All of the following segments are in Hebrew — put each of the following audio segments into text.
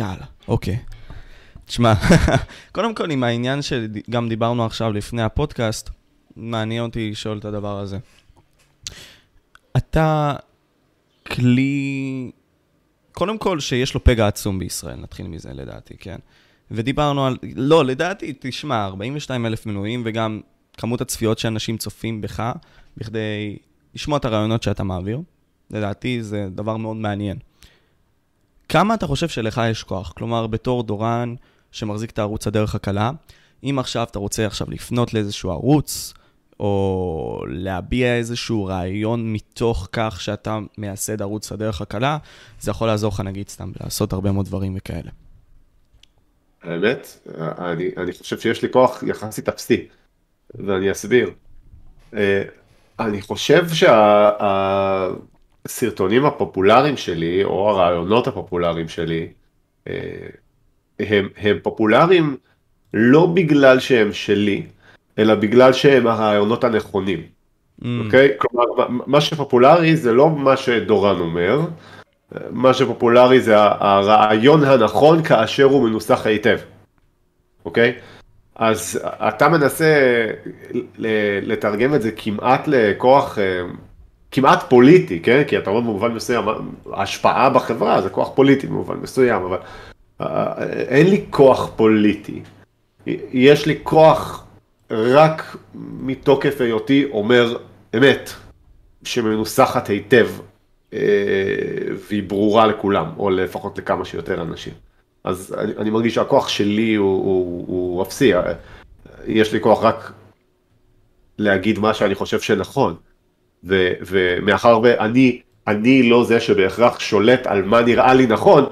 יאללה, אוקיי. תשמע, קודם כל עם העניין שגם דיברנו עכשיו לפני הפודקאסט, מעניין אותי לשאול את הדבר הזה. אתה כלי, קודם כל שיש לו פגע עצום בישראל, נתחיל מזה לדעתי, כן? ודיברנו על, לא, לדעתי, תשמע, 42 אלף מנויים וגם כמות הצפיות שאנשים צופים בך, בכדי לשמוע את הרעיונות שאתה מעביר, לדעתי זה דבר מאוד מעניין. כמה אתה חושב שלך יש כוח? כלומר, בתור דורן שמחזיק את הערוץ הדרך הקלה, אם עכשיו אתה רוצה עכשיו לפנות לאיזשהו ערוץ, או להביע איזשהו רעיון מתוך כך שאתה מייסד ערוץ הדרך הקלה, זה יכול לעזור לך נגיד סתם לעשות הרבה מאוד דברים וכאלה. האמת, אני, אני חושב שיש לי כוח יחסית אפסי, ואני אסביר. אה, אני חושב שהסרטונים הפופולריים שלי, או הרעיונות הפופולריים שלי, אה, הם, הם פופולריים לא בגלל שהם שלי, אלא בגלל שהם הרעיונות הנכונים. Mm. אוקיי? Mm. Okay? כלומר, מה שפופולרי זה לא מה שדורן אומר, מה שפופולרי זה הרעיון הנכון כאשר הוא מנוסח היטב. אוקיי? Okay? אז אתה מנסה לתרגם את זה כמעט לכוח, אה, כמעט פוליטי, כן? כי אתה אומר במובן מסוים, השפעה בחברה זה כוח פוליטי במובן מסוים, אבל אה, אין לי כוח פוליטי. יש לי כוח רק מתוקף היותי אומר אמת, שמנוסחת היטב אה, והיא ברורה לכולם, או לפחות לכמה שיותר אנשים. אז אני, אני מרגיש שהכוח שלי הוא, הוא, הוא אפסי, יש לי כוח רק להגיד מה שאני חושב שנכון, ו, ומאחר ואני אני לא זה שבהכרח שולט על מה נראה לי נכון,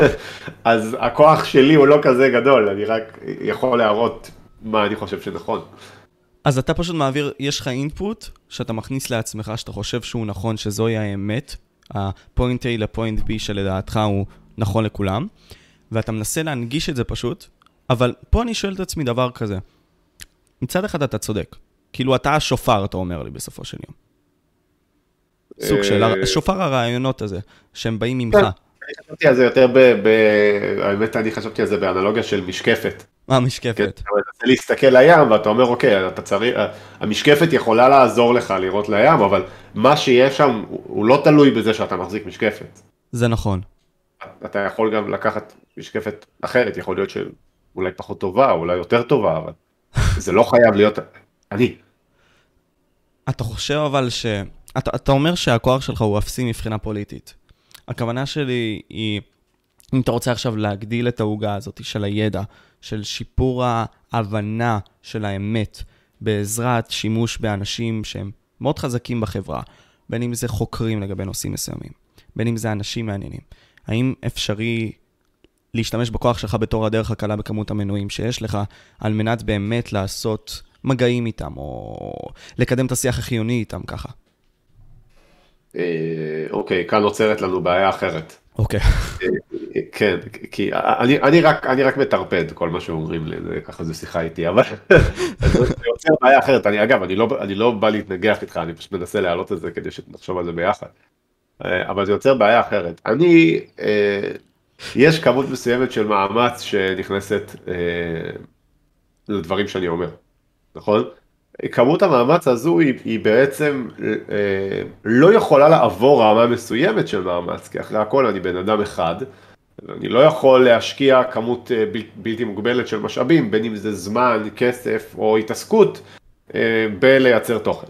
אז הכוח שלי הוא לא כזה גדול, אני רק יכול להראות מה אני חושב שנכון. אז אתה פשוט מעביר, יש לך אינפוט שאתה מכניס לעצמך, שאתה חושב שהוא נכון, שזוהי האמת, הפוינט A לפוינט B שלדעתך הוא נכון לכולם, ואתה מנסה להנגיש את זה פשוט, אבל פה אני שואל את עצמי דבר כזה. מצד אחד אתה צודק, כאילו אתה השופר, אתה אומר לי בסופו של יום. סוג של אה, שופר הרעיונות הזה, שהם באים ממך. אני חשבתי על זה יותר ב... האמת, אני חשבתי על זה באנלוגיה של משקפת. מה משקפת? כן, אתה מנסה להסתכל לים ואתה אומר, אוקיי, אתה צריך, המשקפת יכולה לעזור לך לראות לים, אבל מה שיש שם, הוא לא תלוי בזה שאתה מחזיק משקפת. זה נכון. אתה יכול גם לקחת משקפת אחרת, יכול להיות שאולי פחות טובה, אולי יותר טובה, אבל זה לא חייב להיות אני. אתה חושב אבל ש... אתה, אתה אומר שהכוח שלך הוא אפסי מבחינה פוליטית. הכוונה שלי היא, אם אתה רוצה עכשיו להגדיל את העוגה הזאת של הידע, של שיפור ההבנה של האמת, בעזרת שימוש באנשים שהם מאוד חזקים בחברה, בין אם זה חוקרים לגבי נושאים מסוימים, בין אם זה אנשים מעניינים. האם אפשרי להשתמש בכוח שלך בתור הדרך הקלה בכמות המנויים שיש לך, על מנת באמת לעשות מגעים איתם, או לקדם את השיח החיוני איתם ככה? אה, אוקיי, כאן נוצרת לנו בעיה אחרת. אוקיי. אה, כן, כי אני, אני, רק, אני רק מטרפד כל מה שאומרים לי, זה, ככה זה שיחה איתי, אבל זה יוצר בעיה אחרת. אני, אגב, אני לא, אני לא בא להתנגח איתך, אני פשוט מנסה להעלות את זה כדי שנחשוב על זה ביחד. אה, אבל זה יוצר בעיה אחרת. אני, יש כמות מסוימת של מאמץ שנכנסת לדברים שאני אומר, נכון? כמות המאמץ הזו היא, היא בעצם אה, לא יכולה לעבור רמה מסוימת של מאמץ, כי אחרי הכל אני בן אדם אחד, אני לא יכול להשקיע כמות אה, בל, בלתי מוגבלת של משאבים, בין אם זה זמן, כסף או התעסקות, אה, בלייצר תוכן,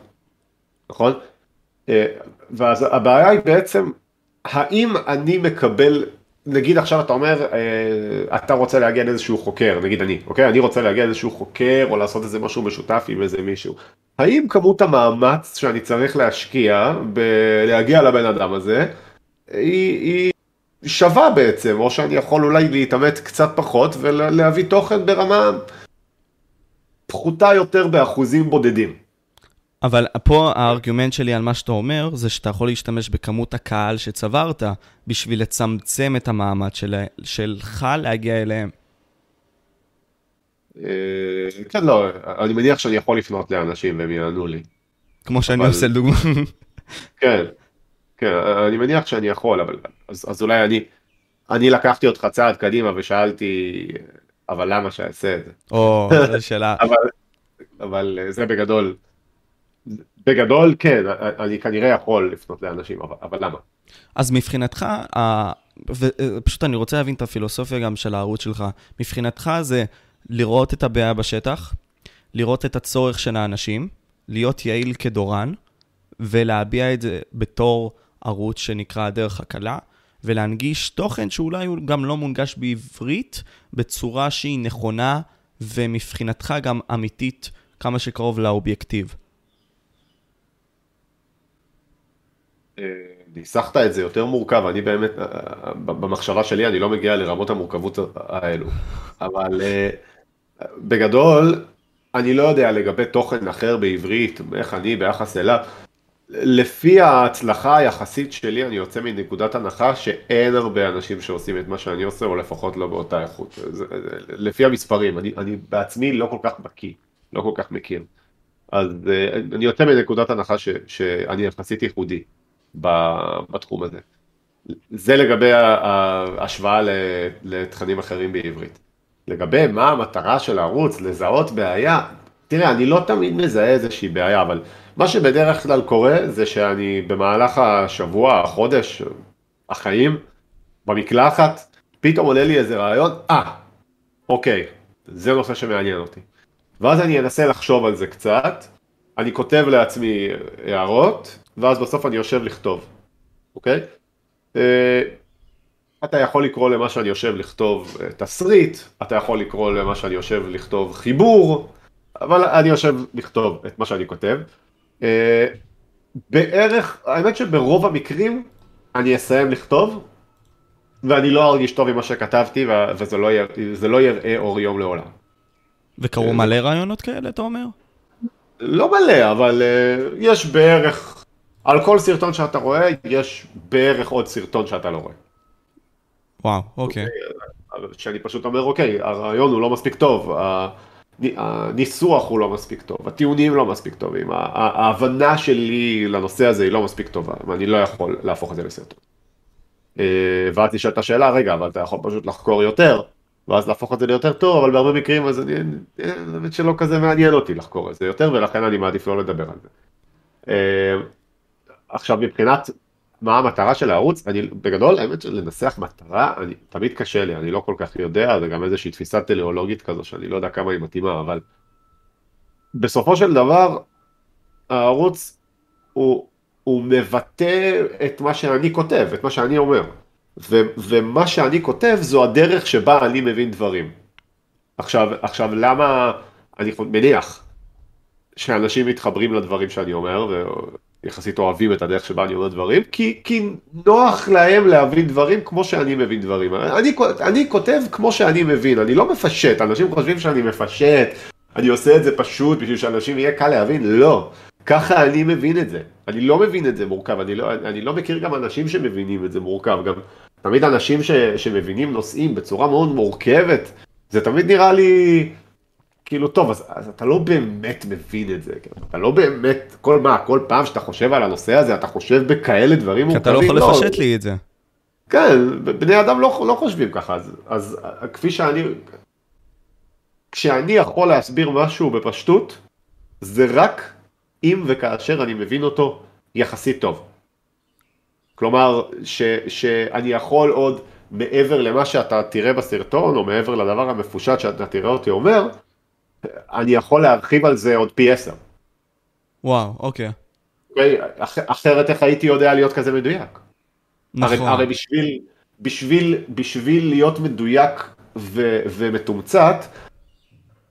נכון? אה, ואז הבעיה היא בעצם, האם אני מקבל נגיד עכשיו אתה אומר, אה, אתה רוצה להגיע לאיזשהו חוקר, נגיד אני, אוקיי? אני רוצה להגיע לאיזשהו חוקר או לעשות איזה משהו משותף עם איזה מישהו. האם כמות המאמץ שאני צריך להשקיע בלהגיע לבן אדם הזה, היא, היא שווה בעצם, או שאני יכול אולי להתאמץ קצת פחות ולהביא תוכן ברמה פחותה יותר באחוזים בודדים. אבל פה הארגומנט שלי על מה שאתה אומר, זה שאתה יכול להשתמש בכמות הקהל שצברת בשביל לצמצם את המעמד של, שלך להגיע אליהם. אה, כן, לא, אני מניח שאני יכול לפנות לאנשים והם יענו לי. כמו שאני. עושה לדוגמה. כן, כן, אני מניח שאני יכול, אבל אז, אז אולי אני, אני לקחתי אותך צעד קדימה ושאלתי, אבל למה שאעשה את זה? או, זו שאלה. אבל, אבל זה בגדול, בגדול כן, אני כנראה יכול לפנות לאנשים, אבל, אבל למה? אז מבחינתך, ופשוט אני רוצה להבין את הפילוסופיה גם של הערוץ שלך, מבחינתך זה לראות את הבעיה בשטח, לראות את הצורך של האנשים, להיות יעיל כדורן, ולהביע את זה בתור ערוץ שנקרא הדרך הקלה, ולהנגיש תוכן שאולי הוא גם לא מונגש בעברית, בצורה שהיא נכונה, ומבחינתך גם אמיתית, כמה שקרוב לאובייקטיב. ניסחת את זה יותר מורכב, אני באמת, אה, אה, במחשבה שלי אני לא מגיע לרמות המורכבות האלו, אבל בגדול, אני לא יודע לגבי תוכן אחר בעברית, איך אני ביחס אליו, לפי ההצלחה היחסית שלי, אני יוצא מנקודת הנחה שאין הרבה אנשים שעושים את מה שאני עושה, או לפחות לא באותה איכות. לפי המספרים, אני, אני בעצמי לא כל כך בקיא, לא כל כך מכיר. אז אני יוצא מנקודת הנחה ש, שאני יחסית ייחודי בתחום הזה. זה לגבי ההשוואה לתכנים אחרים בעברית. לגבי מה המטרה של הערוץ, לזהות בעיה, תראה, אני לא תמיד מזהה איזושהי בעיה, אבל מה שבדרך כלל קורה זה שאני במהלך השבוע, החודש, החיים, במקלחת, פתאום עולה לי איזה רעיון, אה, אוקיי, זה נושא שמעניין אותי. ואז אני אנסה לחשוב על זה קצת, אני כותב לעצמי הערות, ואז בסוף אני יושב לכתוב, אוקיי? אה, אתה יכול לקרוא למה שאני יושב לכתוב אה, תסריט, אתה יכול לקרוא למה שאני יושב לכתוב חיבור, אבל אני יושב לכתוב את מה שאני כותב. אה, בערך, האמת שברוב המקרים אני אסיים לכתוב, ואני לא ארגיש טוב עם מה שכתבתי, וזה לא, יר, לא יראה אור יום לעולם. וקרו מלא רעיונות כאלה, אתה אומר? לא מלא, אבל יש בערך, על כל סרטון שאתה רואה, יש בערך עוד סרטון שאתה לא רואה. וואו, אוקיי. שאני פשוט אומר, אוקיי, הרעיון הוא לא מספיק טוב, הניסוח הוא לא מספיק טוב, הטיעונים לא מספיק טובים, ההבנה שלי לנושא הזה היא לא מספיק טובה, ואני לא יכול להפוך את זה לסרטון. אה, ואז נשאלת השאלה, רגע, אבל אתה יכול פשוט לחקור יותר, ואז להפוך את זה ליותר טוב, אבל בהרבה מקרים אז אני, האמת שלא כזה מעניין אותי לחקור את זה יותר, ולכן אני מעדיף לא לדבר על זה. עכשיו מבחינת מה המטרה של הערוץ, אני בגדול האמת שלנסח מטרה, אני, תמיד קשה לי, אני לא כל כך יודע, זה גם איזושהי תפיסה טליאולוגית כזו שאני לא יודע כמה היא מתאימה, אבל בסופו של דבר הערוץ הוא, הוא מבטא את מה שאני כותב, את מה שאני אומר, ו, ומה שאני כותב זו הדרך שבה אני מבין דברים. עכשיו, עכשיו למה, אני מניח שאנשים מתחברים לדברים שאני אומר, יחסית אוהבים את הדרך שבה אני אומר דברים, כי, כי נוח להם להבין דברים כמו שאני מבין דברים. אני, אני כותב כמו שאני מבין, אני לא מפשט, אנשים חושבים שאני מפשט, אני עושה את זה פשוט בשביל שאנשים יהיה קל להבין, לא. ככה אני מבין את זה. אני לא מבין את זה מורכב, אני לא, אני לא מכיר גם אנשים שמבינים את זה מורכב, גם תמיד אנשים ש, שמבינים נושאים בצורה מאוד מורכבת, זה תמיד נראה לי... כאילו, טוב, אז, אז אתה לא באמת מבין את זה, כאילו, אתה לא באמת, כל מה, כל פעם שאתה חושב על הנושא הזה, אתה חושב בכאלה דברים מורכבים. כי אתה לא יכול לא, לפשט לי את זה. כן, בני אדם לא, לא חושבים ככה, אז, אז כפי שאני, כשאני יכול להסביר משהו בפשטות, זה רק אם וכאשר אני מבין אותו יחסית טוב. כלומר, ש, שאני יכול עוד מעבר למה שאתה תראה בסרטון, או מעבר לדבר המפושט שאתה תראה אותי אומר, אני יכול להרחיב על זה עוד פי עשר. וואו, אוקיי. אוקיי אח, אחרת איך הייתי יודע להיות כזה מדויק. נכון. הרי, הרי בשביל, בשביל, בשביל להיות מדויק ו, ומתומצת,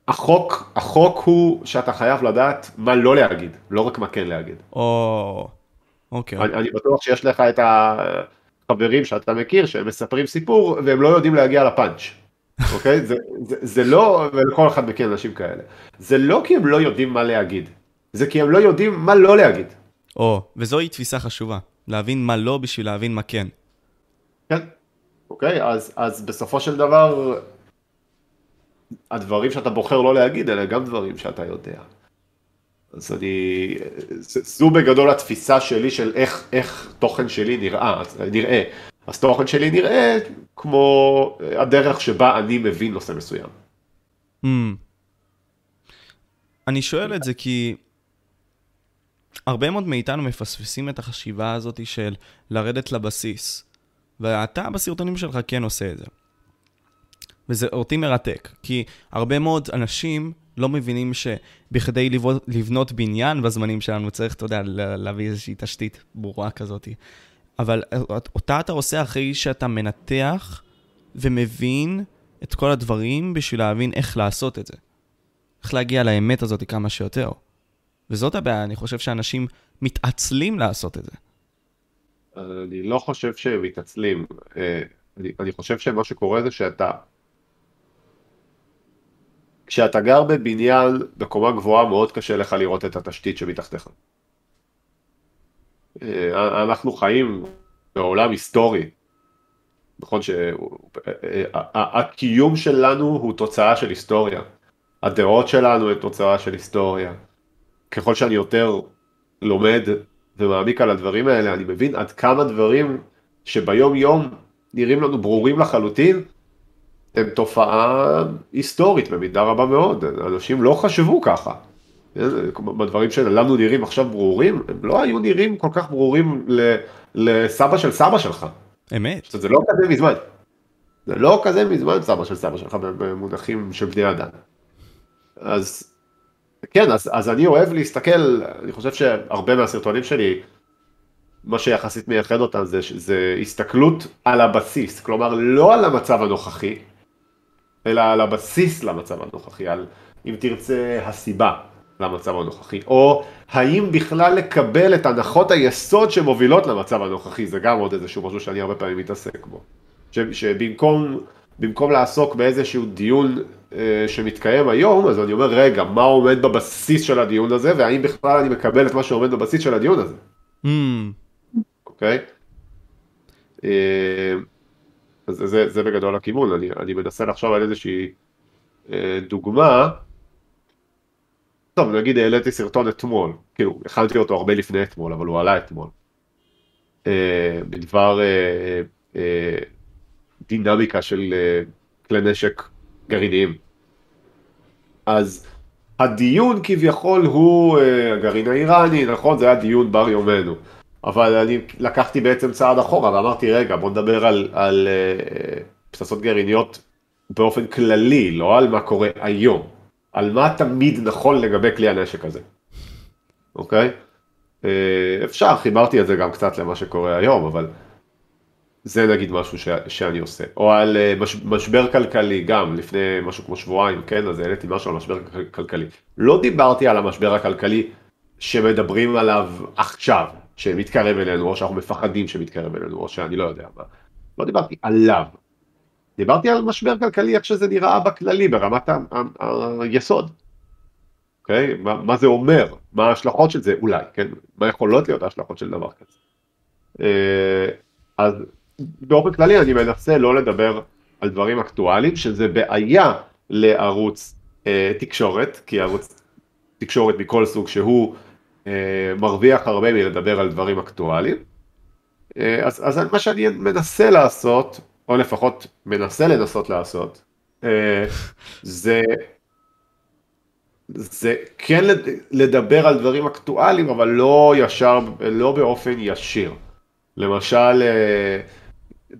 החוק, החוק הוא שאתה חייב לדעת מה לא להגיד, לא רק מה כן להגיד. או, אוקיי. אני, אני בטוח שיש לך את החברים שאתה מכיר שהם מספרים סיפור והם לא יודעים להגיע לפאנץ'. אוקיי? זה, זה, זה לא, ולכל אחד מכיר אנשים כאלה, זה לא כי הם לא יודעים מה להגיד, זה כי הם לא יודעים מה לא להגיד. או, וזוהי תפיסה חשובה, להבין מה לא בשביל להבין מה כן. כן, אוקיי, אז, אז בסופו של דבר, הדברים שאתה בוחר לא להגיד, אלה גם דברים שאתה יודע. אז אני, זו בגדול התפיסה שלי של איך, איך תוכן שלי נראה, נראה. אז תוכן שלי נראה כמו הדרך שבה אני מבין נושא מסוים. Mm. אני שואל את זה כי הרבה מאוד מאיתנו מפספסים את החשיבה הזאת של לרדת לבסיס. ואתה בסרטונים שלך כן עושה את זה. וזה אותי מרתק, כי הרבה מאוד אנשים לא מבינים שבכדי לבנות בניין בזמנים שלנו צריך, אתה יודע, להביא איזושהי תשתית ברורה כזאת. אבל אותה אתה עושה אחרי שאתה מנתח ומבין את כל הדברים בשביל להבין איך לעשות את זה. איך להגיע לאמת הזאת כמה שיותר. וזאת הבעיה, אני חושב שאנשים מתעצלים לעשות את זה. אני לא חושב שהם מתעצלים. אה, אני, אני חושב שמה שקורה זה שאתה... כשאתה גר בבניין בקומה גבוהה מאוד קשה לך לראות את התשתית שמתחתיך. אה, אנחנו חיים בעולם היסטורי. נכון שהקיום אה, שלנו הוא תוצאה של היסטוריה. הדעות שלנו הן תוצאה של היסטוריה. ככל שאני יותר לומד ומעמיק על הדברים האלה, אני מבין עד כמה דברים שביום יום נראים לנו ברורים לחלוטין, הם תופעה היסטורית במידה רבה מאוד, אנשים לא חשבו ככה. בדברים שלנו נראים עכשיו ברורים, הם לא היו נראים כל כך ברורים לסבא של סבא שלך. אמת. זה לא כזה מזמן. זה לא כזה מזמן סבא של סבא שלך במונחים של בני אדם. אז כן, אז, אז אני אוהב להסתכל, אני חושב שהרבה מהסרטונים שלי, מה שיחסית מייחד אותם זה, זה הסתכלות על הבסיס, כלומר לא על המצב הנוכחי, אלא על הבסיס למצב הנוכחי, על אם תרצה הסיבה למצב הנוכחי, או האם בכלל לקבל את הנחות היסוד שמובילות למצב הנוכחי, זה גם עוד איזשהו משהו שאני הרבה פעמים מתעסק בו. שבמקום במקום לעסוק באיזשהו דיון אה, שמתקיים היום, אז אני אומר, רגע, מה עומד בבסיס של הדיון הזה, והאם בכלל אני מקבל את מה שעומד בבסיס של הדיון הזה. Mm. אוקיי? אה, אז זה, זה בגדול הכיוון, אני, אני מנסה לחשוב על איזושהי אה, דוגמה. טוב, נגיד העליתי סרטון אתמול, כאילו, הכנתי אותו הרבה לפני אתמול, אבל הוא עלה אתמול. אה, בדבר אה, אה, דינמיקה של כלי נשק גרעיניים. אז הדיון כביכול הוא הגרעין האיראני, נכון? זה היה דיון בר יומנו. אבל אני לקחתי בעצם צעד אחורה ואמרתי, רגע, בוא נדבר על, על פצצות גרעיניות באופן כללי, לא על מה קורה היום. על מה תמיד נכון לגבי כלי הנשק הזה, אוקיי? Uh, אפשר, חיברתי את זה גם קצת למה שקורה היום, אבל זה נגיד משהו ש, שאני עושה. או על uh, מש, משבר כלכלי, גם לפני משהו כמו שבועיים, כן, אז העליתי משהו על משבר כלכלי. לא דיברתי על המשבר הכלכלי שמדברים עליו עכשיו, שמתקרב אלינו, או שאנחנו מפחדים שמתקרב אלינו, או שאני לא יודע מה. לא דיברתי עליו. דיברתי על משבר כלכלי, איך שזה נראה בכללי, ברמת היסוד. אוקיי? מה, מה זה אומר? מה ההשלכות של זה? אולי, כן? מה יכולות להיות ההשלכות של דבר כזה? אה, אז באופן כללי אני מנסה לא לדבר על דברים אקטואליים, שזה בעיה לערוץ אה, תקשורת, כי ערוץ תקשורת מכל סוג שהוא אה, מרוויח הרבה מלדבר על דברים אקטואליים. אה, אז, אז מה שאני מנסה לעשות, או לפחות מנסה לנסות לעשות, אה, זה, זה כן לדבר על דברים אקטואליים, אבל לא ישר, לא באופן ישיר. למשל,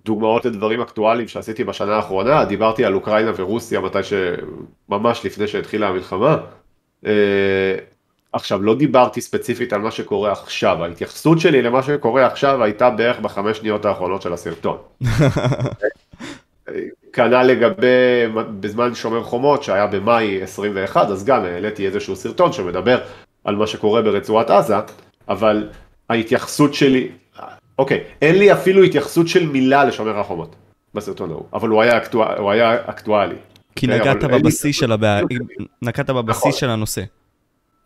דוגמאות לדברים אקטואליים שעשיתי בשנה האחרונה, דיברתי על אוקראינה ורוסיה מתי ש... ממש לפני שהתחילה המלחמה. עכשיו, לא דיברתי ספציפית על מה שקורה עכשיו, ההתייחסות שלי למה שקורה עכשיו הייתה בערך בחמש שניות האחרונות של הסרטון. כנ"ל לגבי, בזמן שומר חומות שהיה במאי 21, אז גם העליתי איזשהו סרטון שמדבר על מה שקורה ברצועת עזה, אבל ההתייחסות שלי, אוקיי, אין לי אפילו התייחסות של מילה לשומר החומות בסרטון ההוא, אבל הוא היה, אקטואל, הוא היה אקטואלי. כי okay, נגעת בבסיס של הבעיה, נגעת בבסיס נכון. של הנושא.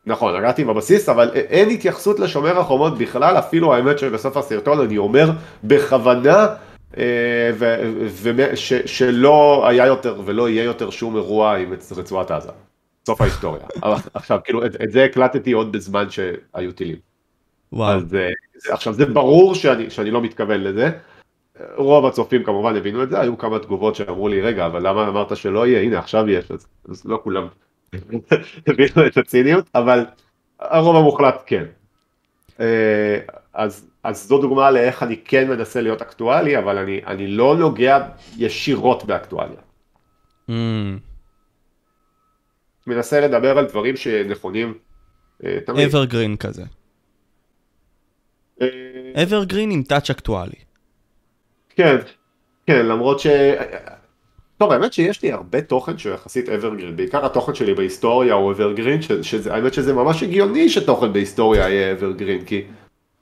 נכון, נגעתי בבסיס, אבל אין התייחסות לשומר החומות בכלל, אפילו האמת שבסוף הסרטון אני אומר בכוונה, אה, שלא היה יותר ולא יהיה יותר שום אירוע עם רצועת עזה. סוף ההיסטוריה. עכשיו, כאילו, את, את זה הקלטתי עוד בזמן שהיו טילים. וואו. אז, אה, עכשיו זה ברור שאני, שאני לא מתכוון לזה, רוב הצופים כמובן הבינו את זה, היו כמה תגובות שאמרו לי, רגע, אבל למה אמרת שלא יהיה? הנה, עכשיו יש, אז, אז לא כולם הבינו את הציניות, אבל הרוב המוחלט כן. אה, אז, אז זו דוגמה לאיך אני כן מנסה להיות אקטואלי, אבל אני, אני לא נוגע ישירות באקטואליה. Mm. מנסה לדבר על דברים שנכונים אה, תמיד. אברגרין כזה. אברגרין עם טאץ' אקטואלי. כן, כן, למרות ש... טוב, האמת שיש לי הרבה תוכן שהוא יחסית אברגרין, בעיקר התוכן שלי בהיסטוריה הוא אברגרין, האמת שזה ממש הגיוני שתוכן בהיסטוריה יהיה אברגרין, כי,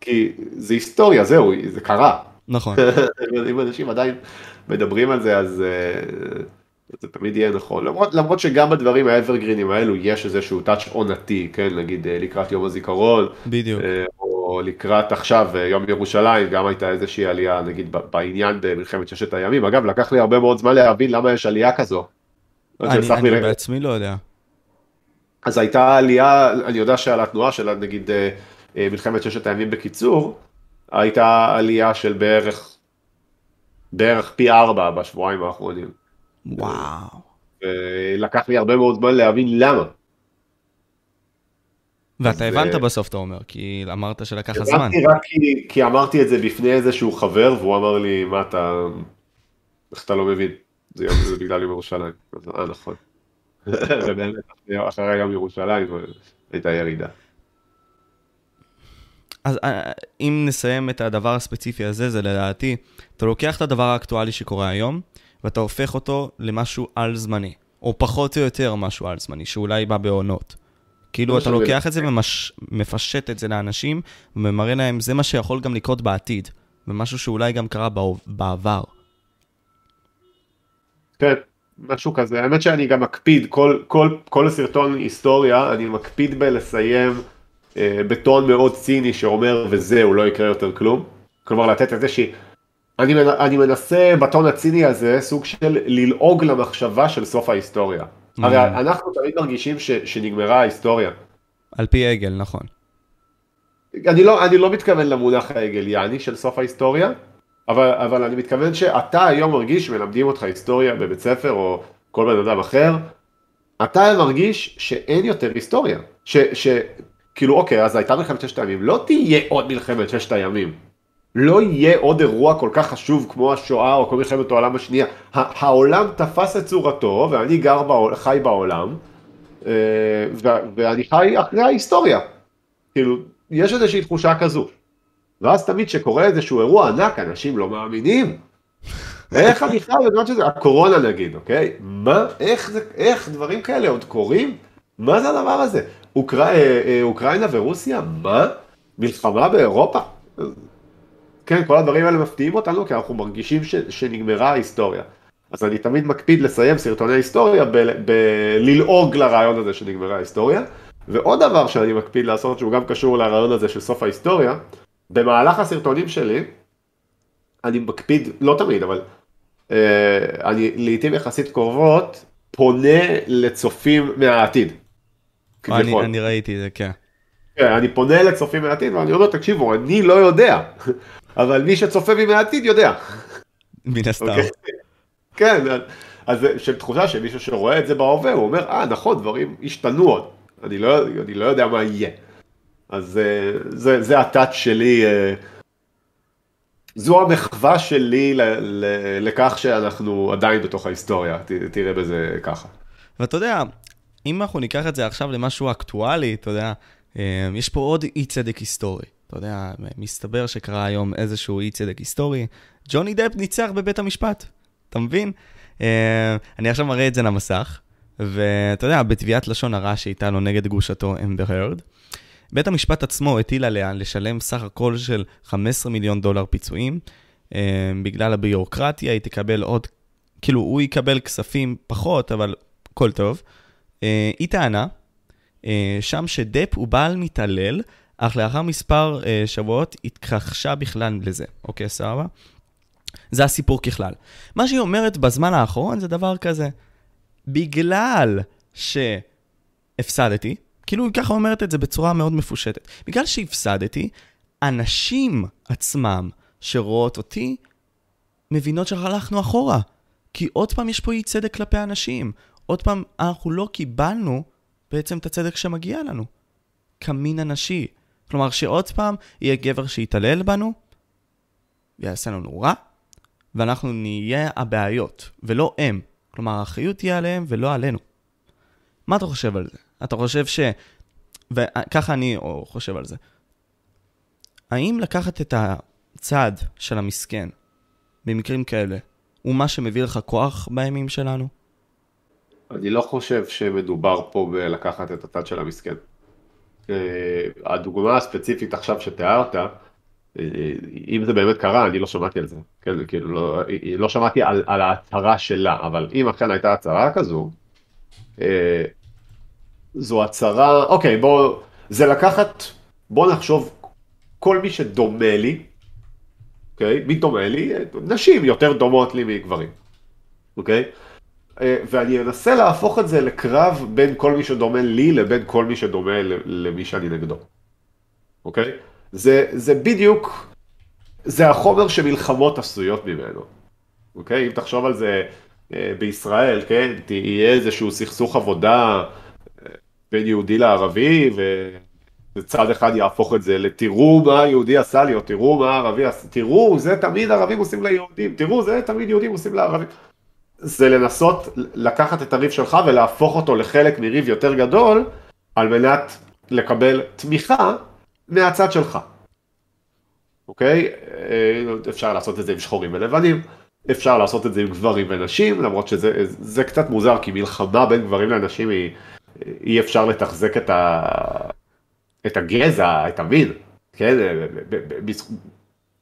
כי זה היסטוריה, זהו, זה קרה. נכון. אם אנשים עדיין מדברים על זה, אז uh, זה תמיד יהיה נכון. למרות, למרות שגם בדברים האברגרינים האלו יש איזשהו טאץ' עונתי, כן, נגיד uh, לקראת יום הזיכרון. בדיוק. Uh, לקראת עכשיו אה, יום ירושלים, גם הייתה איזושהי עלייה, נגיד בעניין במלחמת ששת הימים. אגב, לקח לי הרבה מאוד זמן להבין למה יש עלייה כזו. אני, אני בעצמי לא יודע. אז הייתה עלייה, אני יודע שעל התנועה של נגיד אה, אה, מלחמת ששת הימים בקיצור, הייתה עלייה של בערך, בערך פי ארבע בשבועיים האחרונים. וואו. לקח לי הרבה מאוד זמן להבין למה. ואתה הבנת בסוף, אתה אומר, כי אמרת שלקח לך זמן. הבנתי רק כי, כי אמרתי את זה בפני איזשהו חבר, והוא אמר לי, מה אתה, איך אתה לא מבין? זה, יום, זה בגלל יום ירושלים. אה, נכון. ובאמת, אחרי יום ירושלים הייתה ירידה. אז אה, אם נסיים את הדבר הספציפי הזה, זה לדעתי, אתה לוקח את הדבר האקטואלי שקורה היום, ואתה הופך אותו למשהו על-זמני, או פחות או יותר משהו על-זמני, שאולי בא בעונות. כאילו אתה לוקח את זה ומפשט את זה לאנשים, ומראה להם, זה מה שיכול גם לקרות בעתיד, ומשהו שאולי גם קרה בעבר. כן, משהו כזה. האמת שאני גם מקפיד, כל, כל, כל סרטון היסטוריה, אני מקפיד בלסיים אה, בטון מאוד ציני שאומר, וזהו, לא יקרה יותר כלום. כלומר, לתת איזושהי... אני, אני מנסה בטון הציני הזה סוג של ללעוג למחשבה של סוף ההיסטוריה. הרי אנחנו תמיד מרגישים ש, שנגמרה ההיסטוריה. על פי עגל, נכון. אני לא, אני לא מתכוון למונח העגליאני של סוף ההיסטוריה, אבל, אבל אני מתכוון שאתה היום מרגיש שמלמדים אותך היסטוריה בבית ספר או כל בן אדם אחר, אתה מרגיש שאין יותר היסטוריה. ש, ש, כאילו אוקיי, אז הייתה מלחמת ששת הימים, לא תהיה עוד מלחמת ששת הימים. לא יהיה עוד אירוע כל כך חשוב כמו השואה או כל מלחמת העולם השנייה. העולם תפס את צורתו ואני גר, בעול, חי בעולם אה, ואני חי אחרי ההיסטוריה. כאילו, יש איזושהי תחושה כזו. ואז תמיד כשקורה איזשהו אירוע ענק, אנשים לא מאמינים. איך אני חי בזמן שזה, הקורונה נגיד, אוקיי? מה, איך, זה, איך דברים כאלה עוד קורים? מה זה הדבר הזה? אוקרא, אה, אה, אוקראינה ורוסיה? מה? מלחמה באירופה? כן, כל הדברים האלה מפתיעים אותנו, כי אנחנו מרגישים ש, שנגמרה ההיסטוריה. אז אני תמיד מקפיד לסיים סרטוני היסטוריה בללעוג לרעיון הזה שנגמרה ההיסטוריה. ועוד דבר שאני מקפיד לעשות, שהוא גם קשור לרעיון הזה של סוף ההיסטוריה, במהלך הסרטונים שלי, אני מקפיד, לא תמיד, אבל אה, אני לעיתים יחסית קרובות, פונה לצופים מהעתיד. אני, אני ראיתי את זה, כן. כן, אני פונה לצופים מהעתיד ואני אומר, תקשיבו, אני לא יודע. אבל מי שצופה בי מהעתיד יודע. מן הסתם. Okay. אוקיי? כן, אז של תחושה שמישהו שרואה את זה בהווה, הוא אומר, אה, נכון, דברים השתנו עוד. אני לא, אני לא יודע מה יהיה. אז אה, זה, זה הטאץ' שלי, אה, זו המחווה שלי ל, ל, לכך שאנחנו עדיין בתוך ההיסטוריה, ת, תראה בזה ככה. ואתה יודע, אם אנחנו ניקח את זה עכשיו למשהו אקטואלי, אתה יודע, אה, יש פה עוד אי צדק היסטורי. אתה יודע, מסתבר שקרה היום איזשהו אי צדק היסטורי. ג'וני דפ ניצח בבית המשפט, אתה מבין? Uh, אני עכשיו מראה את זה למסך, ואתה יודע, בתביעת לשון הרע שהייתה לו נגד גרושתו אמבר הרד, בית המשפט עצמו הטיל עליה לשלם סך הכל של 15 מיליון דולר פיצויים. Uh, בגלל הביורוקרטיה היא תקבל עוד, כאילו הוא יקבל כספים פחות, אבל הכל טוב. Uh, היא טענה שם שדפ הוא בעל מתעלל אך לאחר מספר אה, שבועות התכחשה בכלל לזה, אוקיי, סבבה? זה הסיפור ככלל. מה שהיא אומרת בזמן האחרון זה דבר כזה, בגלל שהפסדתי, כאילו היא ככה אומרת את זה בצורה מאוד מפושטת, בגלל שהפסדתי, אנשים עצמם שרואות אותי, מבינות שהלכנו אחורה. כי עוד פעם יש פה אי צדק כלפי אנשים. עוד פעם, אנחנו לא קיבלנו בעצם את הצדק שמגיע לנו. כמין אנשי. כלומר, שעוד פעם יהיה גבר שיתעלל בנו, ויעשה לנו רע, ואנחנו נהיה הבעיות, ולא הם. כלומר, האחריות תהיה עליהם ולא עלינו. מה אתה חושב על זה? אתה חושב ש... וככה אני חושב על זה. האם לקחת את הצד של המסכן במקרים כאלה, הוא מה שמביא לך כוח בימים שלנו? אני לא חושב שמדובר פה בלקחת את הצד של המסכן. אה, הדוגמה הספציפית עכשיו שתיארת, אה, אם זה באמת קרה, אני לא שמעתי על זה. כן, כאילו, לא, לא שמעתי על, על ההצהרה שלה, אבל אם אכן הייתה הצהרה כזו, אה, זו הצהרה, אוקיי, בוא, זה לקחת, בוא נחשוב, כל מי שדומה לי, אוקיי, מי דומה לי? נשים יותר דומות לי מגברים, אוקיי? אה, ואני אנסה להפוך את זה לקרב בין כל מי שדומה לי לבין כל מי שדומה למי שאני נגדו, אוקיי? זה, זה בדיוק, זה החומר שמלחמות עשויות ממנו, אוקיי? אם תחשוב על זה אה, בישראל, כן? תהיה איזשהו סכסוך עבודה אה, בין יהודי לערבי, וצד אחד יהפוך את זה לתראו מה היהודי עשה לי, או תראו מה הערבי עשה, תראו, זה תמיד ערבים עושים ליהודים, תראו, זה תמיד יהודים עושים לערבים. זה לנסות לקחת את הריב שלך ולהפוך אותו לחלק מריב יותר גדול, על מנת לקבל תמיכה מהצד שלך. אוקיי? אה, אפשר לעשות את זה עם שחורים ולבנים, אפשר לעשות את זה עם גברים ונשים, למרות שזה קצת מוזר, כי מלחמה בין גברים לנשים היא, אי אפשר לתחזק את, ה, את הגזע, את המין, כן?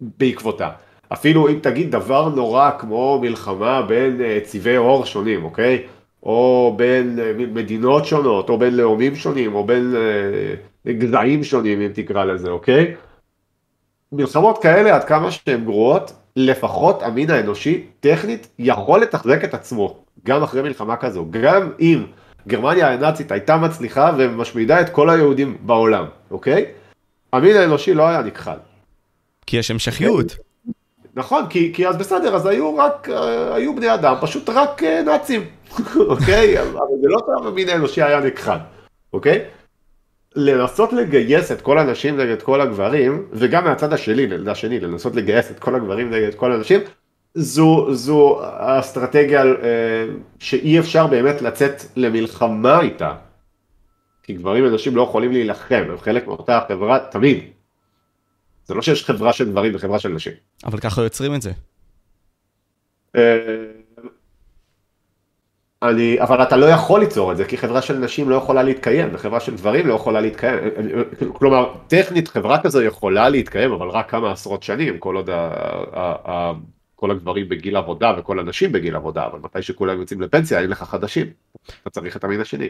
בעקבותה. אפילו אם תגיד דבר נורא כמו מלחמה בין אה, צבעי עור שונים, אוקיי? או בין אה, מדינות שונות, או בין לאומים שונים, או בין אה, גזעים שונים, אם תקרא לזה, אוקיי? מלחמות כאלה, עד כמה שהן גרועות, לפחות המין האנושי, טכנית, יכול לתחזק את עצמו, גם אחרי מלחמה כזו. גם אם גרמניה הנאצית הייתה מצליחה ומשמידה את כל היהודים בעולם, אוקיי? המין האנושי לא היה נכחד. כי יש המשכיות. נכון, כי, כי אז בסדר, אז היו רק, אה, היו בני אדם, פשוט רק אה, נאצים, אוקיי? אבל זה לא טוב, המין האנושי היה נכחד, אוקיי? לנסות לגייס את כל הנשים נגד כל הגברים, וגם מהצד השני, השני, לנסות לגייס את כל הגברים נגד כל הנשים, זו, זו אסטרטגיה אה, שאי אפשר באמת לצאת למלחמה איתה. כי גברים ונשים לא יכולים להילחם, הם חלק מאותה חברה תמיד. זה לא שיש חברה של גברים וחברה של נשים. אבל ככה יוצרים את זה. אה, אני, אבל אתה לא יכול ליצור את זה, כי חברה של נשים לא יכולה להתקיים, וחברה של גברים לא יכולה להתקיים. כלומר, טכנית חברה כזו יכולה להתקיים, אבל רק כמה עשרות שנים, כל עוד ה, ה, ה, כל הגברים בגיל עבודה וכל הנשים בגיל עבודה, אבל מתי שכולם יוצאים לפנסיה, אין לך חדשים. אתה צריך את המין השני.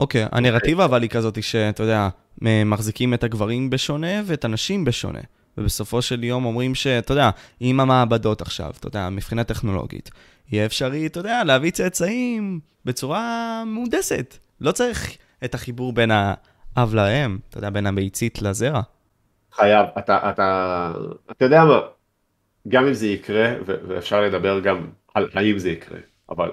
אוקיי, okay, הנרטיבה אבל היא כזאת שאתה יודע, מחזיקים את הגברים בשונה ואת הנשים בשונה. ובסופו של יום אומרים שאתה יודע, עם המעבדות עכשיו, אתה יודע, מבחינה טכנולוגית, יהיה אפשרי, אתה יודע, להביא צאצאים בצורה מהונדסת. לא צריך את החיבור בין האב לאם, אתה יודע, בין הביצית לזרע. חייב, אתה, אתה, אתה יודע מה, גם אם זה יקרה, ואפשר לדבר גם על האם זה יקרה, אבל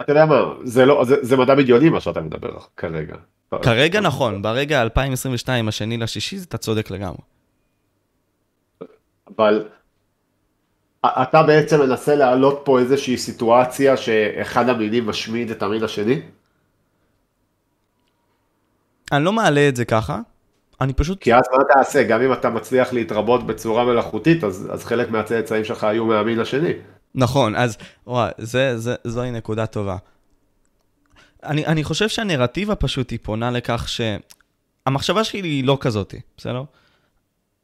אתה יודע מה, זה, לא, זה, זה מדע בדיוני מה שאתה מדבר כרגע. כרגע נכון, ברגע 2022, השני לשישי, אתה צודק לגמרי. אבל אתה בעצם מנסה להעלות פה איזושהי סיטואציה שאחד המינים משמיד את המין השני? אני לא מעלה את זה ככה, אני פשוט... כי אז מה תעשה? גם אם אתה מצליח להתרבות בצורה מלאכותית, אז, אז חלק מהצאצאים שלך היו מהמין השני. נכון, אז וואי, זה, זה, זוהי נקודה טובה. אני, אני חושב שהנרטיבה פשוט היא פונה לכך ש... המחשבה שלי היא לא כזאתי, בסדר?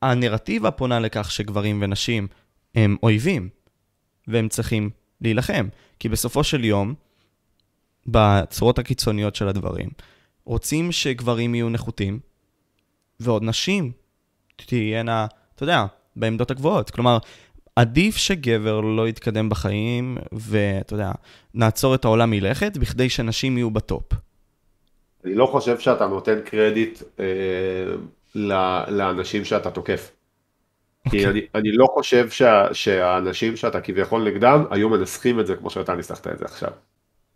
הנרטיבה פונה לכך שגברים ונשים הם אויבים, והם צריכים להילחם. כי בסופו של יום, בצורות הקיצוניות של הדברים, רוצים שגברים יהיו נחותים, ועוד נשים תהיינה, אתה יודע, בעמדות הגבוהות. כלומר, עדיף שגבר לא יתקדם בחיים, ואתה יודע, נעצור את העולם מלכת, בכדי שנשים יהיו בטופ. אני לא חושב שאתה נותן קרדיט אה, לאנשים שאתה תוקף. כי אוקיי. אני, אני לא חושב שה, שהאנשים שאתה כביכול נגדם היו מנסחים את זה כמו שאתה ניסחת את זה עכשיו.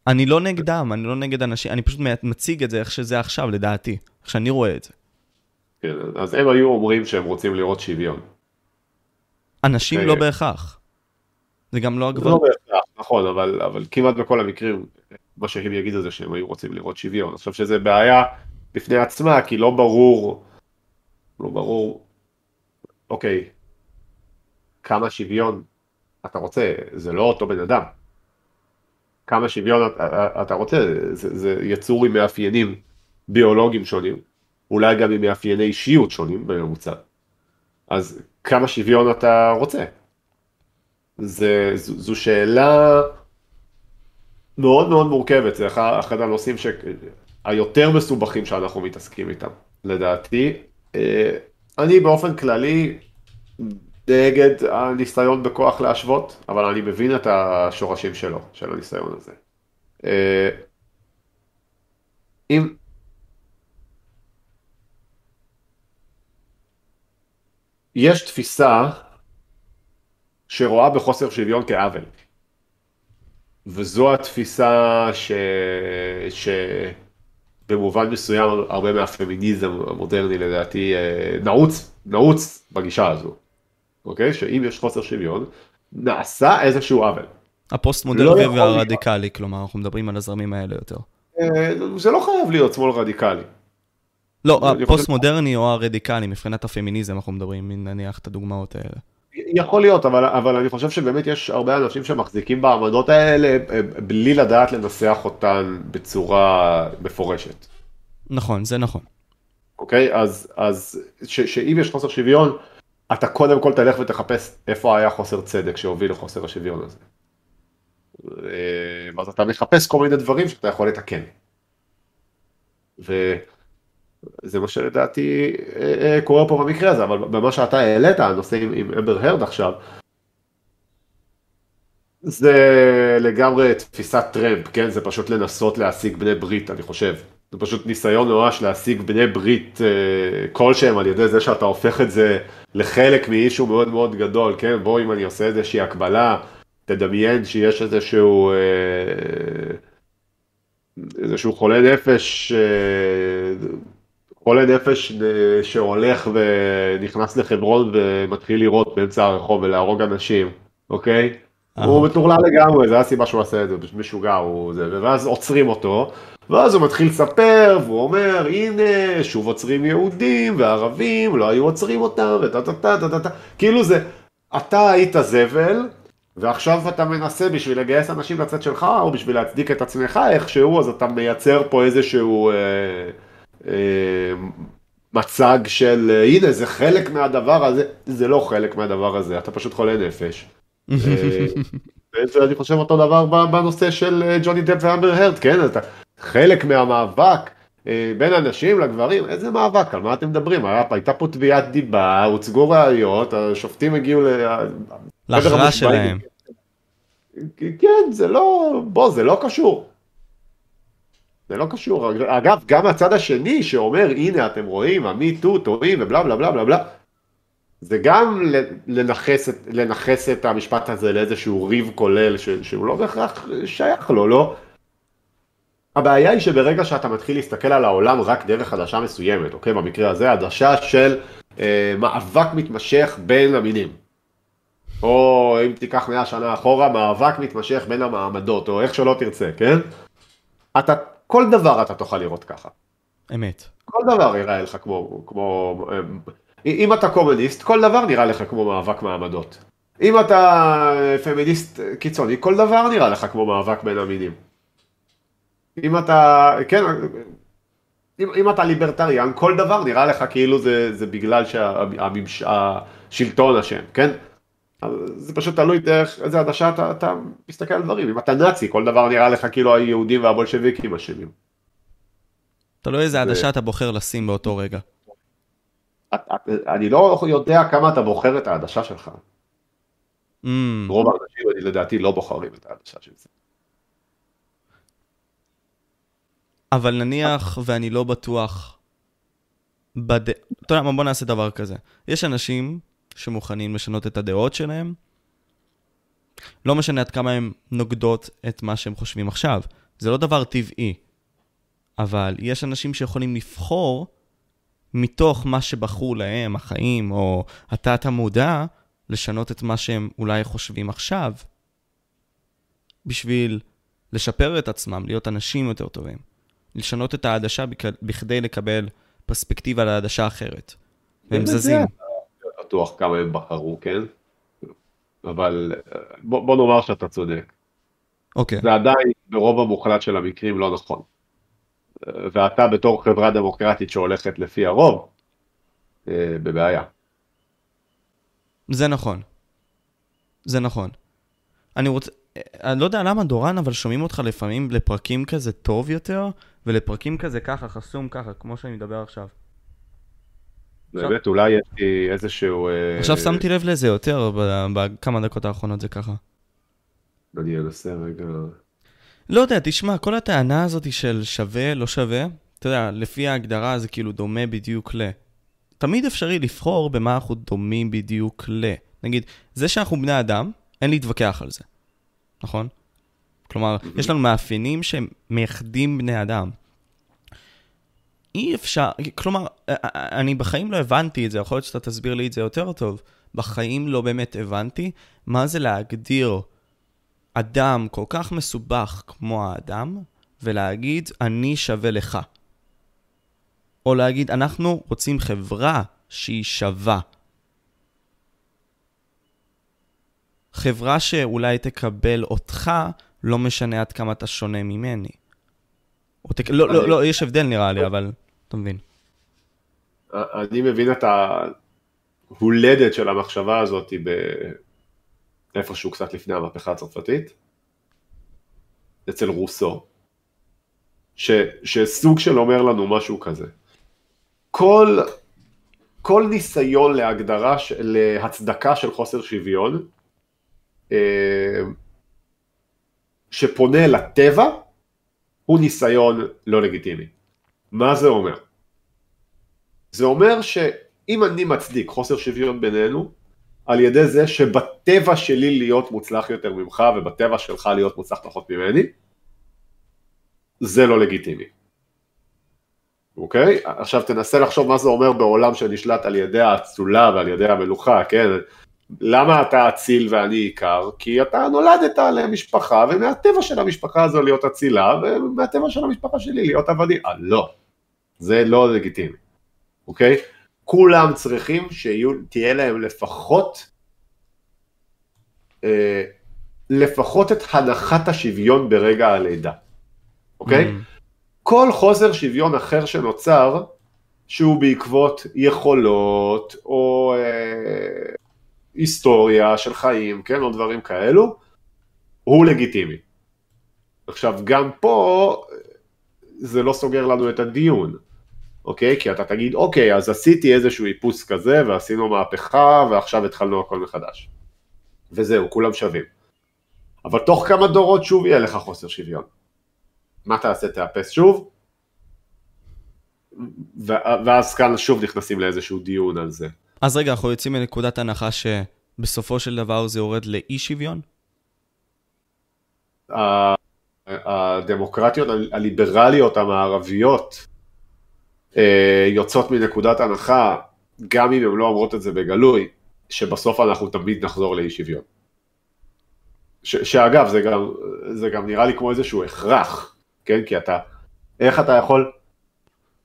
אני לא נגדם, אני לא נגד אנשים, אני פשוט מציג את זה איך שזה עכשיו, לדעתי, איך שאני רואה את זה. כן, אז הם היו אומרים שהם רוצים לראות שוויון. אנשים אוקיי. לא בהכרח. זה גם לא לא הגברים. בהכרח, נכון, אבל, אבל כמעט בכל המקרים, מה שהם יגידו זה שהם היו רוצים לראות שוויון. אני חושב שזה בעיה בפני עצמה, כי לא ברור, לא ברור, אוקיי, כמה שוויון אתה רוצה, זה לא אותו בן אדם. כמה שוויון אתה, אתה רוצה, זה, זה יצור עם מאפיינים ביולוגיים שונים, אולי גם עם מאפייני אישיות שונים בממוצע. אז כמה שוויון אתה רוצה? זה, זו, זו שאלה מאוד מאוד מורכבת, זה אחד, אחד הנושאים ש... היותר מסובכים שאנחנו מתעסקים איתם, לדעתי. אה, אני באופן כללי נגד הניסיון בכוח להשוות, אבל אני מבין את השורשים שלו, של הניסיון הזה. אה, אם... יש תפיסה שרואה בחוסר שוויון כעוול. וזו התפיסה ש... שבמובן מסוים הרבה מהפמיניזם המודרני לדעתי אה, נעוץ, נעוץ בגישה הזו. אוקיי? שאם יש חוסר שוויון, נעשה איזשהו עוול. הפוסט-מודרני לא יכול והרדיקלי, כלומר, אנחנו מדברים על הזרמים האלה יותר. אה, זה לא חייב להיות שמאל רדיקלי. לא, הפוסט-מודרני או הרדיקלי, מבחינת הפמיניזם אנחנו מדברים, נניח את הדוגמאות האלה. יכול להיות, אבל, אבל אני חושב שבאמת יש הרבה אנשים שמחזיקים בעמדות האלה אה, בלי לדעת לנסח אותן בצורה מפורשת. נכון, זה נכון. אוקיי? אז, אז ש, שאם יש חוסר שוויון, אתה קודם כל תלך ותחפש איפה היה חוסר צדק שהוביל לחוסר השוויון הזה. אה, ואז אתה מחפש כל מיני דברים שאתה יכול לתקן. וזה מה שלדעתי אה, אה, קורה פה במקרה הזה, אבל במה שאתה העלית, הנושא עם, עם אמבר הרד עכשיו, זה לגמרי תפיסת טרמפ, כן? זה פשוט לנסות להשיג בני ברית, אני חושב. זה פשוט ניסיון נואש להשיג בני ברית אה, כלשהם על ידי זה שאתה הופך את זה לחלק מאישו מאוד מאוד גדול, כן? בוא אם אני עושה איזושהי הקבלה, תדמיין שיש איזשהו, איזשהו חולה נפש, אה, חולה נפש אה, שהולך ונכנס לחברון ומתחיל לירות באמצע הרחוב ולהרוג אנשים, אוקיי? הוא מטורלל לגמרי, זה הסיבה שהוא עשה את זה, פשוט משוגע, הוא זה, ואז עוצרים אותו, ואז הוא מתחיל לספר, והוא אומר, הנה, שוב עוצרים יהודים וערבים, לא היו עוצרים אותם, וטה טה טה טה טה טה, כאילו זה, אתה היית זבל, ועכשיו אתה מנסה בשביל לגייס אנשים לצד שלך, או בשביל להצדיק את עצמך איכשהו, אז אתה מייצר פה איזשהו אה, מצג של, אה, הנה, זה חלק מהדבר הזה, זה לא חלק מהדבר הזה, אתה פשוט חולה נפש. אה, ואני חושב אותו דבר בנושא של אה, ג'וני דפ ואמבר הרד, כן? אתה חלק מהמאבק אה, בין הנשים לגברים, איזה מאבק, על מה אתם מדברים? הייתה פה תביעת דיבה, הוצגו ראיות, השופטים הגיעו ל... להכרעה. שלהם. כן, זה לא, בוא, זה לא קשור. זה לא קשור. אגב, גם הצד השני שאומר, הנה, אתם רואים, המיטו טועים ובלה בלה בלה בלה בלה, זה גם לנכס, את- לנכס את המשפט הזה לאיזשהו ריב כולל ש, שהוא לא בהכרח שייך לו, לא? הבעיה היא שברגע שאתה מתחיל להסתכל על העולם רק דרך עדשה מסוימת, אוקיי? במקרה הזה עדשה של אה, מאבק מתמשך בין המינים. או אם תיקח 100 שנה אחורה, מאבק מתמשך בין המעמדות, או איך שלא תרצה, כן? אתה, כל דבר אתה תוכל לראות ככה. אמת. כל דבר יראה לך כמו, כמו, אמ, אם אתה קומוניסט, כל דבר נראה לך כמו מאבק מעמדות. אם אתה פמיניסט קיצוני, כל דבר נראה לך כמו מאבק בין המינים. אם אתה, כן, אם, אם אתה ליברטריאן, כל דבר נראה לך כאילו זה, זה בגלל שהשלטון אשם, כן? זה פשוט תלוי דרך איזה עדשה אתה, אתה מסתכל על דברים. אם אתה נאצי, כל דבר נראה לך כאילו היהודים והבולשביקים אשמים. תלוי איזה עדשה אתה בוחר לשים באותו רגע. אני לא יודע כמה אתה בוחר את העדשה שלך. Mm, רוב האנשים, אני לדעתי, לא בוחרים את העדשה של זה. אבל נניח ואני לא בטוח... בד... אתה יודע מה, בוא נעשה דבר כזה. יש אנשים שמוכנים לשנות את הדעות שלהם. לא משנה עד כמה הן נוגדות את מה שהם חושבים עכשיו. זה לא דבר טבעי. אבל יש אנשים שיכולים לבחור מתוך מה שבחרו להם, החיים, או התת-המודע, לשנות את מה שהם אולי חושבים עכשיו, בשביל לשפר את עצמם, להיות אנשים יותר טובים. לשנות את העדשה בכדי לקבל פרספקטיבה לעדשה אחרת. והם זזים. בטוח כמה הם בחרו, כן? אבל בוא, בוא נאמר שאתה צודק. אוקיי. זה עדיין ברוב המוחלט של המקרים לא נכון. ואתה בתור חברה דמוקרטית שהולכת לפי הרוב, אה, בבעיה. זה נכון. זה נכון. אני רוצה, אני לא יודע למה דורן, אבל שומעים אותך לפעמים לפרקים כזה טוב יותר, ולפרקים כזה ככה, חסום ככה, כמו שאני מדבר עכשיו. באמת, אולי יש לי איזשהו... אה, עכשיו שמתי לב לזה יותר, בכמה דקות האחרונות זה ככה. אני אנסה רגע... לא יודע, תשמע, כל הטענה הזאת של שווה, לא שווה, אתה יודע, לפי ההגדרה זה כאילו דומה בדיוק ל... תמיד אפשרי לבחור במה אנחנו דומים בדיוק ל... נגיד, זה שאנחנו בני אדם, אין להתווכח על זה, נכון? כלומר. יש לנו מאפיינים שמייחדים בני אדם. אי אפשר, כלומר, אני בחיים לא הבנתי את זה, יכול להיות שאתה תסביר לי את זה יותר טוב. בחיים לא באמת הבנתי מה זה להגדיר אדם כל כך מסובך כמו האדם, ולהגיד, אני שווה לך. או להגיד, אנחנו רוצים חברה שהיא שווה. חברה שאולי תקבל אותך, לא משנה עד כמה אתה שונה ממני. תק... לא, לא, לא, יש הבדל נראה לי, אבל אתה מבין. אני מבין את ההולדת של המחשבה הזאת איפשהו קצת לפני המהפכה הצרפתית, אצל רוסו, ש, שסוג של אומר לנו משהו כזה. כל, כל ניסיון להגדרה, להצדקה של חוסר שוויון, אה, שפונה לטבע, הוא ניסיון לא לגיטימי. מה זה אומר? זה אומר שאם אני מצדיק חוסר שוויון בינינו, על ידי זה שבטבע שלי להיות מוצלח יותר ממך ובטבע שלך להיות מוצלח פחות ממני, זה לא לגיטימי. אוקיי? עכשיו תנסה לחשוב מה זה אומר בעולם שנשלט על ידי האצולה ועל ידי המלוכה, כן? למה אתה אציל ואני עיקר? כי אתה נולדת למשפחה ומהטבע של המשפחה הזו להיות אצילה ומהטבע של המשפחה שלי להיות עבדי. אה, לא. זה לא לגיטימי, אוקיי? כולם צריכים שתהיה להם לפחות, אה, לפחות את הנחת השוויון ברגע הלידה, אוקיי? Mm. כל חוסר שוויון אחר שנוצר, שהוא בעקבות יכולות או אה, היסטוריה של חיים, כן, או דברים כאלו, הוא לגיטימי. עכשיו, גם פה זה לא סוגר לנו את הדיון. אוקיי? כי אתה תגיד, אוקיי, אז עשיתי איזשהו איפוס כזה, ועשינו מהפכה, ועכשיו התחלנו הכל מחדש. וזהו, כולם שווים. אבל תוך כמה דורות שוב יהיה לך חוסר שוויון. מה תעשה? תאפס שוב? ואז כאן שוב נכנסים לאיזשהו דיון על זה. אז רגע, אנחנו יוצאים מנקודת הנחה שבסופו של דבר זה יורד לאי שוויון? הדמוקרטיות הליברליות המערביות יוצאות מנקודת הנחה, גם אם הן לא אומרות את זה בגלוי, שבסוף אנחנו תמיד נחזור לאי שוויון. ש, שאגב, זה גם, זה גם נראה לי כמו איזשהו הכרח, כן? כי אתה, איך אתה יכול,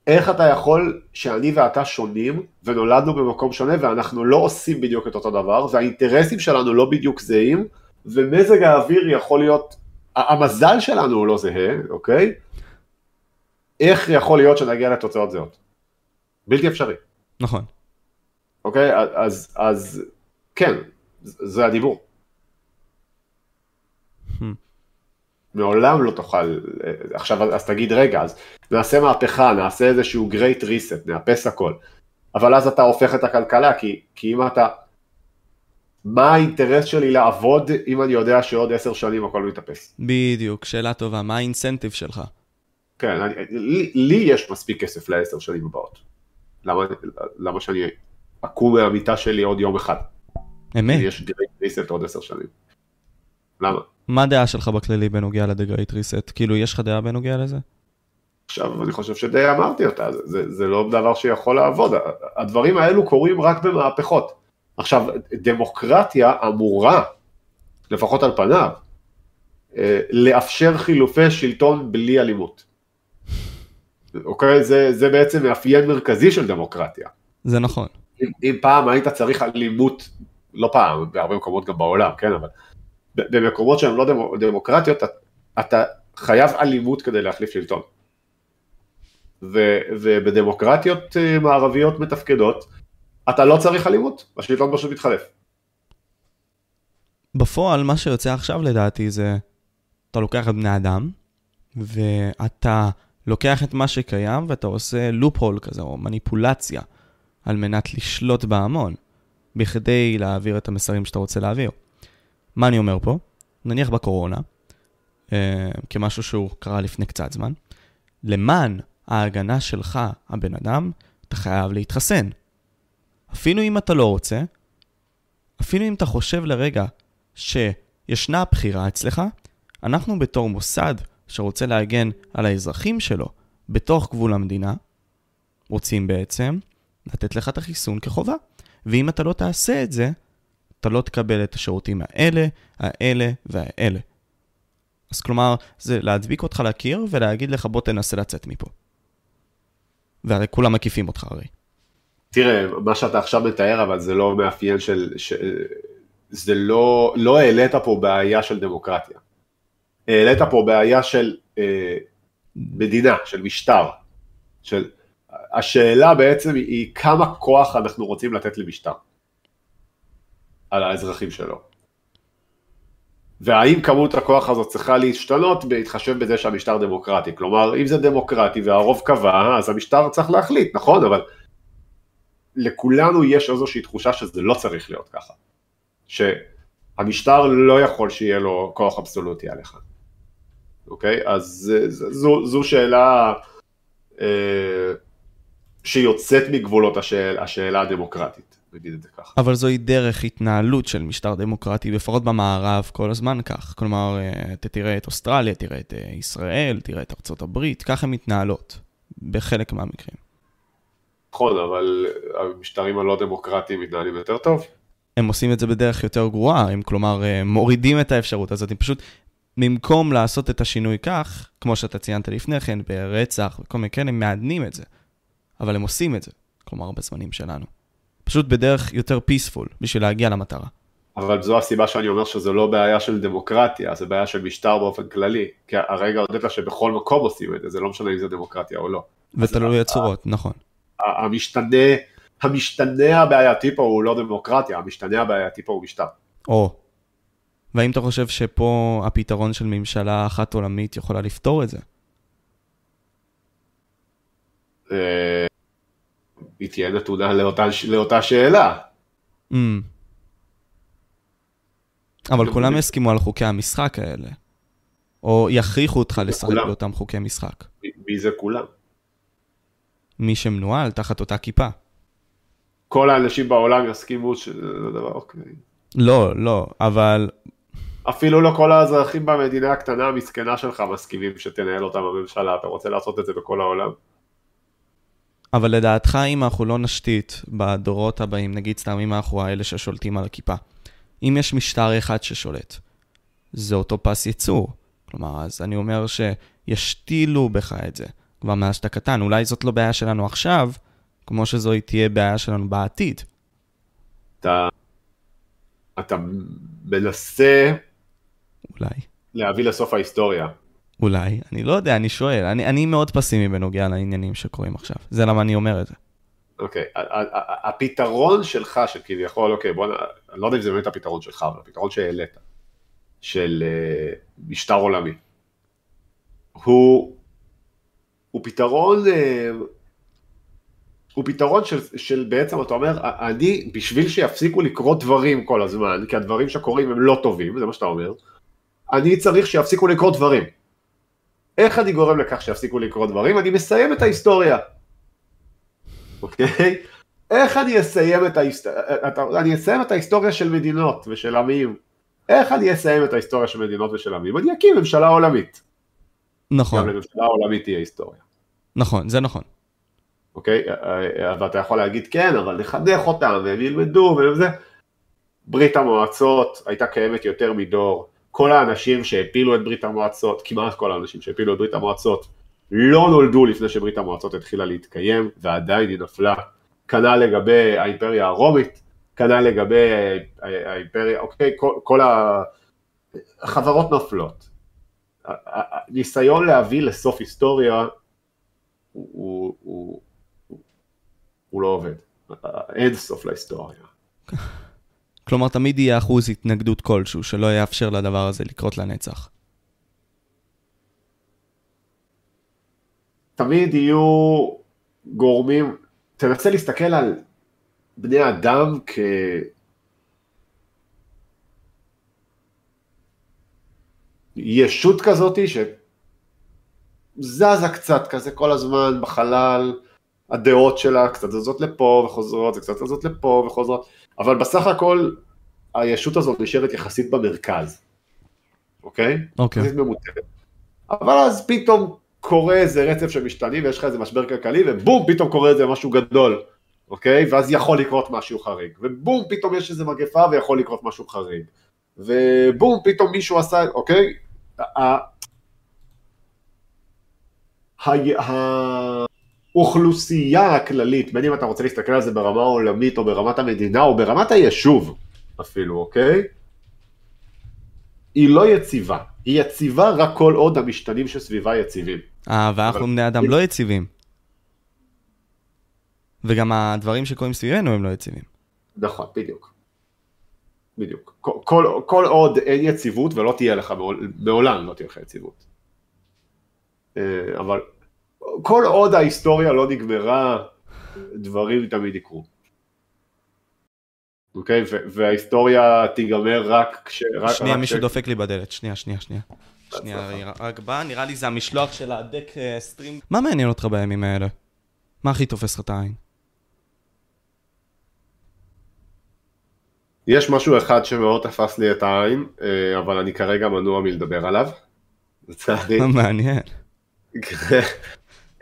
איך אתה יכול שאני ואתה שונים ונולדנו במקום שונה ואנחנו לא עושים בדיוק את אותו דבר והאינטרסים שלנו לא בדיוק זהים ומזג האוויר יכול להיות, המזל שלנו הוא לא זהה, אוקיי? איך יכול להיות שנגיע לתוצאות זהות? בלתי אפשרי. נכון. אוקיי, אז, אז כן, זה הדיבור. Hmm. מעולם לא תוכל, עכשיו אז תגיד רגע, אז נעשה מהפכה, נעשה איזשהו great reset, נאפס הכל. אבל אז אתה הופך את הכלכלה, כי, כי אם אתה, מה האינטרס שלי לעבוד אם אני יודע שעוד עשר שנים הכל מתאפס? בדיוק, שאלה טובה, מה האינסנטיב שלך? כן, אני, לי, לי יש מספיק כסף לעשר שנים הבאות. למה, למה שאני אקום מהמיטה שלי עוד יום אחד. אמת. יש גרייט ריסט עוד עשר שנים. למה? מה הדעה שלך בכללי בנוגע ל-The Reset? כאילו, יש לך דעה בנוגע לזה? עכשיו אני חושב שדי אמרתי אותה, זה, זה, זה לא דבר שיכול לעבוד, הדברים האלו קורים רק במהפכות. עכשיו, דמוקרטיה אמורה, לפחות על פניו, אה, לאפשר חילופי שלטון בלי אלימות. אוקיי? זה, זה בעצם מאפיין מרכזי של דמוקרטיה. זה נכון. אם, אם פעם היית צריך אלימות, לא פעם, בהרבה מקומות גם בעולם, כן, אבל במקומות שהן לא דמו, דמוקרטיות, אתה, אתה חייב אלימות כדי להחליף שלטון. ו, ובדמוקרטיות אה, מערביות מתפקדות, אתה לא צריך אלימות, השלטון פשוט מתחלף. בפועל, מה שיוצא עכשיו לדעתי זה, אתה לוקח את בני אדם, ואתה לוקח את מה שקיים ואתה עושה לופ הול כזה, או מניפולציה, על מנת לשלוט בהמון, בכדי להעביר את המסרים שאתה רוצה להעביר. מה אני אומר פה? נניח בקורונה, אה, כמשהו שהוא קרה לפני קצת זמן, למען ההגנה שלך, הבן אדם, אתה חייב להתחסן. אפילו אם אתה לא רוצה, אפילו אם אתה חושב לרגע שישנה בחירה אצלך, אנחנו בתור מוסד שרוצה להגן על האזרחים שלו בתוך גבול המדינה, רוצים בעצם לתת לך את החיסון כחובה. ואם אתה לא תעשה את זה, אתה לא תקבל את השירותים האלה, האלה והאלה. אז כלומר, זה להדביק אותך לקיר ולהגיד לך בוא תנסה לצאת מפה. והרי כולם מקיפים אותך הרי. תראה, מה שאתה עכשיו מתאר, אבל זה לא מאפיין של... ש... זה לא, לא העלית פה בעיה של דמוקרטיה. העלית פה בעיה של אה, מדינה, של משטר. של... השאלה בעצם היא, כמה כוח אנחנו רוצים לתת למשטר. על האזרחים שלו. והאם כמות הכוח הזאת צריכה להשתנות בהתחשב בזה שהמשטר דמוקרטי. כלומר, אם זה דמוקרטי והרוב קבע, אז המשטר צריך להחליט, נכון? אבל לכולנו יש איזושהי תחושה שזה לא צריך להיות ככה. שהמשטר לא יכול שיהיה לו כוח אבסולוטי עליך. אוקיי? אז זו, זו שאלה אה, שיוצאת מגבולות השאל, השאלה הדמוקרטית. נגיד את זה ככה. אבל זוהי דרך התנהלות של משטר דמוקרטי, לפחות במערב כל הזמן כך. כלומר, אה, אתה תראה את אוסטרליה, תראה את אה, ישראל, תראה את ארצות הברית, ככה הן מתנהלות, בחלק מהמקרים. נכון, אבל המשטרים הלא דמוקרטיים מתנהלים יותר טוב. הם עושים את זה בדרך יותר גרועה, הם כלומר אה, מורידים את האפשרות הזאת, הם פשוט, במקום לעשות את השינוי כך, כמו שאתה ציינת לפני כן, ברצח וכל מיני כאלה, הם מעדנים את זה. אבל הם עושים את זה, כלומר, בזמנים שלנו. פשוט בדרך יותר פיספול, בשביל להגיע למטרה. אבל זו הסיבה שאני אומר שזו לא בעיה של דמוקרטיה, זו בעיה של משטר באופן כללי. כי הרגע הודית שבכל מקום עושים את זה, זה לא משנה אם זה דמוקרטיה או לא. ותלוי הצורות, נכון. המשתנה, המשתנה הבעייתי פה הוא לא דמוקרטיה, המשתנה הבעייתי פה הוא משטר. או. והאם אתה חושב שפה הפתרון של ממשלה אחת עולמית יכולה לפתור את זה? היא תהיה נתונה לאותה, לאותה שאלה. Mm. אבל כולם יסכימו על חוקי המשחק האלה. או יכריחו אותך לשחק באותם חוקי משחק. מי זה כולם? מי שמנוהל תחת אותה כיפה. כל האנשים בעולם יסכימו שזה דבר אוקיי. לא, לא, אבל... אפילו לא כל האזרחים במדינה הקטנה המסכנה שלך מסכימים שתנהל אותם הממשלה, אתה רוצה לעשות את זה בכל העולם? אבל לדעתך, אם אנחנו לא נשתית בדורות הבאים, נגיד סתם אם אנחנו האלה ששולטים על הכיפה, אם יש משטר אחד ששולט, זה אותו פס ייצור. כלומר, אז אני אומר שישתילו בך את זה כבר מאז שאתה קטן. אולי זאת לא בעיה שלנו עכשיו, כמו שזו תהיה בעיה שלנו בעתיד. אתה, אתה מנסה... אולי. להביא לסוף ההיסטוריה. אולי, אני לא יודע, אני שואל. אני, אני מאוד פסימי בנוגע לעניינים שקורים עכשיו. זה למה אני אומר את זה. אוקיי, okay, הפתרון שלך, שכביכול, אוקיי, בוא, אני לא יודע אם זה באמת הפתרון שלך, אבל הפתרון שהעלית, של uh, משטר עולמי, הוא, הוא פתרון, uh, הוא פתרון של, של בעצם, אתה אומר, אני, בשביל שיפסיקו לקרות דברים כל הזמן, כי הדברים שקורים הם לא טובים, זה מה שאתה אומר, אני צריך שיפסיקו לקרות דברים. איך אני גורם לכך שיפסיקו לקרות דברים? אני מסיים את ההיסטוריה. אוקיי? איך אני אסיים את, ההיסט... אני אסיים את ההיסטוריה של מדינות ושל עמים? איך אני אסיים את ההיסטוריה של מדינות ושל עמים? אני אקים ממשלה עולמית. נכון. גם לממשלה עולמית תהיה היסטוריה. נכון, זה נכון. אוקיי? ואתה יכול להגיד כן, אבל נחנך אותם והם ילמדו וזה. ברית המועצות הייתה קיימת יותר מדור. כל האנשים שהפילו את ברית המועצות, כמעט כל האנשים שהפילו את ברית המועצות, לא נולדו לפני שברית המועצות התחילה להתקיים, ועדיין היא נפלה. כנ"ל לגבי האימפריה הרומית, כנ"ל לגבי האימפריה, אוקיי, כל, כל החברות נופלות. הניסיון להביא לסוף היסטוריה הוא, הוא, הוא, הוא לא עובד. אין סוף להיסטוריה. כלומר, תמיד יהיה אחוז התנגדות כלשהו שלא יאפשר לדבר הזה לקרות לנצח. תמיד יהיו גורמים, תנסה להסתכל על בני אדם כ... ישות כזאתי שזזה קצת כזה כל הזמן בחלל, הדעות שלה קצת זזות לפה וחוזרות, זה קצת זזות לפה וחוזרות, אבל בסך הכל הישות הזאת נשארת יחסית במרכז, אוקיי? אוקיי. יחסית ממותגת. אבל אז פתאום קורה איזה רצף של משתנים ויש לך איזה משבר כלכלי ובום פתאום קורה איזה משהו גדול, אוקיי? ואז יכול לקרות משהו חריג, ובום פתאום יש איזה מגפה ויכול לקרות משהו חריג, ובום פתאום מישהו עשה, אוקיי? האוכלוסייה הכללית, בין אם אתה רוצה להסתכל על זה ברמה העולמית או ברמת המדינה או ברמת היישוב אפילו, אוקיי? היא לא יציבה, היא יציבה רק כל עוד המשתנים שסביבה יציבים. אה, ואנחנו בני אדם לא יציבים. וגם הדברים שקורים סביבנו הם לא יציבים. נכון, בדיוק. בדיוק. כל, כל, כל עוד אין יציבות ולא תהיה לך, מעולם לא תהיה לך יציבות. אה, אבל כל עוד ההיסטוריה לא נגמרה, דברים תמיד יקרו. אוקיי? וההיסטוריה תיגמר רק כש... שנייה, מישהו דופק לי בדלת. שנייה, שנייה, שנייה. שנייה, רק בא, נראה לי זה המשלוח של הדק סטרים. מה מעניין אותך בימים האלה? מה הכי תופס לך את העין? יש משהו אחד שמאוד תפס לי את העין, אה, אבל אני כרגע מנוע מלדבר עליו. לצערי. מעניין.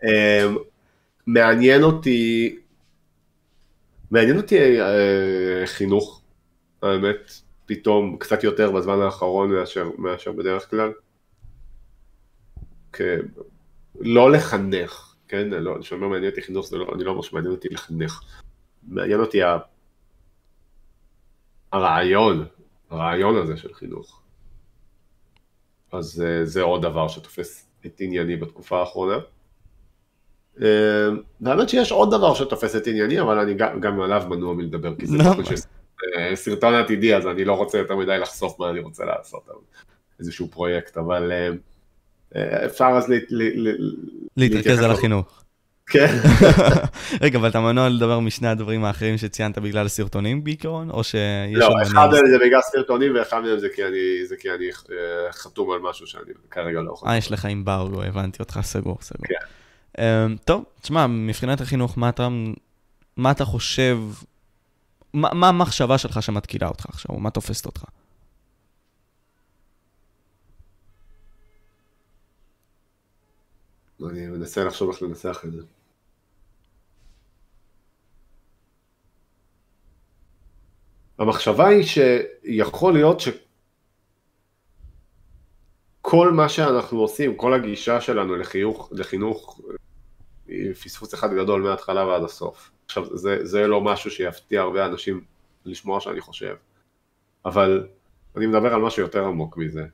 אה, מעניין אותי, מעניין אותי אה, חינוך, האמת, פתאום קצת יותר בזמן האחרון מאשר, מאשר בדרך כלל. לא לחנך, כן? לא, אני שאומר מעניין אותי חינוך, לא, אני לא אומר שמעניין אותי לחנך. מעניין אותי הרעיון, הרעיון הזה של חינוך. אז אה, זה עוד דבר שתופס את ענייני בתקופה האחרונה. אה, והאמת שיש עוד דבר שתופס את ענייני, אבל אני גם, גם עליו מנוע מלדבר, כי זה אה, סרטון עתידי, אז אני לא רוצה יותר מדי לחשוף מה אני רוצה לעשות, איזשהו פרויקט, אבל אפשר אז להתרכז על החינוך. כן. רגע, אבל אתה מנוע לדבר משני הדברים האחרים שציינת בגלל הסרטונים בעיקרון, או שיש... לא, אחד מהם זה בגלל סרטונים ואחד מהם זה כי אני, זה כי אני אה, חתום על משהו שאני כרגע לא יכול. אה, יש לך אימברגו, הבנתי אותך, סגור, סגור. כן. Um, טוב, תשמע, מבחינת החינוך, מה אתה, מה אתה חושב, מה, מה המחשבה שלך שמתקילה אותך עכשיו, או מה תופסת אותך? אני מנסה לחשוב איך לנסח את זה. המחשבה היא שיכול להיות שכל מה שאנחנו עושים, כל הגישה שלנו לחיוך, לחינוך, פספוס אחד גדול מההתחלה ועד הסוף. עכשיו, זה, זה לא משהו שיפתיע הרבה אנשים לשמוע שאני חושב, אבל אני מדבר על משהו יותר עמוק מזה.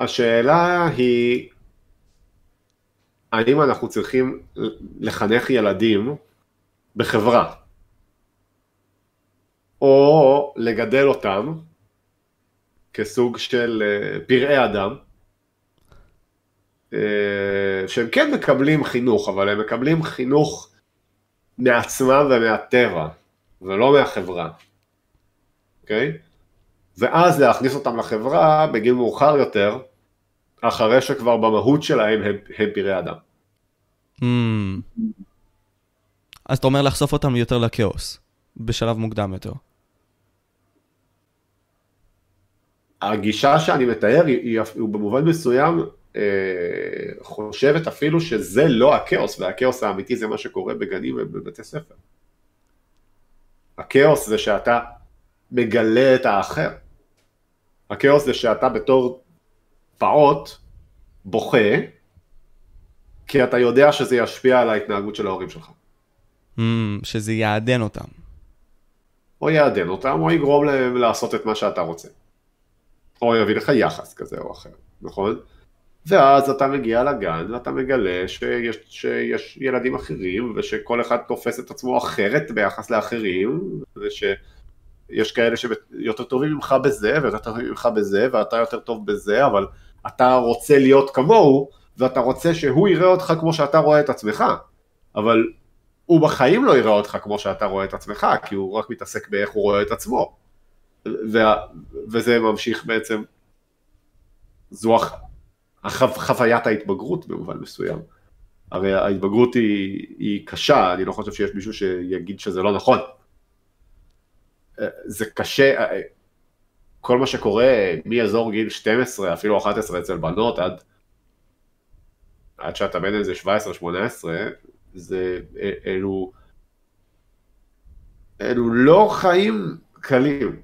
השאלה היא, האם אנחנו צריכים לחנך ילדים בחברה, או לגדל אותם כסוג של אה, פראי אדם, שהם כן מקבלים חינוך, אבל הם מקבלים חינוך מעצמם ומהטבע, ולא מהחברה, אוקיי? Okay? ואז להכניס אותם לחברה בגיל מאוחר יותר, אחרי שכבר במהות שלהם הם, הם פראי אדם. Mm. אז אתה אומר לחשוף אותם יותר לכאוס, בשלב מוקדם יותר. הגישה שאני מתאר היא, היא, היא במובן מסוים אה, חושבת אפילו שזה לא הכאוס, והכאוס האמיתי זה מה שקורה בגנים ובבתי ספר. הכאוס זה שאתה מגלה את האחר. הכאוס זה שאתה בתור פעוט בוכה, כי אתה יודע שזה ישפיע על ההתנהגות של ההורים שלך. Mm, שזה יעדן אותם. או יעדן אותם, או יגרום להם לעשות את מה שאתה רוצה. או יביא לך יחס כזה או אחר, נכון? ואז אתה מגיע לגן ואתה מגלה שיש, שיש ילדים אחרים ושכל אחד תופס את עצמו אחרת ביחס לאחרים ושיש כאלה שיותר טובים ממך בזה ויותר טובים ממך בזה ואתה יותר טוב בזה אבל אתה רוצה להיות כמוהו ואתה רוצה שהוא יראה אותך כמו שאתה רואה את עצמך. אבל הוא בחיים לא יראה אותך כמו שאתה רואה את עצמך כי הוא רק מתעסק באיך הוא רואה את עצמו. וזה ממשיך בעצם. זו החו, חוויית ההתבגרות במובן מסוים. הרי ההתבגרות היא, היא קשה, אני לא חושב שיש מישהו שיגיד שזה לא נכון. אה, זה קשה, אה, כל מה שקורה מאזור גיל 12, אפילו 11 אצל בנות, עד, עד שאתה בן איזה 17-18, זה, אה, אלו, אלו לא חיים קלים,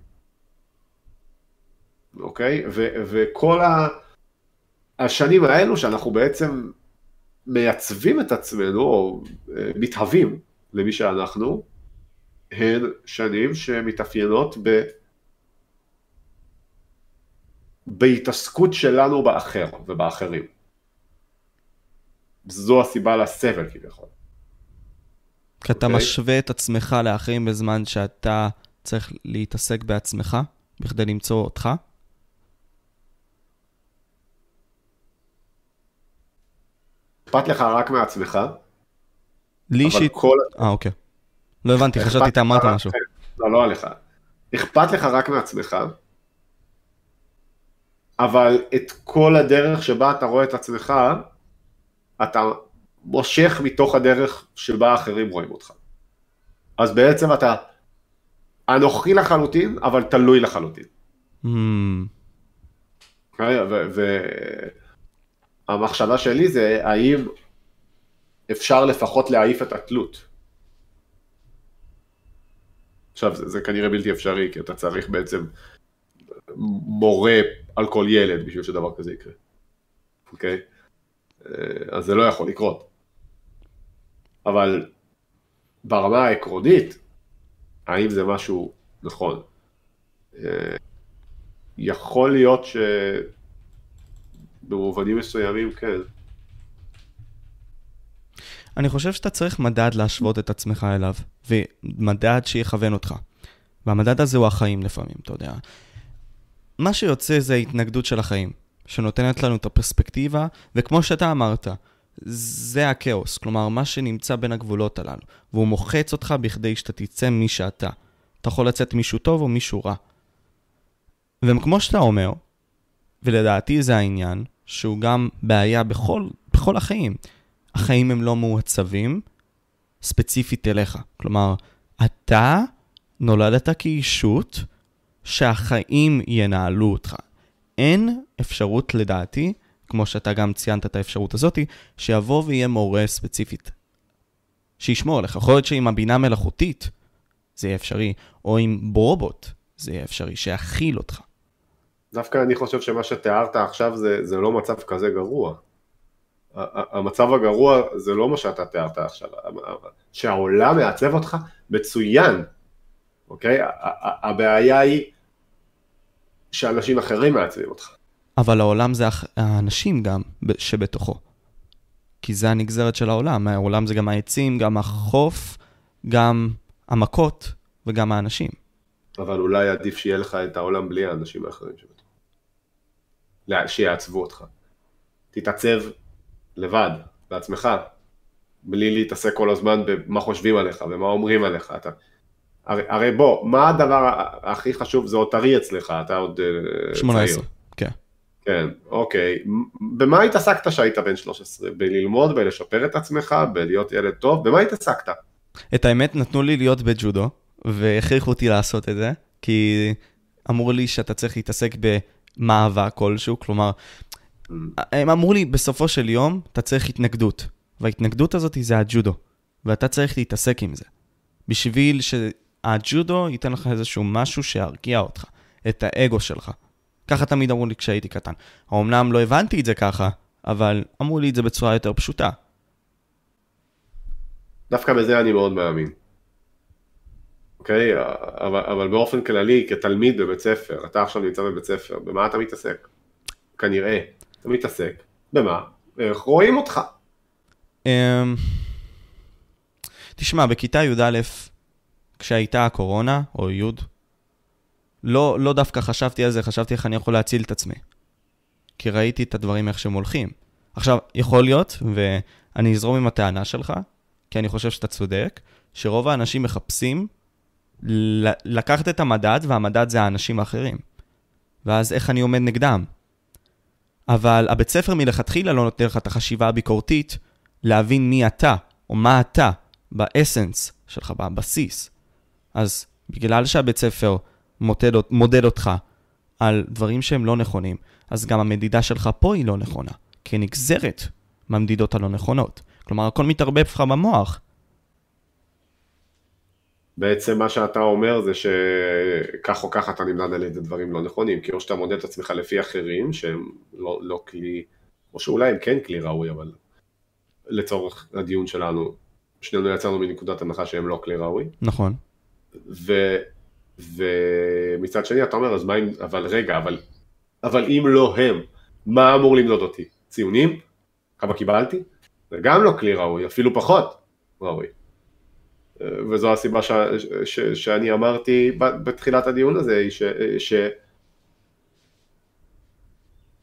אוקיי? ו, וכל ה... השנים האלו שאנחנו בעצם מייצבים את עצמנו או אה, מתהווים למי שאנחנו, הן שנים שמתאפיינות ב... בהתעסקות שלנו באחר ובאחרים. זו הסיבה לסבל כביכול. כי אתה okay. אוקיי? משווה את עצמך לאחרים בזמן שאתה צריך להתעסק בעצמך בכדי למצוא אותך? אכפת לך רק מעצמך. לי אישית... כל... אה, אוקיי. לא הבנתי, חשבתי אתה אמרת משהו. לא, לא עליך. אכפת לך רק מעצמך, אבל את כל הדרך שבה אתה רואה את עצמך, אתה מושך מתוך הדרך שבה אחרים רואים אותך. אז בעצם אתה אנוכי לחלוטין, אבל תלוי לחלוטין. Mm. Okay, אוקיי? המחשבה שלי זה האם אפשר לפחות להעיף את התלות. עכשיו זה, זה כנראה בלתי אפשרי כי אתה צריך בעצם מורה על כל ילד בשביל שדבר כזה יקרה, אוקיי? אה, אז זה לא יכול לקרות. אבל ברמה העקרונית, האם זה משהו נכון? אה, יכול להיות ש... במובנים מסוימים כן. אני חושב שאתה צריך מדד להשוות את עצמך אליו, ומדד שיכוון אותך. והמדד הזה הוא החיים לפעמים, אתה יודע. מה שיוצא זה ההתנגדות של החיים, שנותנת לנו את הפרספקטיבה, וכמו שאתה אמרת, זה הכאוס, כלומר, מה שנמצא בין הגבולות הללו, והוא מוחץ אותך בכדי שאתה תצא מי שאתה. אתה יכול לצאת מישהו טוב או מישהו רע. וכמו שאתה אומר, ולדעתי זה העניין, שהוא גם בעיה בכל, בכל החיים. החיים הם לא מעוצבים ספציפית אליך. כלומר, אתה נולדת כאישות שהחיים ינהלו אותך. אין אפשרות לדעתי, כמו שאתה גם ציינת את האפשרות הזאתי, שיבוא ויהיה מורה ספציפית. שישמור עליך. יכול להיות שעם הבינה מלאכותית זה יהיה אפשרי, או עם רובוט זה יהיה אפשרי, שיכיל אותך. דווקא אני חושב שמה שתיארת עכשיו זה, זה לא מצב כזה גרוע. המצב הגרוע זה לא מה שאתה תיארת עכשיו, שהעולם מעצב אותך מצוין, אוקיי? הבעיה היא שאנשים אחרים מעצבים אותך. אבל העולם זה האנשים גם שבתוכו. כי זה הנגזרת של העולם, העולם זה גם העצים, גם החוף, גם המכות וגם האנשים. אבל אולי עדיף שיהיה לך את העולם בלי האנשים האחרים שבתוכו. שיעצבו אותך. תתעצב לבד, בעצמך, בלי להתעסק כל הזמן במה חושבים עליך ומה אומרים עליך. אתה... הרי, הרי בוא, מה הדבר הכי חשוב? זה עוד טרי אצלך, אתה עוד 18, אה. כן. כן, אוקיי. במה התעסקת כשהיית בן 13? בללמוד, בלשפר את עצמך, בלהיות ילד טוב? במה התעסקת? את האמת, נתנו לי להיות בג'ודו, והכריחו אותי לעשות את זה, כי אמרו לי שאתה צריך להתעסק במאבק כלשהו, כלומר. הם אמרו לי, בסופו של יום, אתה צריך התנגדות. וההתנגדות הזאת זה הג'ודו, ואתה צריך להתעסק עם זה. בשביל שהג'ודו ייתן לך איזשהו משהו שירגיע אותך, את האגו שלך. ככה תמיד אמרו לי כשהייתי קטן. אמנם לא הבנתי את זה ככה, אבל אמרו לי את זה בצורה יותר פשוטה. דווקא בזה אני מאוד מאמין. אוקיי? אבל, אבל באופן כללי, כתלמיד בבית ספר, אתה עכשיו נמצא בבית ספר, במה אתה מתעסק? כנראה, אתה מתעסק. במה? איך רואים אותך? אמ, תשמע, בכיתה י"א, כשהייתה הקורונה, או י', לא, לא דווקא חשבתי על זה, חשבתי איך אני יכול להציל את עצמי. כי ראיתי את הדברים איך שהם הולכים. עכשיו, יכול להיות, ואני אזרום עם הטענה שלך, כי אני חושב שאתה צודק, שרוב האנשים מחפשים לקחת את המדד, והמדד זה האנשים האחרים. ואז איך אני עומד נגדם? אבל הבית ספר מלכתחילה לא נותן לך את החשיבה הביקורתית להבין מי אתה, או מה אתה, באסנס שלך, בבסיס. אז בגלל שהבית ספר מודד, מודד אותך על דברים שהם לא נכונים, אז גם המדידה שלך פה היא לא נכונה, כנגזרת מהמדידות הלא נכונות. כלומר, הכל מתערבב לך במוח. בעצם מה שאתה אומר זה שכך או כך אתה נמדד על ידי דברים לא נכונים, כי או שאתה מודד את עצמך לפי אחרים שהם לא, לא כלי, או שאולי הם כן כלי ראוי, אבל לצורך הדיון שלנו, שנינו יצאנו מנקודת הנחה שהם לא כלי ראוי. נכון. ו, ומצד שני אתה אומר, אז מה אם, אבל רגע, אבל, אבל אם לא הם, מה אמור למדוד אותי? ציונים? כמה קיבלתי? זה גם לא כלי ראוי, אפילו פחות ראוי. וזו הסיבה ש, ש, שאני אמרתי בתחילת הדיון הזה, ש, ש,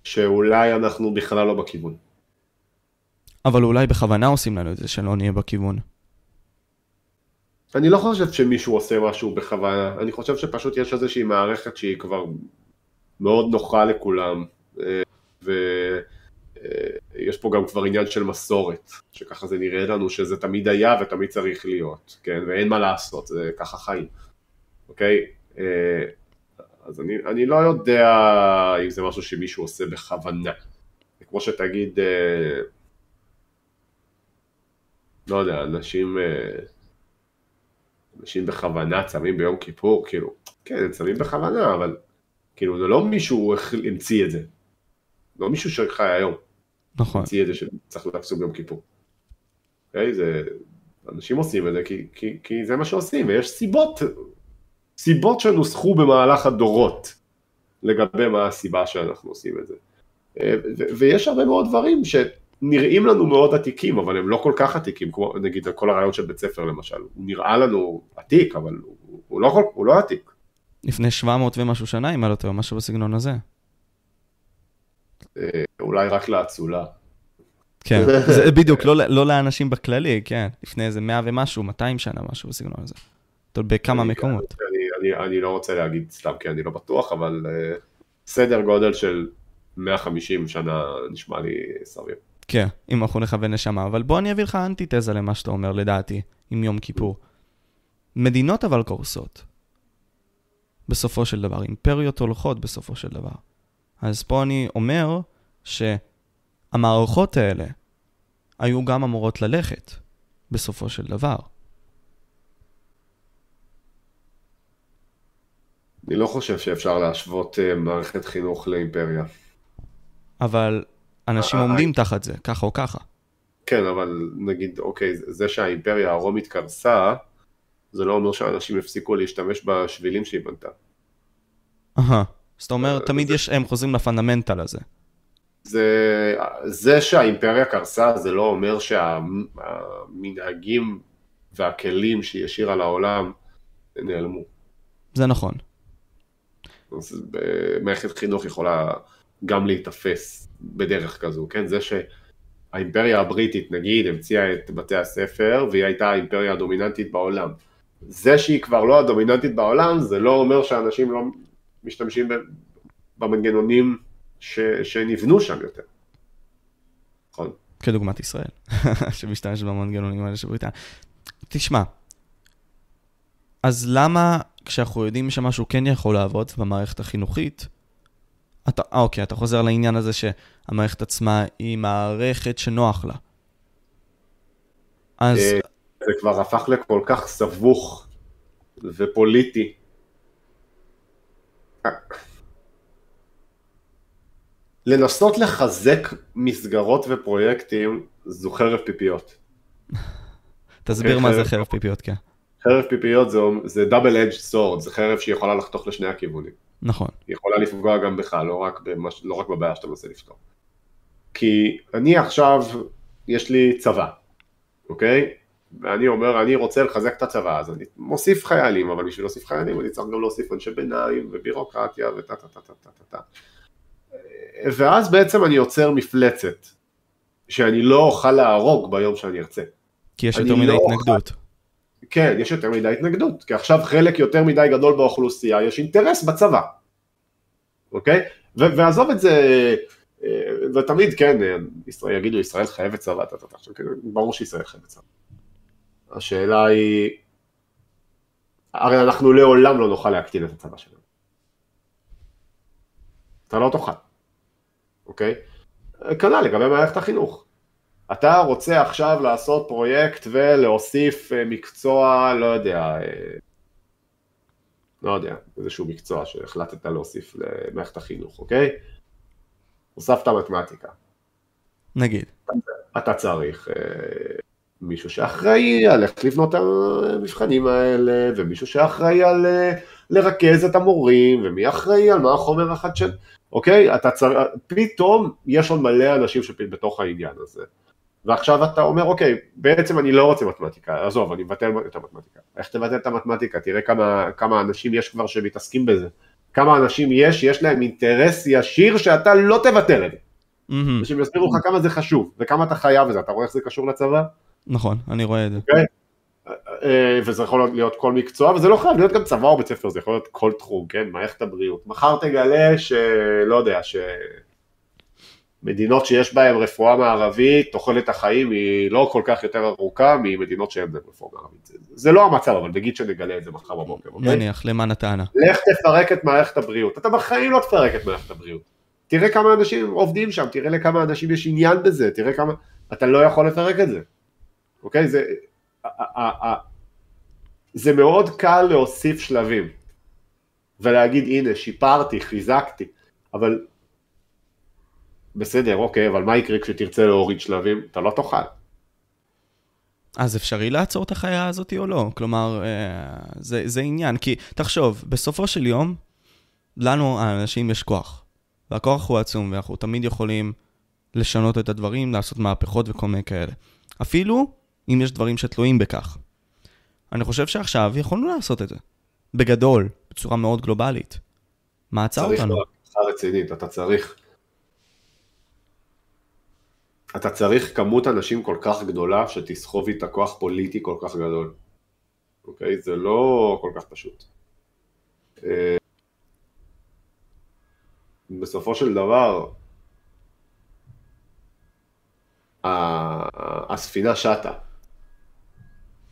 שאולי אנחנו בכלל לא בכיוון. אבל אולי בכוונה עושים לנו את זה, שלא נהיה בכיוון. אני לא חושב שמישהו עושה משהו בכוונה, אני חושב שפשוט יש איזושהי מערכת שהיא כבר מאוד נוחה לכולם, ויש פה גם כבר עניין של מסורת, שככה זה נראה לנו שזה תמיד היה ותמיד צריך להיות, כן, ואין מה לעשות, זה ככה חיים, אוקיי? אז אני, אני לא יודע אם זה משהו שמישהו עושה בכוונה, כמו שתגיד, לא יודע, אנשים... אנשים בכוונה צמים ביום כיפור, כאילו, כן, הם צמים בכוונה, אבל כאילו זה לא מישהו המציא את זה. לא מישהו שחי היום. נכון. המציא את זה שצריך להפסוק ביום כיפור. אוקיי? זה... אנשים עושים את זה כי, כי, כי זה מה שעושים, ויש סיבות, סיבות שנוסחו במהלך הדורות לגבי מה הסיבה שאנחנו עושים את זה. ויש הרבה מאוד דברים ש... נראים לנו מאוד עתיקים, אבל הם לא כל כך עתיקים, כמו נגיד כל הרעיון של בית ספר למשל, הוא נראה לנו עתיק, אבל הוא, הוא, לא, הוא לא עתיק. לפני 700 ומשהו שנה, אם אני לא טועה, משהו בסגנון הזה. אה, אולי רק לאצולה. כן, זה בדיוק, לא, לא לאנשים בכללי, כן, לפני איזה 100 ומשהו, 200 שנה, משהו בסגנון הזה. בכמה אני, מקומות. אני, אני, אני לא רוצה להגיד סתם כי אני לא בטוח, אבל uh, סדר גודל של 150 שנה נשמע לי סביר. כן, אם אנחנו נכוון נשמה. אבל בוא אני אביא לך אנטיתזה למה שאתה אומר, לדעתי, עם יום כיפור. מדינות אבל קורסות. בסופו של דבר, אימפריות הולכות בסופו של דבר. אז פה אני אומר שהמערכות האלה היו גם אמורות ללכת בסופו של דבר. אני לא חושב שאפשר להשוות uh, מערכת חינוך לאימפריה. אבל אנשים עומדים תחת זה, ככה או ככה. כן, אבל נגיד, אוקיי, זה שהאימפריה הרומית קרסה, זה לא אומר שאנשים הפסיקו להשתמש בשבילים שהיא בנתה. אהה, זאת אומרת, תמיד יש, הם חוזרים לפונדמנטל הזה. זה, זה שהאימפריה קרסה, זה לא אומר שהמנהגים והכלים שהיא השאירה לעולם נעלמו. זה נכון. אז מערכת חינוך יכולה גם להיתפס בדרך כזו, כן? זה שהאימפריה הבריטית נגיד המציאה את בתי הספר והיא הייתה האימפריה הדומיננטית בעולם. זה שהיא כבר לא הדומיננטית בעולם זה לא אומר שאנשים לא משתמשים במנגנונים ש, שנבנו שם יותר. נכון. כדוגמת ישראל, שמשתמש במנגנונים האלה של בריטניה. תשמע, אז למה כשאנחנו יודעים שמשהו כן יכול לעבוד במערכת החינוכית, אתה, אה, אוקיי, אתה חוזר לעניין הזה שהמערכת עצמה היא מערכת שנוח לה. אז... אה, זה כבר הפך לכל כך סבוך ופוליטי. לנסות לחזק מסגרות ופרויקטים זו חרב פיפיות. תסביר מה זה חרב פיפיות, כן. חרב פיפיות זה, זה דאבל אדג' סורד, זה חרב שיכולה לחתוך לשני הכיוונים. נכון. היא יכולה לפגוע גם בך, לא רק, במש, לא רק בבעיה שאתה מנסה לפתור. כי אני עכשיו, יש לי צבא, אוקיי? ואני אומר, אני רוצה לחזק את הצבא, אז אני מוסיף חיילים, אבל בשביל להוסיף חיילים אני צריך גם להוסיף אנשי ביניים ובירוקרטיה וטה טה טה טה טה טה טה. ואז בעצם אני יוצר מפלצת, שאני לא אוכל להרוג ביום שאני ארצה. כי יש יותר מדי לא התנגדות. אוכל... כן, יש יותר מדי התנגדות, כי עכשיו חלק יותר מדי גדול באוכלוסייה, יש אינטרס בצבא, אוקיי? ו- ועזוב את זה, אה, ותמיד כן, ישראל, יגידו ישראל חייבת צבא, עכשיו, כן, ברור שישראל חייבת צבא. השאלה היא, הרי אנחנו לעולם לא נוכל להקטין את הצבא שלנו. אתה לא תוכל, אוקיי? כנ"ל לגבי מערכת החינוך. אתה רוצה עכשיו לעשות פרויקט ולהוסיף אה, מקצוע, לא יודע, אה, לא יודע, איזשהו מקצוע שהחלטת להוסיף למערכת החינוך, אוקיי? הוספת מתמטיקה. נגיד. אתה צריך אה, מישהו שאחראי על איך לבנות את המבחנים האלה, ומישהו שאחראי על לרכז את המורים, ומי אחראי על מה החומר החדשני, אוקיי? אתה צריך, פתאום יש עוד מלא אנשים שבתוך העניין הזה. ועכשיו אתה אומר, אוקיי, בעצם אני לא רוצה מתמטיקה, עזוב, אני מבטל את המתמטיקה. איך תבטל את המתמטיקה? תראה כמה, כמה אנשים יש כבר שמתעסקים בזה. כמה אנשים יש, יש להם אינטרס ישיר שאתה לא תבטל את זה. Mm-hmm. ושהם יסבירו לך כמה זה חשוב, וכמה אתה חייב בזה, אתה רואה איך זה קשור לצבא? נכון, אני רואה את זה. Okay. אוקיי? אה, וזה יכול להיות כל מקצוע, וזה לא חייב להיות גם צבא או בית ספר, זה יכול להיות כל תחום, כן, מערכת הבריאות. מחר תגלה שלא יודע, ש... מדינות שיש בהן רפואה מערבית, תוחלת החיים היא לא כל כך יותר ארוכה ממדינות שאין בהן רפואה מערבית. זה, זה לא המצב, אבל נגיד שנגלה את זה מחר בבוקר, אוקיי? נניח, למען הטענה. לך תפרק את מערכת הבריאות. אתה בחיים לא תפרק את מערכת הבריאות. תראה כמה אנשים עובדים שם, תראה לכמה אנשים יש עניין בזה, תראה כמה... אתה לא יכול לפרק את זה, אוקיי? זה... זה מאוד קל להוסיף שלבים ולהגיד הנה שיפרתי, חיזקתי, אבל בסדר, אוקיי, אבל מה יקרה כשתרצה להוריד שלבים? אתה לא תוכל. אז אפשרי לעצור את החיה הזאת או לא? כלומר, אה, זה, זה עניין. כי תחשוב, בסופו של יום, לנו, האנשים, יש כוח. והכוח הוא עצום, ואנחנו תמיד יכולים לשנות את הדברים, לעשות מהפכות וכל מיני כאלה. אפילו אם יש דברים שתלויים בכך. אני חושב שעכשיו יכולנו לעשות את זה. בגדול, בצורה מאוד גלובלית. מה עצר אותנו? צריך רצינית, אתה צריך אתה צריך כמות אנשים כל כך גדולה שתסחוב איתה כוח פוליטי כל כך גדול. אוקיי? זה לא כל כך פשוט. אה, בסופו של דבר, הספינה שטה.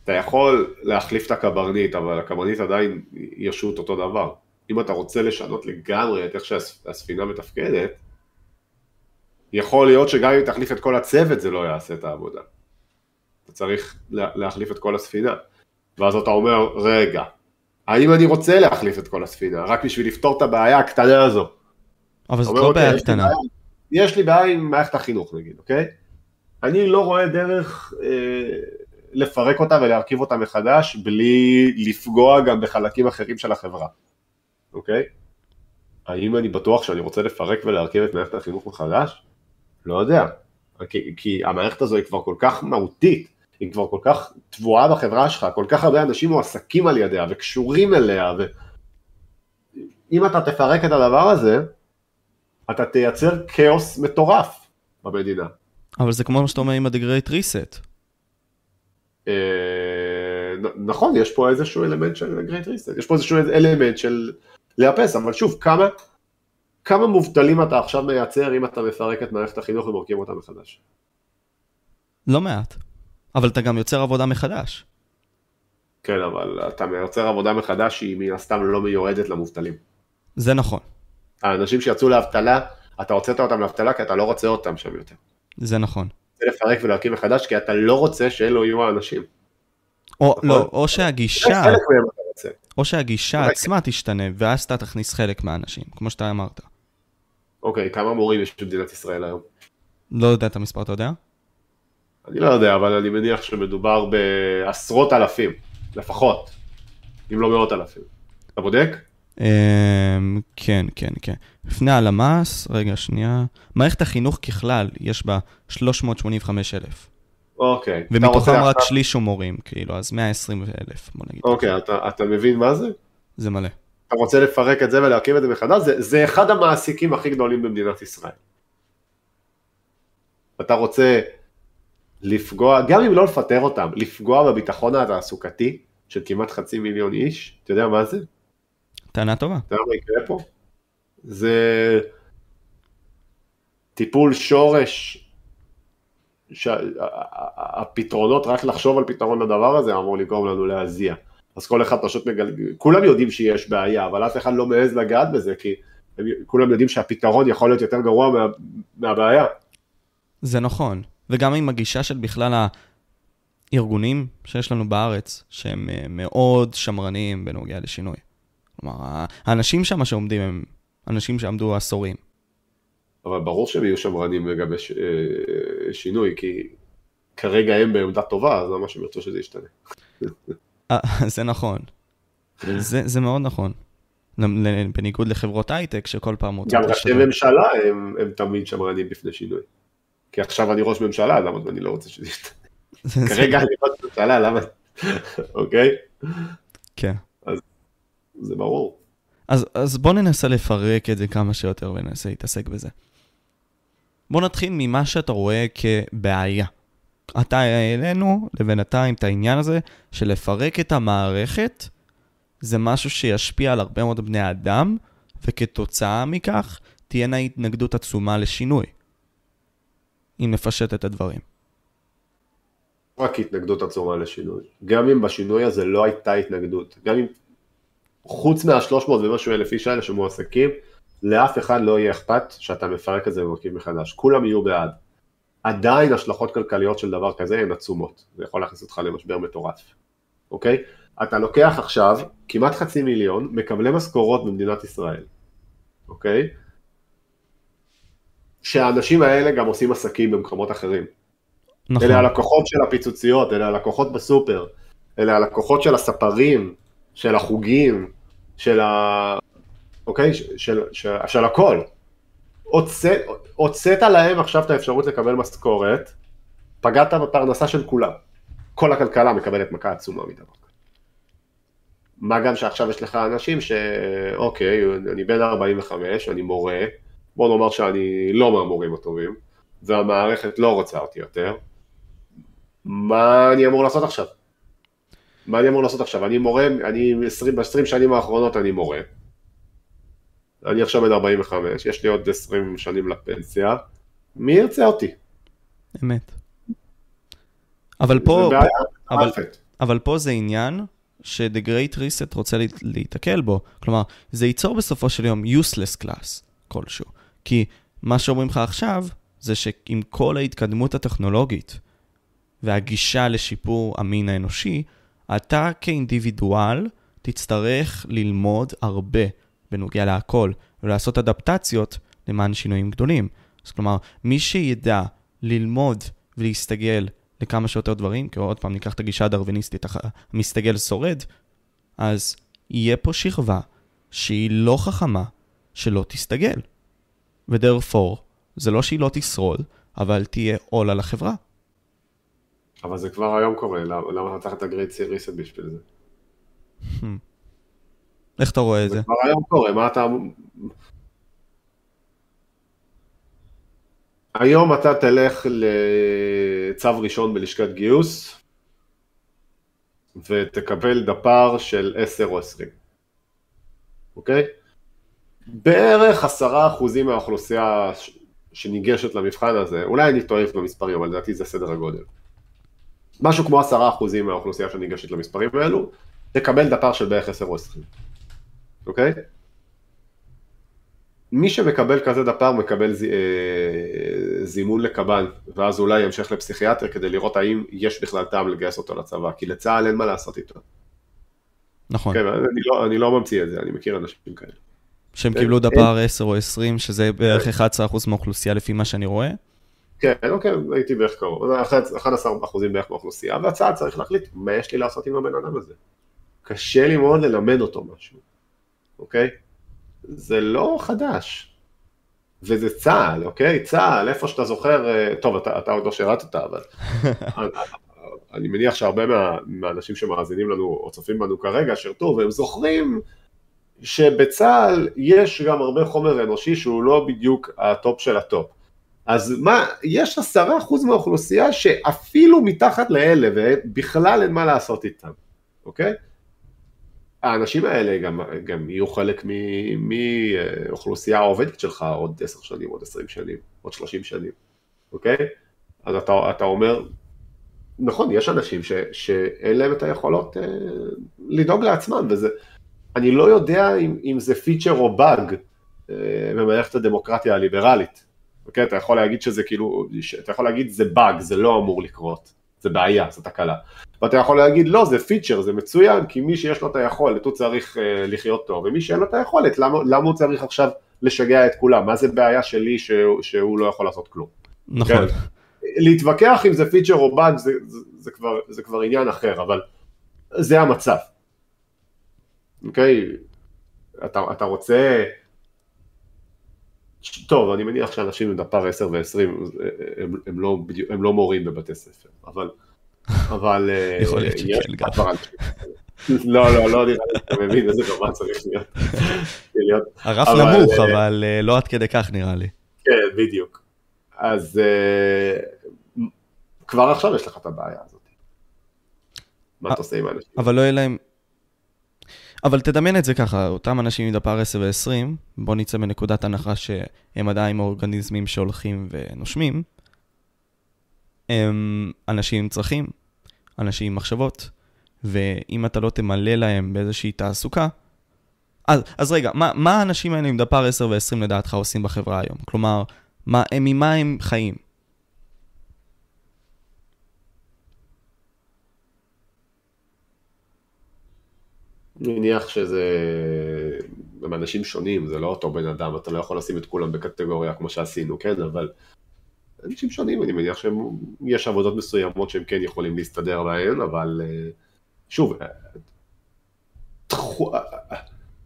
אתה יכול להחליף את הקברניט, אבל הקברניט עדיין ישוט אותו דבר. אם אתה רוצה לשנות לגמרי את איך שהספינה מתפקדת, יכול להיות שגם אם תחליף את כל הצוות זה לא יעשה את העבודה. אתה צריך להחליף את כל הספינה. ואז אתה אומר, רגע, האם אני רוצה להחליף את כל הספינה, רק בשביל לפתור את הבעיה הקטנה הזו? אבל זאת לא אוקיי, בעיה קטנה. יש לי בעיה עם מערכת החינוך נגיד, אוקיי? אני לא רואה דרך אה, לפרק אותה ולהרכיב אותה מחדש בלי לפגוע גם בחלקים אחרים של החברה, אוקיי? האם אני בטוח שאני רוצה לפרק ולהרכיב את מערכת החינוך מחדש? לא יודע, כי, כי המערכת הזו היא כבר כל כך מהותית, היא כבר כל כך טבועה בחברה שלך, כל כך הרבה אנשים מועסקים על ידיה וקשורים אליה, ואם אתה תפרק את הדבר הזה, אתה תייצר כאוס מטורף במדינה. אבל זה כמו מה שאתה אומר עם ה-The Great Reset. אה, נכון, יש פה איזשהו אלמנט של Great Reset, יש פה איזשהו אלמנט של לאפס, אבל שוב, כמה, כמה מובטלים אתה עכשיו מייצר אם אתה מפרק את מערכת החינוך ומורכב אותה מחדש? לא מעט. אבל אתה גם יוצר עבודה מחדש. כן, אבל אתה מייצר עבודה מחדש שהיא מן הסתם לא מיועדת למובטלים. זה נכון. האנשים שיצאו לאבטלה, אתה הוצאת אותם לאבטלה כי אתה לא רוצה אותם שם יותר. זה נכון. רוצה לפרק ולהקים מחדש כי אתה לא רוצה שאלו יהיו האנשים. או נכון. לא, או שהגישה. או שהגישה עצמה תשתנה, ואז אתה תכניס חלק מהאנשים, כמו שאתה אמרת. אוקיי, כמה מורים יש במדינת ישראל היום? לא יודע את המספר, אתה יודע? אני לא יודע, אבל אני מניח שמדובר בעשרות אלפים, לפחות, אם לא מאות אלפים. אתה בודק? אמ, כן, כן, כן. לפני הלמ"ס, רגע, שנייה. מערכת החינוך ככלל, יש בה 385 אלף. אוקיי. אתה ומתוכם רק שליש הוא מורים, כאילו, אז 120 אלף, בוא נגיד. אוקיי, אתה, אתה מבין מה זה? זה מלא. אתה רוצה לפרק את זה ולהקים את זה מחדש? זה, זה אחד המעסיקים הכי גדולים במדינת ישראל. אתה רוצה לפגוע, גם אם לא לפטר אותם, לפגוע בביטחון התעסוקתי של כמעט חצי מיליון איש, אתה יודע מה זה? טענה טובה. אתה יודע מה יקרה פה? זה טיפול שורש, שהפתרונות, רק לחשוב על פתרון לדבר הזה אמור לגרום לנו להזיע. אז כל אחד פשוט מגלגל, כולם יודעים שיש בעיה, אבל אף אחד לא מעז לגעת בזה, כי הם, כולם יודעים שהפתרון יכול להיות יותר גרוע מה, מהבעיה. זה נכון. וגם עם הגישה של בכלל הארגונים שיש לנו בארץ, שהם אה, מאוד שמרניים בנוגע לשינוי. כלומר, האנשים שם שעומדים הם אנשים שעמדו עשורים. אבל ברור שהם יהיו שמרנים לגבי ש, אה, שינוי, כי כרגע הם בעמדה טובה, אז למה שהם ירצו שזה ישתנה. אה, זה נכון. זה, זה מאוד נכון. בניגוד לחברות הייטק שכל פעם רוצות גם ראשי. ממשלה הם, הם תמיד שמרנים בפני שינוי. כי עכשיו אני ראש ממשלה, למה אני לא רוצה שזה ישתנה? כרגע אני ראש ממשלה, למה? אוקיי? כן. זה ברור. אז, אז בוא ננסה לפרק את זה כמה שיותר וננסה להתעסק בזה. בוא נתחיל ממה שאתה רואה כבעיה. אתה העלינו לבינתיים את העניין הזה של לפרק את המערכת זה משהו שישפיע על הרבה מאוד בני אדם, וכתוצאה מכך תהיינה התנגדות עצומה לשינוי. אם נפשט את הדברים. רק התנגדות עצומה לשינוי. גם אם בשינוי הזה לא הייתה התנגדות, גם אם חוץ מה-300 ומשהו אלף איש האלה שמועסקים, לאף אחד לא יהיה אכפת שאתה מפרק את זה ומרכיב מחדש. כולם יהיו בעד. עדיין השלכות כלכליות של דבר כזה הן עצומות. זה יכול להכניס אותך למשבר מטורף. אוקיי? אתה לוקח עכשיו כמעט חצי מיליון מקבלי משכורות במדינת ישראל. אוקיי? שהאנשים האלה גם עושים עסקים במקומות אחרים. נכון. אלה הלקוחות של הפיצוציות, אלה הלקוחות בסופר, אלה הלקוחות של הספרים, של החוגים, של ה... אוקיי? של, של, של, של הכל. הוצאת, להם עכשיו את האפשרות לקבל משכורת, פגעת בפרנסה של כולם. כל הכלכלה מקבלת מכה עצומה מדבר. מה גם שעכשיו יש לך אנשים שאוקיי, אני בן 45, אני מורה, בוא נאמר שאני לא מהמורים הטובים, והמערכת לא רוצה אותי יותר, מה אני אמור לעשות עכשיו? מה אני אמור לעשות עכשיו? אני מורה, אני 20, ב-20 שנים האחרונות אני מורה. אני עכשיו בן 45, יש לי עוד 20 שנים לפנסיה, מי ירצה אותי? אמת. אבל פה, זה בעיה אבל-. אבל פה זה עניין ש-The Great Reset רוצה להת- להיתקל בו. כלומר, זה ייצור בסופו של יום useless class כלשהו. כי מה שאומרים לך עכשיו, זה שעם כל ההתקדמות הטכנולוגית והגישה לשיפור המין האנושי, אתה כאינדיבידואל תצטרך ללמוד הרבה בנוגע להכל, ולעשות אדפטציות למען שינויים גדולים. אז כלומר, מי שידע ללמוד ולהסתגל לכמה שיותר דברים, כי עוד פעם ניקח את הגישה הדרוויניסטית, המסתגל שורד, אז יהיה פה שכבה שהיא לא חכמה, שלא תסתגל. ודרפור, זה לא שהיא לא תשרוד, אבל תהיה עול על החברה. אבל זה כבר היום קורה, למה אתה צריך את הגרייט סיריסט בשביל זה? איך אתה רואה את זה זה? כבר היום קורה, מה אתה... היום אתה תלך לצו ראשון בלשכת גיוס ותקבל דפ"ר של 10 או 20, אוקיי? בערך עשרה אחוזים מהאוכלוסייה שניגשת למבחן הזה, אולי אני טועה במספרים, אבל לדעתי זה סדר הגודל. משהו כמו עשרה אחוזים מהאוכלוסייה שניגשת למספרים האלו, תקבל דפ"ר של בערך 10 או 20, אוקיי? מי שמקבל כזה דפ"ר מקבל ז... אה, זימון לקב"ן, ואז אולי ימשך לפסיכיאטר כדי לראות האם יש בכלל טעם לגייס אותו לצבא, כי לצה"ל אין מה לעשות איתו. נכון. כן, אני לא, אני לא ממציא את זה, אני מכיר אנשים כאלה. שהם קיבלו דפ"ר 10 או 20, שזה בערך 11% מהאוכלוסייה לפי מה שאני רואה. כן, אוקיי, הייתי בערך קרוב, 11% בערך מהאוכלוסייה, והצה"ל צריך להחליט מה יש לי לעשות עם הבן אדם הזה. קשה לי מאוד ללמד אותו משהו, אוקיי? זה לא חדש. וזה צה"ל, אוקיי? צה"ל, איפה שאתה זוכר, אה, טוב, אתה, אתה עוד לא שירתת, אבל אני מניח שהרבה מה, מהאנשים שמאזינים לנו או צופים בנו כרגע שירתו, והם זוכרים שבצה"ל יש גם הרבה חומר אנושי שהוא לא בדיוק הטופ של הטופ. אז מה, יש עשרה אחוז מהאוכלוסייה שאפילו מתחת לאלה, ובכלל אין מה לעשות איתם, אוקיי? האנשים האלה גם, גם יהיו חלק מאוכלוסייה העובדת שלך עוד עשר שנים, עוד עשרים שנים, עוד שלושים שנים, אוקיי? אז אתה, אתה אומר, נכון, יש אנשים ש, שאין להם את היכולות אה, לדאוג לעצמם, וזה, אני לא יודע אם, אם זה פיצ'ר או באג אה, במערכת הדמוקרטיה הליברלית, אוקיי? אתה יכול להגיד שזה כאילו, אתה יכול להגיד זה באג, זה לא אמור לקרות, זה בעיה, זו תקלה. ואתה יכול להגיד לא, זה פיצ'ר, זה מצוין, כי מי שיש לו את היכולת הוא צריך uh, לחיות טוב, ומי שאין לו את היכולת, למה, למה הוא צריך עכשיו לשגע את כולם? מה זה בעיה שלי שהוא, שהוא לא יכול לעשות כלום? נכון. כן? להתווכח אם זה פיצ'ר או באג זה, זה, זה, כבר, זה כבר עניין אחר, אבל זה המצב. אוקיי? אתה, אתה רוצה... טוב, אני מניח שאנשים עם דפ"ר 10 ו-20 הם, הם, לא, הם לא מורים בבתי ספר, אבל... אבל... אה, יכול להיות שכן גם. לא, לא, לא נראה לי אתה מבין איזה רמה צריך להיות. הרף נמוך, אה, אבל אה, לא עד כדי כך נראה לי. כן, בדיוק. אז כבר עכשיו יש לך את הבעיה הזאת. מה אתה עושה עם האנשים? אבל לא יהיה להם... אבל תדמיין את זה ככה, אותם אנשים עם דפ"ר 10 ו-20, בוא נצא מנקודת הנחה שהם עדיין אורגניזמים שהולכים ונושמים, הם אנשים עם צרכים, אנשים עם מחשבות, ואם אתה לא תמלא להם באיזושהי תעסוקה, אז, אז רגע, מה, מה האנשים האלה עם דפ"ר 10 ו-20 לדעתך עושים בחברה היום? כלומר, מה, הם, ממה הם חיים? מניח שזה... הם אנשים שונים, זה לא אותו בן אדם, אתה לא יכול לשים את כולם בקטגוריה כמו שעשינו, כן? אבל אנשים שונים, אני מניח שיש עבודות מסוימות שהם כן יכולים להסתדר בהן, אבל אה, שוב, אה, אה,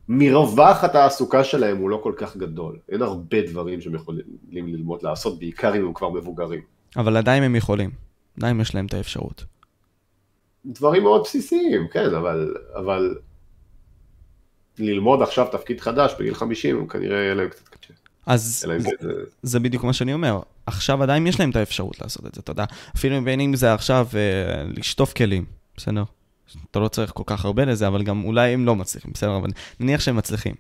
מרווח התעסוקה שלהם הוא לא כל כך גדול, אין הרבה דברים שהם יכולים ללמוד לעשות, בעיקר אם הם כבר מבוגרים. אבל עדיין הם יכולים, עדיין יש להם את האפשרות. דברים מאוד בסיסיים, כן, אבל, אבל ללמוד עכשיו תפקיד חדש בגיל 50, כנראה יהיה להם קצת קשה. אז זה, זה, זה בדיוק מה שאני אומר. עכשיו עדיין יש להם את האפשרות לעשות את זה, אתה יודע. אפילו בין אם זה עכשיו אה, לשטוף כלים, בסדר? אתה לא צריך כל כך הרבה לזה, אבל גם אולי הם לא מצליחים, בסדר? אבל נניח שהם מצליחים.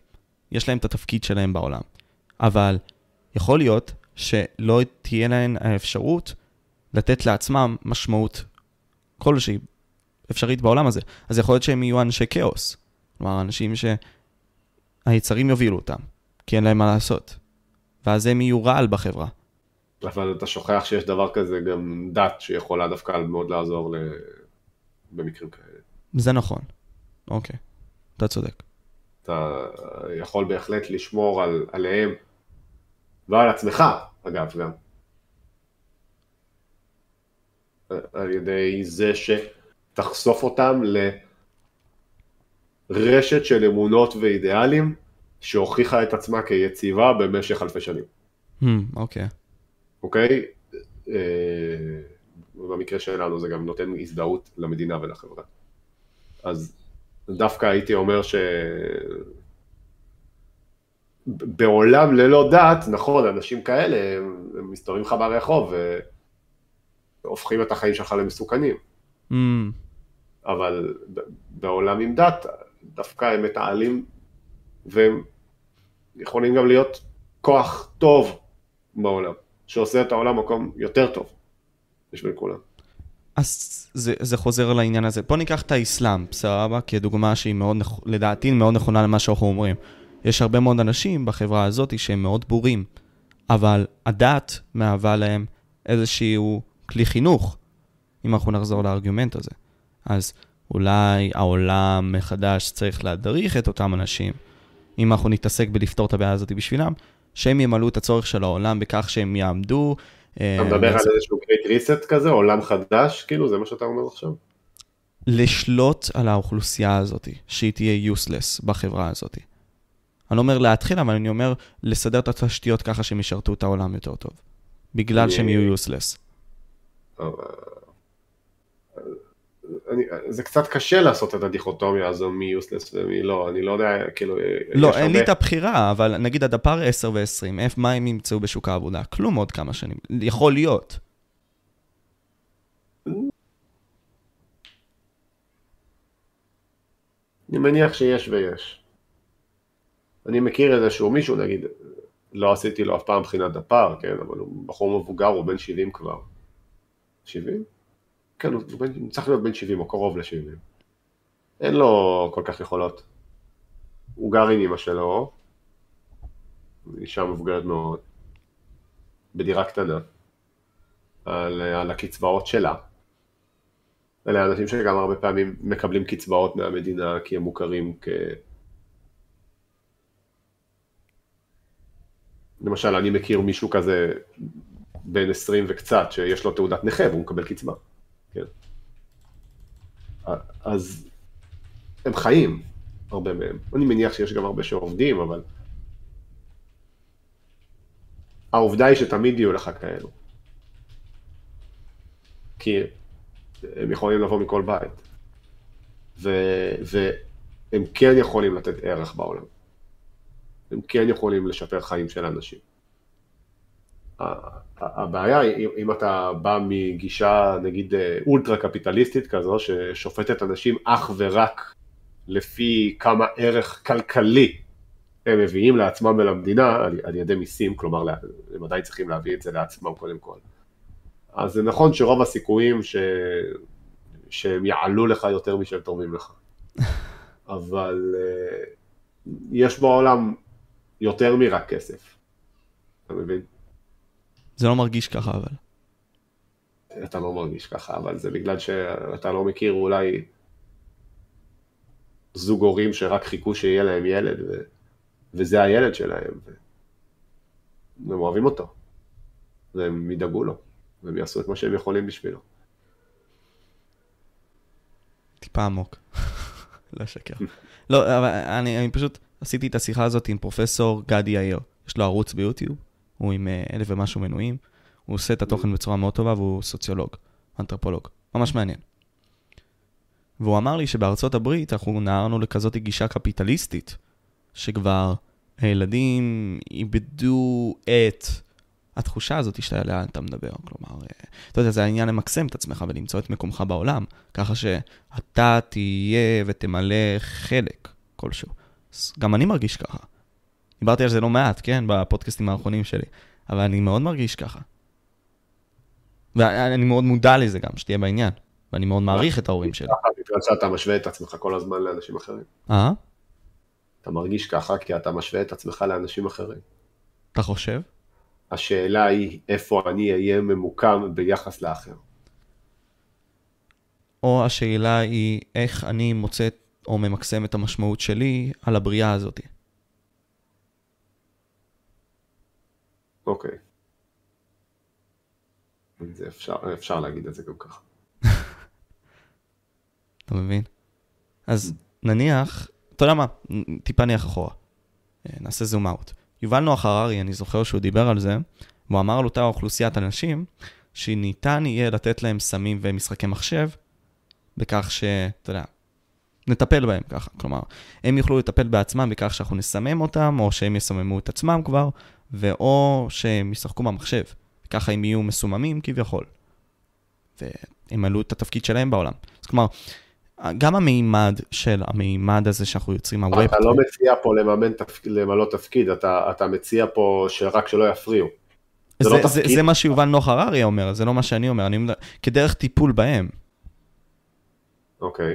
יש להם את התפקיד שלהם בעולם. אבל יכול להיות שלא תהיה להם האפשרות לתת לעצמם משמעות כלשהי אפשרית בעולם הזה. אז יכול להיות שהם יהיו אנשי כאוס. כלומר, אנשים שהיצרים יובילו אותם, כי אין להם מה לעשות. ואז הם יהיו רעל בחברה. אבל אתה שוכח שיש דבר כזה גם דת שיכולה דווקא מאוד לעזור ל... במקרים כאלה. זה נכון, אוקיי, אתה צודק. אתה יכול בהחלט לשמור על, עליהם ועל עצמך, אגב, גם. על ידי זה שתחשוף אותם לרשת של אמונות ואידיאלים שהוכיחה את עצמה כיציבה במשך אלפי שנים. Hmm, אוקיי. Hmm, okay. אוקיי? אה, במקרה שלנו זה גם נותן הזדהות למדינה ולחברה. אז דווקא הייתי אומר ש... בעולם ללא דת, נכון, אנשים כאלה, הם, הם מסתובבים לך ברחוב והופכים את החיים שלך למסוכנים. Mm. אבל בעולם עם דת, דווקא הם מתעלים והם יכולים גם להיות כוח טוב בעולם, שעושה את העולם מקום יותר טוב בשביל כולם. אז זה, זה חוזר לעניין הזה. בוא ניקח את האסלאם, סבבה? כדוגמה שהיא מאוד, לדעתי מאוד נכונה למה שאנחנו אומרים. יש הרבה מאוד אנשים בחברה הזאת שהם מאוד בורים, אבל הדת מהווה להם איזשהו כלי חינוך, אם אנחנו נחזור לארגומנט הזה. אז אולי העולם מחדש צריך להדריך את אותם אנשים, אם אנחנו נתעסק בלפתור את הבעיה הזאת בשבילם, שהם ימלאו את הצורך של העולם בכך שהם יעמדו. אה, אתה מדבר על איזשהו גרייט ריסט כזה, עולם חדש, כאילו, זה מה שאתה אומר עכשיו? לשלוט על האוכלוסייה הזאת, שהיא תהיה useless בחברה הזאת. אני לא אומר להתחיל, אבל אני אומר לסדר את התשתיות ככה שהם ישרתו את העולם יותר טוב. בגלל שהם יהיו useless. אני, זה קצת קשה לעשות את הדיכוטומיה הזו מי יוסלס ומי לא, אני לא יודע, כאילו... לא, אין הרבה... לי את הבחירה, אבל נגיד הדפ"ר 10 ו-20, מה הם ימצאו בשוק העבודה? כלום עוד כמה שנים. יכול להיות. אני מניח שיש ויש. אני מכיר איזשהו מישהו, נגיד, לא עשיתי לו אף פעם בחינת דפ"ר, כן, אבל הוא בחור מבוגר, הוא בן 70 כבר. 70? כן, הוא צריך להיות בן 70 או קרוב ל-70. אין לו כל כך יכולות. הוא גר עם אמא שלו, אישה מבוגרת מאוד, בדירה קטנה, על, על הקצבאות שלה. אלה אנשים שגם הרבה פעמים מקבלים קצבאות מהמדינה כי הם מוכרים כ... למשל, אני מכיר מישהו כזה בן 20 וקצת, שיש לו תעודת נכה והוא מקבל קצבה. כן. אז הם חיים, הרבה מהם. אני מניח שיש גם הרבה שעובדים, אבל... העובדה היא שתמיד יהיו לך כאלו. כי הם יכולים לבוא מכל בית. ו... והם כן יכולים לתת ערך בעולם. הם כן יכולים לשפר חיים של אנשים. הבעיה היא אם אתה בא מגישה נגיד אולטרה קפיטליסטית כזו ששופטת אנשים אך ורק לפי כמה ערך כלכלי הם מביאים לעצמם ולמדינה על, על ידי מיסים, כלומר הם עדיין צריכים להביא את זה לעצמם קודם כל. אז זה נכון שרוב הסיכויים ש... שהם יעלו לך יותר משהם תורמים לך. אבל uh, יש בעולם יותר מרק כסף, אתה מבין? זה לא מרגיש ככה אבל. אתה לא מרגיש ככה, אבל זה בגלל שאתה לא מכיר אולי זוג הורים שרק חיכו שיהיה להם ילד, ו... וזה הילד שלהם, ו... והם אוהבים אותו, והם ידאגו לו, והם יעשו את מה שהם יכולים בשבילו. טיפה עמוק, לא שקר. לא, אבל אני, אני פשוט עשיתי את השיחה הזאת עם פרופסור גדי יאיר, יש לו ערוץ ביוטיוב, הוא עם אה, אלף ומשהו מנויים, הוא עושה את התוכן בצורה מאוד טובה והוא סוציולוג, אנתרופולוג, ממש מעניין. והוא אמר לי שבארצות הברית אנחנו נערנו לכזאת גישה קפיטליסטית, שכבר הילדים איבדו את התחושה הזאת שעליה אתה מדבר. כלומר, אה, אתה יודע, זה העניין למקסם את עצמך ולמצוא את מקומך בעולם, ככה שאתה תהיה ותמלא חלק כלשהו. גם אני מרגיש ככה. דיברתי על זה לא מעט, כן, בפודקאסטים האחרונים שלי, אבל אני מאוד מרגיש ככה. ואני מאוד מודע לזה גם, שתהיה בעניין, ואני מאוד מעריך את ההורים שלי. בגלל שאתה משווה את עצמך כל הזמן לאנשים אחרים. אה? אתה מרגיש ככה כי אתה משווה את עצמך לאנשים אחרים. אתה חושב? השאלה היא איפה אני אהיה ממוקם ביחס לאחר. או השאלה היא איך אני מוצא או ממקסם את המשמעות שלי על הבריאה הזאת. אוקיי. זה אפשר, אפשר להגיד את זה גם ככה. אתה מבין? אז נניח, אתה יודע מה, טיפה נניח אחורה. אה, נעשה זום אאוט. יובל נוח הררי, אני זוכר שהוא דיבר על זה, והוא אמר על אותה אוכלוסיית אנשים, שניתן יהיה לתת להם סמים ומשחקי מחשב, בכך שאתה יודע, נטפל בהם ככה. כלומר, הם יוכלו לטפל בעצמם בכך שאנחנו נסמם אותם, או שהם יסממו את עצמם כבר, ואו שהם ישחקו במחשב. ככה הם יהיו מסוממים כביכול. והם עלו את התפקיד שלהם בעולם. אז כלומר, גם המימד של המימד הזה שאנחנו יוצרים, הווב. אתה לא מציע פה לממן, למלא תפקיד, אתה, אתה מציע פה שרק שלא יפריעו. זה, זה, לא זה, זה מה שיובל נוח הררי אומר, זה לא מה שאני אומר, אני כדרך טיפול בהם. אוקיי.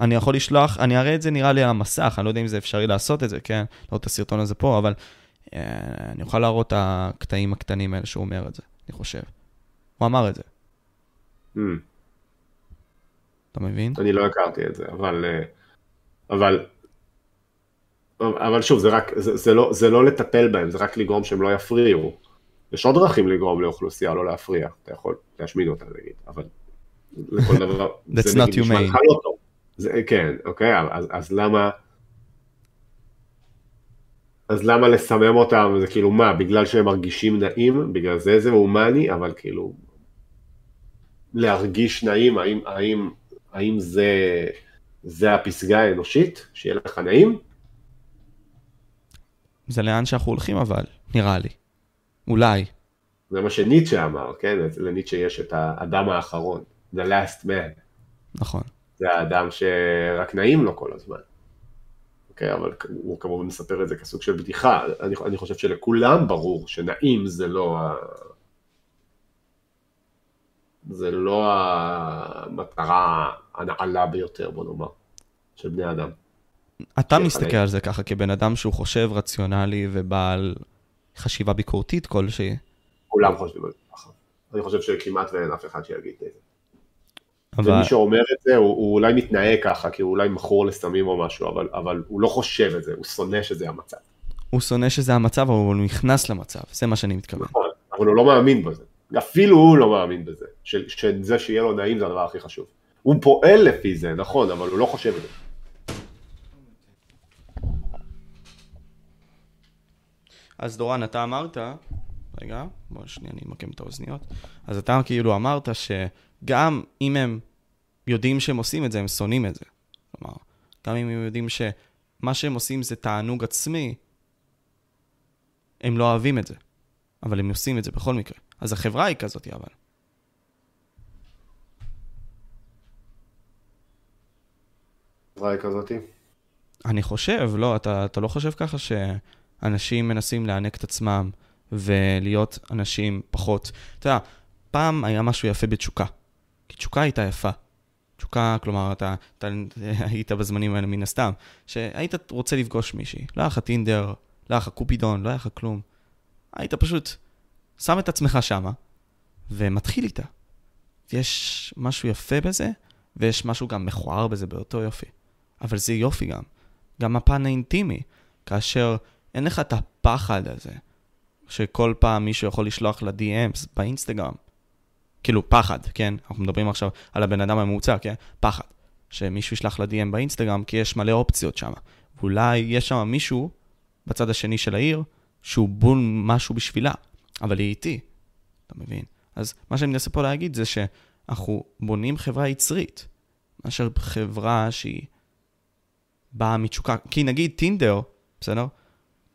אני יכול לשלוח, אני אראה את זה נראה לי על המסך, אני לא יודע אם זה אפשרי לעשות את זה, כן? לא את הסרטון הזה פה, אבל אני אוכל להראות את הקטעים הקטנים האלה שהוא אומר את זה, אני חושב. הוא אמר את זה. Mm. אתה מבין? אני לא הכרתי את זה, אבל... אה, אבל... אבל שוב, זה רק, זה, זה, לא, זה לא לטפל בהם, זה רק לגרום שהם לא יפריעו. יש עוד דרכים לגרום לאוכלוסייה לא להפריע, אתה יכול להשמיד אותה נגיד, אבל לכל דבר, זה נגיד נשמע לך לא טוב. זה, כן, אוקיי, אז, אז למה... אז למה לסמם אותם, זה כאילו מה, בגלל שהם מרגישים נעים, בגלל זה זה הומני, אבל כאילו, להרגיש נעים, האם, האם, האם זה, זה הפסגה האנושית, שיהיה לך נעים? זה לאן שאנחנו הולכים אבל, נראה לי. אולי. זה מה שניטשה אמר, כן? לניטשה יש את האדם האחרון, the last man. נכון. זה האדם שרק נעים לו כל הזמן. אוקיי, אבל הוא כמובן מספר את זה כסוג של בדיחה. אני, אני חושב שלכולם ברור שנעים זה לא ה... זה לא המטרה הנעלה ביותר, בוא נאמר, של בני אדם. אתה מסתכל על זה ככה כבן אדם שהוא חושב רציונלי ובעל חשיבה ביקורתית כלשהי. כולם חושבים על זה ככה. אני חושב שכמעט ואין אף אחד שיגיד את זה. אבל... ומי שאומר את זה, הוא, הוא אולי מתנהג ככה, כי הוא אולי מכור לסמים או משהו, אבל, אבל הוא לא חושב את זה, הוא שונא שזה המצב. הוא שונא שזה המצב, אבל הוא נכנס למצב, זה מה שאני מתכוון. נכון, אבל הוא לא מאמין בזה. אפילו הוא לא מאמין בזה, שזה שיהיה לו נעים זה הדבר הכי חשוב. הוא פועל לפי זה, נכון, אבל הוא לא חושב את זה. אז דורן, אתה אמרת, רגע, בוא שנייה אני אמקם את האוזניות, אז אתה כאילו אמרת שגם אם הם יודעים שהם עושים את זה, הם שונאים את זה. כלומר, גם אם הם יודעים שמה שהם עושים זה תענוג עצמי, הם לא אוהבים את זה, אבל הם עושים את זה בכל מקרה. אז החברה היא כזאת, אבל. החברה היא כזאתי? אני חושב, לא, אתה, אתה לא חושב ככה שאנשים מנסים להענק את עצמם ולהיות אנשים פחות... אתה יודע, פעם היה משהו יפה בתשוקה, כי תשוקה הייתה יפה. תשוקה, כלומר, אתה, אתה היית בזמנים האלה מן הסתם, שהיית רוצה לפגוש מישהי, לא היה לך טינדר, לא היה לך קופידון, לא היה לך כלום. היית פשוט שם את עצמך שמה, ומתחיל איתה. יש משהו יפה בזה, ויש משהו גם מכוער בזה באותו יופי. אבל זה יופי גם. גם הפן האינטימי, כאשר אין לך את הפחד הזה, שכל פעם מישהו יכול לשלוח ל-DMs באינסטגרם. כאילו, פחד, כן? אנחנו מדברים עכשיו על הבן אדם הממוצע, כן? פחד. שמישהו ישלח ל-DM באינסטגרם, כי יש מלא אופציות שם. ואולי יש שם מישהו בצד השני של העיר, שהוא בול משהו בשבילה. אבל היא איתי, אתה מבין? אז מה שאני מנסה פה להגיד זה שאנחנו בונים חברה יצרית, מאשר חברה שהיא באה מתשוקה, כי נגיד טינדר, בסדר?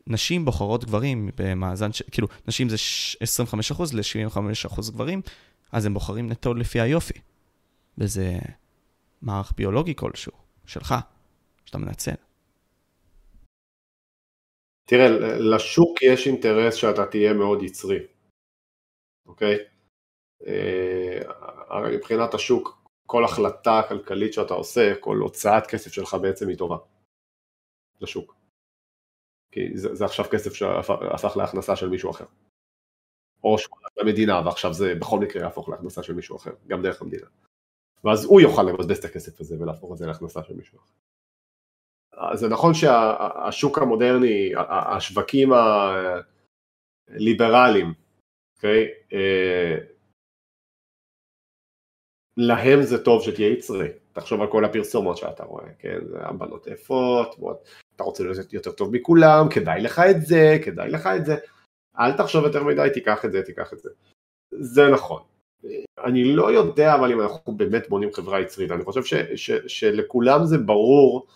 נשים בוחרות גברים במאזן, ש... כאילו, נשים זה 25% ל-75% גברים, אז הם בוחרים נטו לפי היופי. וזה מערך ביולוגי כלשהו, שלך, שאתה מנצל. תראה, לשוק יש אינטרס שאתה תהיה מאוד יצרי, אוקיי? אה, הרי מבחינת השוק, כל החלטה כלכלית שאתה עושה, כל הוצאת כסף שלך בעצם היא טובה לשוק. כי זה, זה עכשיו כסף שהפך להכנסה של מישהו אחר. או שהוא הלך למדינה ועכשיו זה בכל מקרה יהפוך להכנסה של מישהו אחר, גם דרך המדינה. ואז הוא יוכל לבזבז את הכסף הזה ולהפוך את זה להכנסה של מישהו אחר. זה נכון שהשוק המודרני, השווקים הליברליים, אוקיי? אה, להם זה טוב שתהיה יצרי, תחשוב על כל הפרסומות שאתה רואה, כן? הבנות יפות, אתה רוצה להיות יותר טוב מכולם, כדאי לך את זה, כדאי לך את זה, אל תחשוב יותר מדי, תיקח את זה, תיקח את זה. זה נכון. אני לא יודע אבל אם אנחנו באמת בונים חברה יצרית, אני חושב ש, ש, שלכולם זה ברור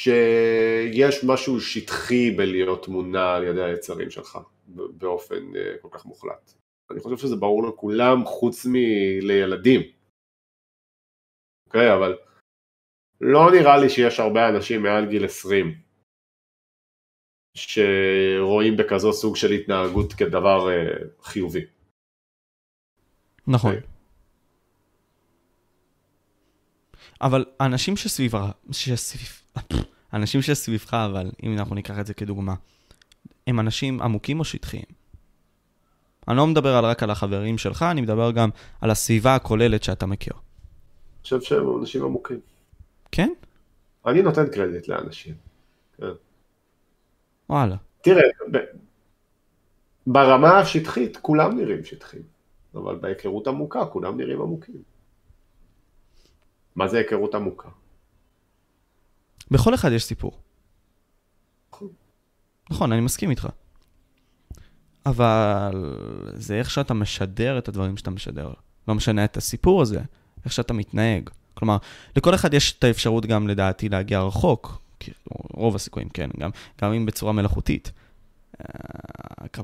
שיש משהו שטחי בלהיות מונע על ידי היצרים שלך באופן אה, כל כך מוחלט. אני חושב שזה ברור לכולם חוץ מלילדים. אוקיי, אבל לא נראה לי שיש הרבה אנשים מעל גיל 20 שרואים בכזו סוג של התנהגות כדבר uh, חיובי. נכון. אוקיי. אבל האנשים שסביבך, שסביב... אנשים שסביבך, אבל אם אנחנו ניקח את זה כדוגמה, הם אנשים עמוקים או שטחיים? אני לא מדבר רק על החברים שלך, אני מדבר גם על הסביבה הכוללת שאתה מכיר. אני חושב שהם אנשים עמוקים. כן? אני נותן קרדיט לאנשים. כן. וואלה. תראה, ב... ברמה השטחית כולם נראים שטחים, אבל בהיכרות עמוקה כולם נראים עמוקים. מה זה היכרות עמוקה? בכל אחד יש סיפור. נכון, נכון אני מסכים איתך. אבל זה איך שאתה משדר את הדברים שאתה משדר. לא משנה את הסיפור הזה, איך שאתה מתנהג. כלומר, לכל אחד יש את האפשרות גם לדעתי להגיע רחוק, רוב הסיכויים כן, גם, גם אם בצורה מלאכותית. אה,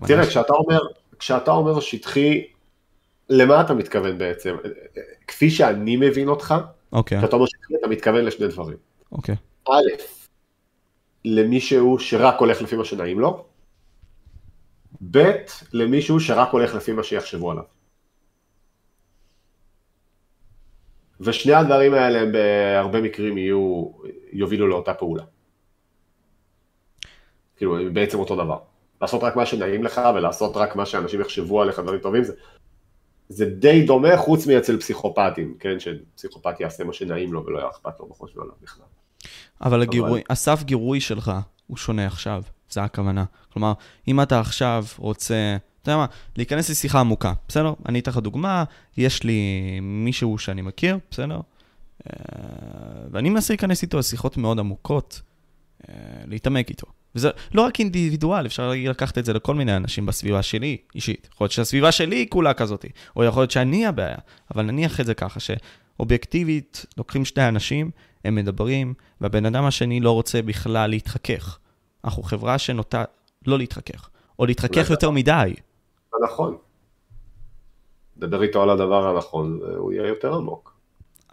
תראה, ש... כשאתה אומר, כשאתה אומר שטחי, למה אתה מתכוון בעצם? כפי שאני מבין אותך, אוקיי. כשאתה אומר שטחי, אתה מתכוון לשני דברים. אוקיי. א', למישהו שרק הולך לפי מה שנעים לו, ב', למישהו שרק הולך לפי מה שיחשבו עליו. ושני הדברים האלה הם בהרבה מקרים יהיו, יובילו לאותה פעולה. כאילו, הם בעצם אותו דבר. לעשות רק מה שנעים לך ולעשות רק מה שאנשים יחשבו עליך דברים טובים, זה, זה די דומה חוץ מאצל פסיכופטים, כן? שפסיכופט יעשה מה שנעים לו ולא יהיה אכפת לו בחושבים עליו בכלל. אבל הגירוי, אבל... הסף גירוי שלך הוא שונה עכשיו, זה הכוונה. כלומר, אם אתה עכשיו רוצה, אתה יודע מה, להיכנס לשיחה עמוקה, בסדר? אני אתן לך דוגמה, יש לי מישהו שאני מכיר, בסדר? אה, ואני מנסה להיכנס איתו לשיחות מאוד עמוקות, אה, להתעמק איתו. וזה לא רק אינדיבידואל, אפשר לקחת את זה לכל מיני אנשים בסביבה שלי, אישית. יכול להיות שהסביבה שלי היא כולה כזאתי, או יכול להיות שאני הבעיה, אבל נניח את זה ככה, שאובייקטיבית, לוקחים שני אנשים, הם מדברים, והבן אדם השני לא רוצה בכלל להתחכך. אנחנו חברה שנוטה לא להתחכך, או להתחכך יותר מדי. נכון. דבר איתו על הדבר הנכון, הוא יהיה יותר עמוק.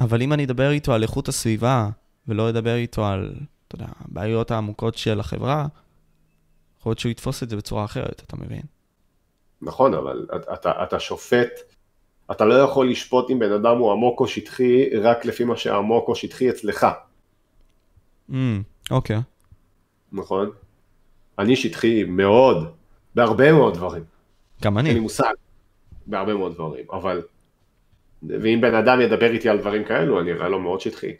אבל אם אני אדבר איתו על איכות הסביבה, ולא אדבר איתו על, אתה יודע, הבעיות העמוקות של החברה, יכול להיות שהוא יתפוס את זה בצורה אחרת, אתה מבין? נכון, אבל אתה, אתה שופט, אתה לא יכול לשפוט אם בן אדם הוא עמוק או שטחי, רק לפי מה שעמוק או שטחי אצלך. Mm, אוקיי. Mm, okay. נכון? אני שטחי מאוד, בהרבה מאוד דברים. גם אני. אין לי מושג, בהרבה מאוד דברים, אבל... ואם בן אדם ידבר איתי על דברים כאלו, אני אראה לו מאוד שטחי.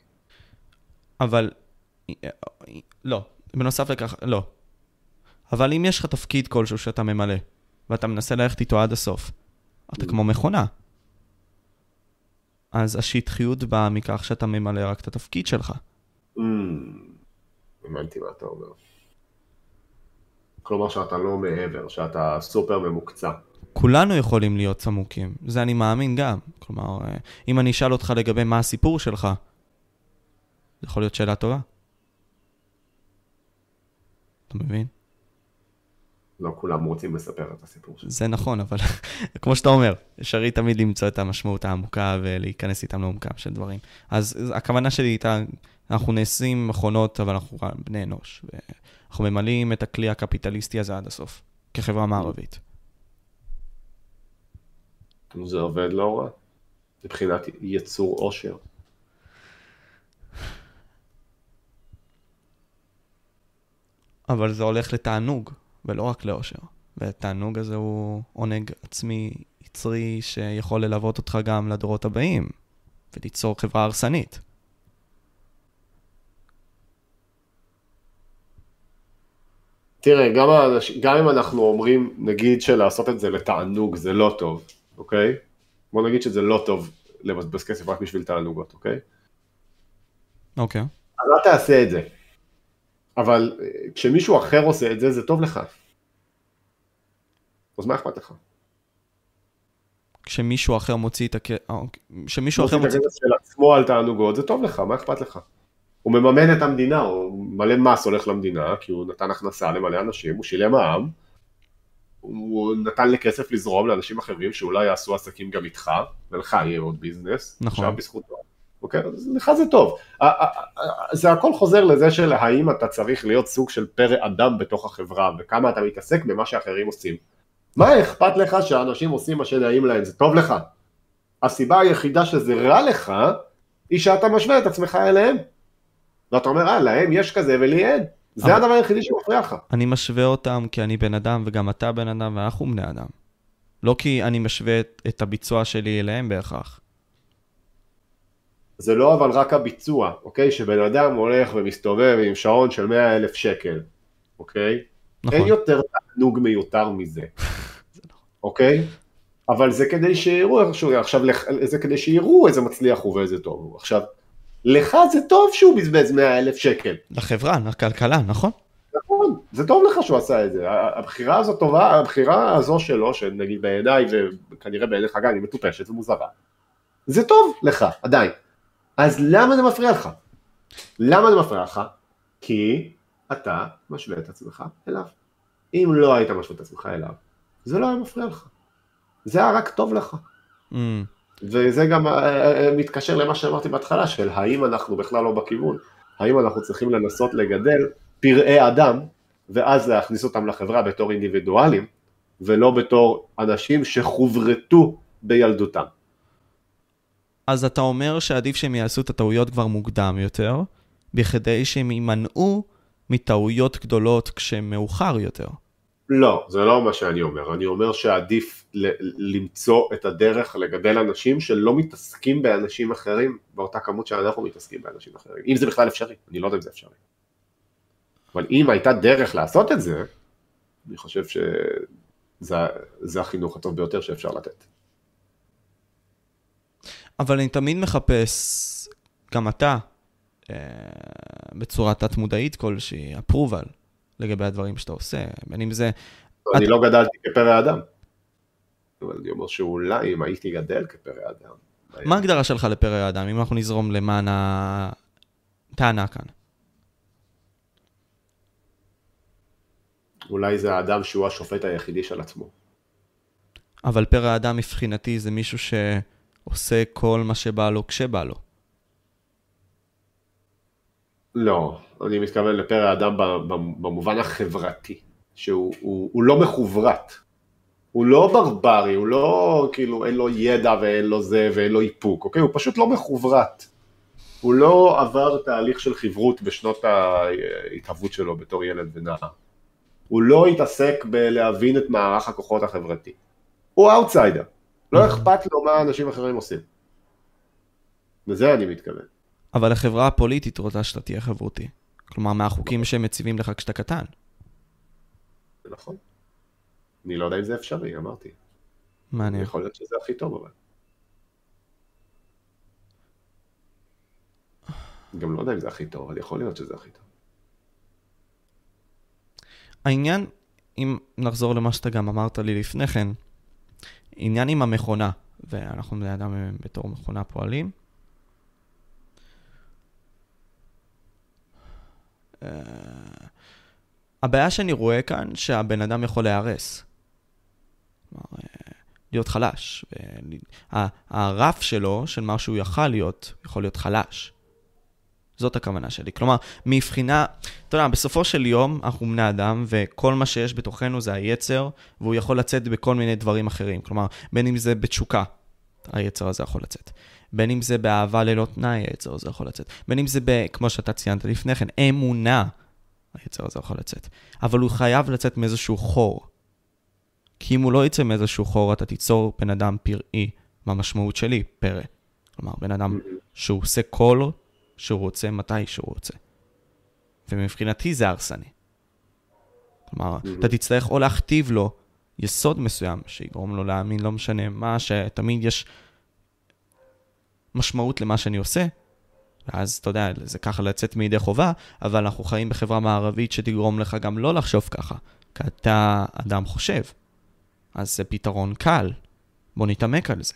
אבל... לא, בנוסף לכך, לא. אבל אם יש לך תפקיד כלשהו שאתה ממלא, ואתה מנסה ללכת איתו עד הסוף, אתה כמו מכונה. אז השטחיות באה מכך שאתה ממלא רק את התפקיד שלך. Mm. הבנתי מה אתה אומר. כלומר שאתה לא מעבר, שאתה סופר ממוקצע. כולנו יכולים להיות צמוקים, זה אני מאמין גם. כלומר, אה, אם אני אשאל אותך לגבי מה הסיפור שלך, זה יכול להיות שאלה טובה. אתה מבין? לא כולם רוצים לספר את הסיפור שלך. זה נכון, אבל כמו שאתה אומר, אפשרי תמיד למצוא את המשמעות העמוקה ולהיכנס איתם לעומקם של דברים. אז הכוונה שלי הייתה אנחנו נעשים מכונות, אבל אנחנו בני אנוש. אנחנו ממלאים את הכלי הקפיטליסטי הזה עד הסוף, כחברה מערבית. זה עובד לא רע, מבחינת יצור עושר. אבל זה הולך לתענוג, ולא רק לאושר. והתענוג הזה הוא עונג עצמי יצרי שיכול ללוות אותך גם לדורות הבאים, וליצור חברה הרסנית. תראה, גם, האנש... גם אם אנחנו אומרים, נגיד שלעשות את זה לתענוג זה לא טוב, אוקיי? בוא נגיד שזה לא טוב לבזבז כסף רק בשביל תענוגות, אוקיי? אוקיי. אז אל תעשה את זה. אבל אה, כשמישהו אחר עושה את זה, זה טוב לך. אז מה אכפת לך? כשמישהו אחר מוציא את הכסף, אה, אוקיי. כשמישהו אחר מוציא את הכסף של עצמו על תענוגות, זה טוב לך, מה אכפת לך? הוא מממן את המדינה, הוא מלא מס הולך למדינה, כי הוא נתן הכנסה למלא אנשים, הוא שילם מע"מ, הוא נתן לי כסף לזרום לאנשים אחרים שאולי יעשו עסקים גם איתך, ולך יהיה עוד ביזנס. נכון. עכשיו בזכותו. אוקיי? אז לך זה טוב. זה הכל חוזר לזה של האם אתה צריך להיות סוג של פרא אדם בתוך החברה, וכמה אתה מתעסק במה שאחרים עושים. מה אכפת לך שאנשים עושים מה שנעים להם, זה טוב לך. הסיבה היחידה שזה רע לך, היא שאתה משווה את עצמך אליהם. ואתה אומר, אה, להם יש כזה ולי אין. זה הדבר היחידי שמפריע לך. אני משווה אותם כי אני בן אדם וגם אתה בן אדם ואנחנו בני אדם. לא כי אני משווה את, את הביצוע שלי אליהם בהכרח. זה לא אבל רק הביצוע, אוקיי? שבן אדם הולך ומסתובב עם שעון של 100 אלף שקל, אוקיי? נכון. אין יותר תענוג מיותר מזה, אוקיי? אבל זה כדי שיראו איכשהו, עכשיו לך- זה כדי שיראו איזה מצליח הוא ואיזה טוב הוא. עכשיו, לך זה טוב שהוא בזבז 100 אלף שקל, לחברה, לכלכלה, נכון? נכון, זה טוב לך שהוא עשה את זה, הבחירה הזו טובה, הבחירה הזו שלו, שנגיד בעיניי וכנראה בעיניך גם היא מטופשת ומוזרה, זה טוב לך, עדיין. אז למה זה מפריע לך? למה זה מפריע לך? כי אתה משווה את עצמך אליו. אם לא היית משווה את עצמך אליו, זה לא היה מפריע לך. זה היה רק טוב לך. Mm, וזה גם אה, אה, מתקשר למה שאמרתי בהתחלה, של האם אנחנו בכלל לא בכיוון, האם אנחנו צריכים לנסות לגדל פראי אדם, ואז להכניס אותם לחברה בתור אינדיבידואלים, ולא בתור אנשים שחוברתו בילדותם. אז אתה אומר שעדיף שהם יעשו את הטעויות כבר מוקדם יותר, בכדי שהם יימנעו מטעויות גדולות כשמאוחר יותר. לא, זה לא מה שאני אומר, אני אומר שעדיף ל- למצוא את הדרך לגדל אנשים שלא מתעסקים באנשים אחרים באותה כמות שאנחנו מתעסקים באנשים אחרים, אם זה בכלל אפשרי, אני לא יודע אם זה אפשרי. אבל אם הייתה דרך לעשות את זה, אני חושב שזה זה החינוך הטוב ביותר שאפשר לתת. אבל אני תמיד מחפש, גם אתה, אה, בצורה תת-מודעית כלשהי, approval לגבי הדברים שאתה עושה, בין אם זה... אני לא גדלתי כפרא אדם, אבל אני אומר שאולי אם הייתי גדל כפרא אדם, מה ההגדרה שלך לפרא אדם, אם אנחנו נזרום למען הטענה כאן? אולי זה האדם שהוא השופט היחידי של עצמו. אבל פרא אדם מבחינתי זה מישהו שעושה כל מה שבא לו כשבא לו. לא, אני מתכוון לפרא אדם ב- ב- במובן החברתי, שהוא הוא, הוא לא מחוברט. הוא לא ברברי, הוא לא כאילו אין לו ידע ואין לו זה ואין לו איפוק, אוקיי? הוא פשוט לא מחוברט. הוא לא עבר תהליך של חברות בשנות ההתהוות שלו בתור ילד ונער. הוא לא התעסק בלהבין את מערך הכוחות החברתי. הוא אאוטסיידר. לא אכפת לו מה אנשים אחרים עושים. לזה אני מתכוון. אבל החברה הפוליטית רוצה שאתה תהיה חברותי. כלומר, מהחוקים שהם מציבים לך כשאתה קטן. זה נכון. אני לא יודע אם זה אפשרי, אמרתי. מעניין. יכול להיות שזה הכי טוב אבל. גם לא יודע אם זה הכי טוב, אבל יכול להיות שזה הכי טוב. העניין, אם נחזור למה שאתה גם אמרת לי לפני כן, עניין עם המכונה, ואנחנו בני אדם בתור מכונה פועלים. הבעיה שאני רואה כאן, שהבן אדם יכול להיהרס. כלומר, אה, להיות חלש. ול- ה- הרף שלו, של מה שהוא יכל להיות, יכול להיות חלש. זאת הכוונה שלי. כלומר, מבחינה, אתה יודע, בסופו של יום אנחנו בני אדם, וכל מה שיש בתוכנו זה היצר, והוא יכול לצאת בכל מיני דברים אחרים. כלומר, בין אם זה בתשוקה, היצר הזה יכול לצאת. בין אם זה באהבה ללא תנאי, היצר הזה יכול לצאת. בין אם זה, ב, כמו שאתה ציינת לפני כן, אמונה, היצר הזה יכול לצאת. אבל הוא חייב לצאת מאיזשהו חור. כי אם הוא לא יצא מאיזשהו חור, אתה תיצור בן אדם פראי, מהמשמעות שלי, פרא. כלומר, בן אדם שהוא עושה כל שהוא רוצה מתי שהוא רוצה. ומבחינתי זה הרסני. כלומר, אתה תצטרך או להכתיב לו יסוד מסוים שיגרום לו להאמין, לא משנה מה, שתמיד יש משמעות למה שאני עושה, ואז אתה יודע, זה ככה לצאת מידי חובה, אבל אנחנו חיים בחברה מערבית שתגרום לך גם לא לחשוב ככה, כי אתה אדם חושב. אז זה פתרון קל, בוא נתעמק על זה.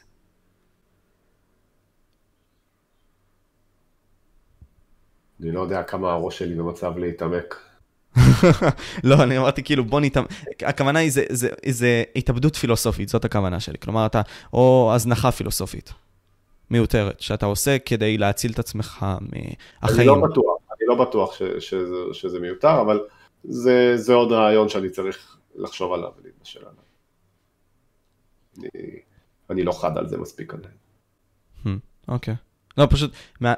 אני לא יודע כמה הראש שלי במצב להתעמק. לא, אני אמרתי כאילו, בוא ניתמ... הכוונה היא, זה, זה, זה התאבדות פילוסופית, זאת הכוונה שלי. כלומר, אתה, או הזנחה פילוסופית. מיותרת, שאתה עושה כדי להציל את עצמך מהחיים. אני לא בטוח, אני לא בטוח ש, שזה, שזה מיותר, אבל זה, זה עוד רעיון שאני צריך לחשוב עליו ולהתבשל עליו. אני, אני לא חד על זה מספיק. Hmm, אוקיי. Okay. לא, פשוט, מה,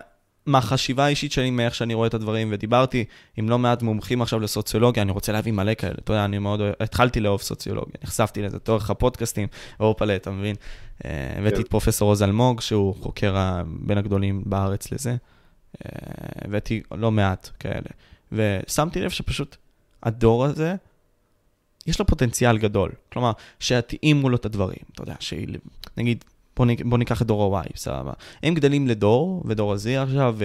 מהחשיבה האישית שלי, מאיך שאני רואה את הדברים, ודיברתי עם לא מעט מומחים עכשיו לסוציולוגיה, אני רוצה להביא מלא כאלה. אתה יודע, אני מאוד, התחלתי לאהוב סוציולוגיה, נחשפתי לזה, דרך הפודקאסטים, אור פלט, אתה מבין? אה, הבאתי את פרופסור עוז אלמוג, שהוא חוקר בין הגדולים בארץ לזה. אה, הבאתי לא מעט כאלה. ושמתי לב שפשוט הדור הזה, יש לו פוטנציאל גדול. כלומר, שיתאימו לו את הדברים, אתה יודע, שנגיד, בוא, בוא ניקח את דור ה-Y, סבבה. הם גדלים לדור, ודור ה-Z עכשיו,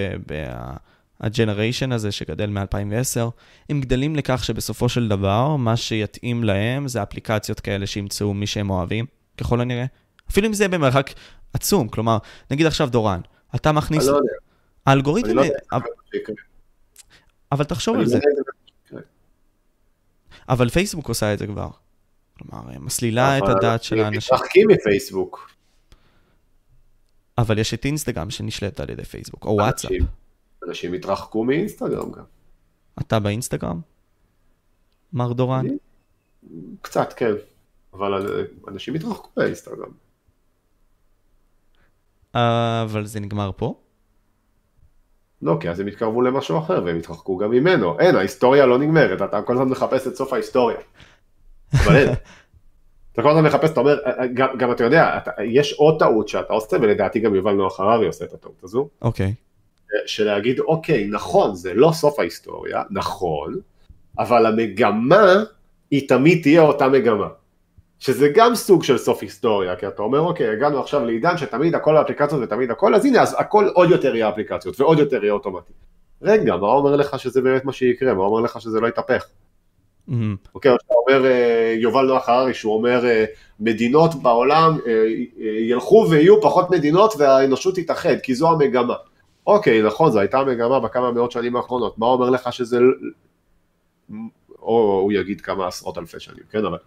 והג'נריישן הזה שגדל מ-2010, הם גדלים לכך שבסופו של דבר, מה שיתאים להם זה אפליקציות כאלה שימצאו מי שהם אוהבים, ככל הנראה. אפילו אם זה במרחק עצום, כלומר, נגיד עכשיו דורן, אתה מכניס... אני לא יודע. האלגוריתם... אני לא יודע. אבל תחשוב על זה. לא אבל פייסבוק עושה את זה כבר. כלומר, מסלילה את הדעת של האנשים. מתרחקים מפייסבוק. אבל יש את אינסטגרם שנשלט על ידי פייסבוק, או וואטסאפ. אנשים- התרחקו מאינסטגרם גם. אתה באינסטגרם? מר דורן? קצת, כן. אבל אנשים התרחקו מהאינסטגרם. אבל זה נגמר פה? לא, כי אז הם התקרבו למשהו אחר והם התרחקו גם ממנו. אין, ההיסטוריה לא נגמרת, אתה כל הזמן מחפש את סוף ההיסטוריה. אבל אין. אתה כל הזמן מחפש, אתה אומר, גם, גם אתה יודע, אתה, יש עוד טעות שאתה עושה, ולדעתי גם יובל נוח הררי עושה את הטעות הזו, אוקיי. של להגיד, אוקיי, נכון, זה לא סוף ההיסטוריה, נכון, אבל המגמה היא תמיד תהיה אותה מגמה. שזה גם סוג של סוף היסטוריה, כי אתה אומר, אוקיי, הגענו עכשיו לעידן שתמיד הכל האפליקציות ותמיד הכל, אז הנה, אז הכל עוד יותר יהיה אפליקציות ועוד יותר יהיה אוטומטי. רגע, מה אומר לך שזה באמת מה שיקרה? מה אומר לך שזה לא יתהפך? מהמם. אוקיי, אתה אומר, אה, יובל נוח הררי, שהוא אומר, אה, מדינות בעולם אה, ילכו ויהיו פחות מדינות והאנושות תתאחד, כי זו המגמה. אוקיי, נכון, זו הייתה המגמה בכמה מאות שנים האחרונות, מה אומר לך שזה... או הוא יגיד כמה עשרות אלפי שנים, כן, אבל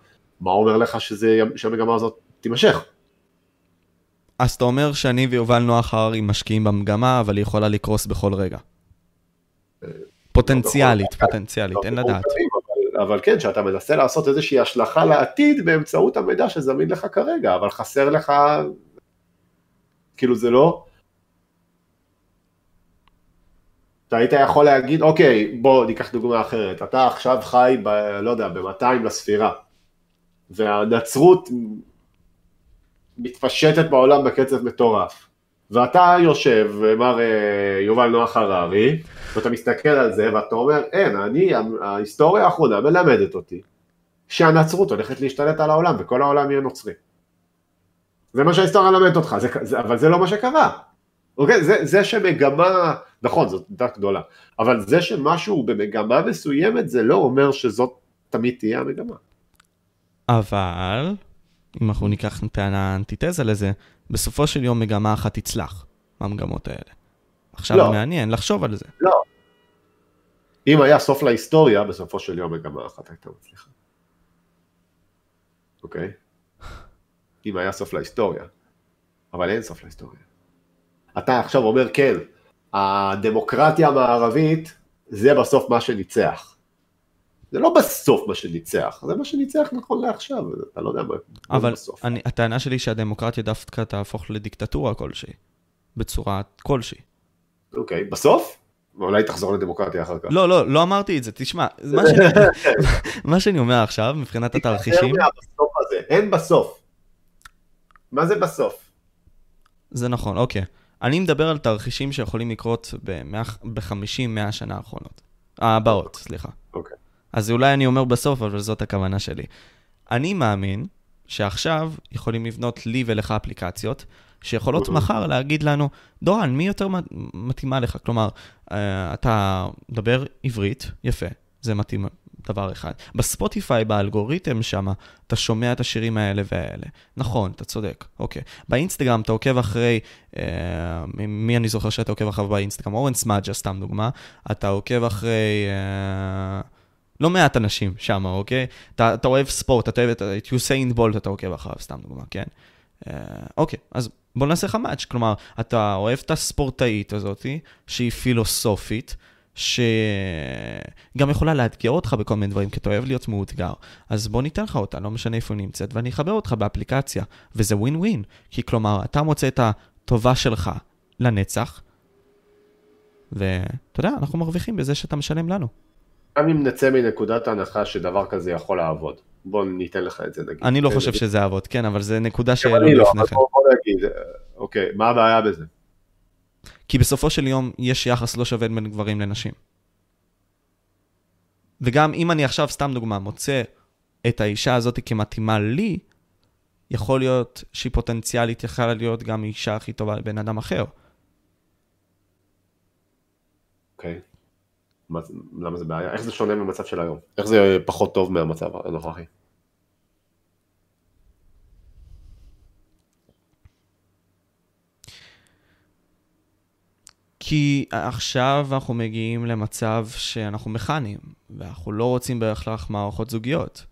מה אומר לך שזה, שהמגמה הזאת תימשך? אז אתה אומר שאני ויובל נוח הררי משקיעים במגמה, אבל היא יכולה לקרוס בכל רגע. פוטנציאלית, פוטנציאלית, אין לא לדעת. אבל, כן, שאתה מנסה לעשות איזושהי השלכה לעתיד באמצעות המידע שזמין לך כרגע, אבל חסר לך, כאילו זה לא... אתה היית יכול להגיד, אוקיי, בוא ניקח דוגמה אחרת, אתה עכשיו חי, ב, לא יודע, ב-200 לספירה, והנצרות מתפשטת בעולם בקצב מטורף, ואתה יושב, מר יובל נוח הררי, ואתה מסתכל על זה ואתה אומר, אין, אני, ההיסטוריה האחרונה מלמדת אותי שהנצרות הולכת להשתלט על העולם וכל העולם יהיה נוצרי. זה מה שההיסטוריה מלמדת אותך, זה, זה, אבל זה לא מה שקרה. אוקיי? זה, זה שמגמה, נכון, זאת דת גדולה, אבל זה שמשהו במגמה מסוימת זה לא אומר שזאת תמיד תהיה המגמה. אבל, אם אנחנו ניקח טענה אנטיתזה לזה, בסופו של יום מגמה אחת תצלח, מהמגמות האלה. עכשיו לא. מעניין לחשוב על זה. לא. אם היה סוף להיסטוריה, בסופו של יום מגמה אחת הייתה מצליחה. אוקיי? אם היה סוף להיסטוריה. אבל אין סוף להיסטוריה. אתה עכשיו אומר, כן, הדמוקרטיה המערבית זה בסוף מה שניצח. זה לא בסוף מה שניצח, זה מה שניצח נכון לעכשיו, אתה לא יודע מה אבל בסוף. אני, הטענה שלי שהדמוקרטיה דווקא תהפוך לדיקטטורה כלשהי, בצורה כלשהי. אוקיי, בסוף? אולי תחזור לדמוקרטיה אחר כך. לא, לא, לא אמרתי את זה, תשמע, מה שאני, מה שאני אומר עכשיו, מבחינת התרחישים, אין בסוף. מה זה בסוף? זה נכון, אוקיי. אני מדבר על תרחישים שיכולים לקרות ב-50-100 שנה האחרונות. הבאות, סליחה. אוקיי. אז אולי אני אומר בסוף, אבל זאת הכוונה שלי. אני מאמין שעכשיו יכולים לבנות לי ולך אפליקציות, שיכולות אוקיי. מחר להגיד לנו, דורן, מי יותר מת- מתאימה לך? כלומר, אה, אתה מדבר עברית, יפה, זה מתאים דבר אחד. בספוטיפיי, באלגוריתם שם, אתה שומע את השירים האלה והאלה. נכון, אתה צודק, אוקיי. באינסטגרם אתה עוקב אחרי, אה, מי אני זוכר שאתה עוקב אחריו באינסטגרם? אורן סמאג'ה, סתם דוגמה. אתה עוקב אחרי... אה, לא מעט אנשים שם, אוקיי? אתה, אתה אוהב ספורט, אתה אוהב את יוסיין בולט, אתה עוקב אחריו, סתם דוגמה, כן? אה, אוקיי, אז בוא נעשה לך מאץ', כלומר, אתה אוהב את הספורטאית הזאתי, שהיא פילוסופית, שגם יכולה לאתגר אותך בכל מיני דברים, כי אתה אוהב להיות מאותגר. אז בוא ניתן לך אותה, לא משנה איפה היא נמצאת, ואני אחבר אותך באפליקציה, וזה ווין ווין. כי כלומר, אתה מוצא את הטובה שלך לנצח, ואתה יודע, אנחנו מרוויחים בזה שאתה משלם לנו. גם אם נצא מנקודת ההנחה שדבר כזה יכול לעבוד, בוא ניתן לך את זה נגיד. אני לא חושב שזה יעבוד, כן, אבל זה נקודה שהעלו לא, לפני כן. בוא נגיד, אוקיי, מה הבעיה בזה? כי בסופו של יום יש יחס לא שווה בין גברים לנשים. וגם אם אני עכשיו, סתם דוגמה, מוצא את האישה הזאת כמתאימה לי, יכול להיות שהיא פוטנציאלית יכולה להיות גם אישה הכי טובה לבן אדם אחר. אוקיי. Okay. למה זה בעיה? איך זה שונה ממצב של היום? איך זה פחות טוב מהמצב הנוכחי? כי עכשיו אנחנו מגיעים למצב שאנחנו מכניים, ואנחנו לא רוצים בהכרח מערכות זוגיות.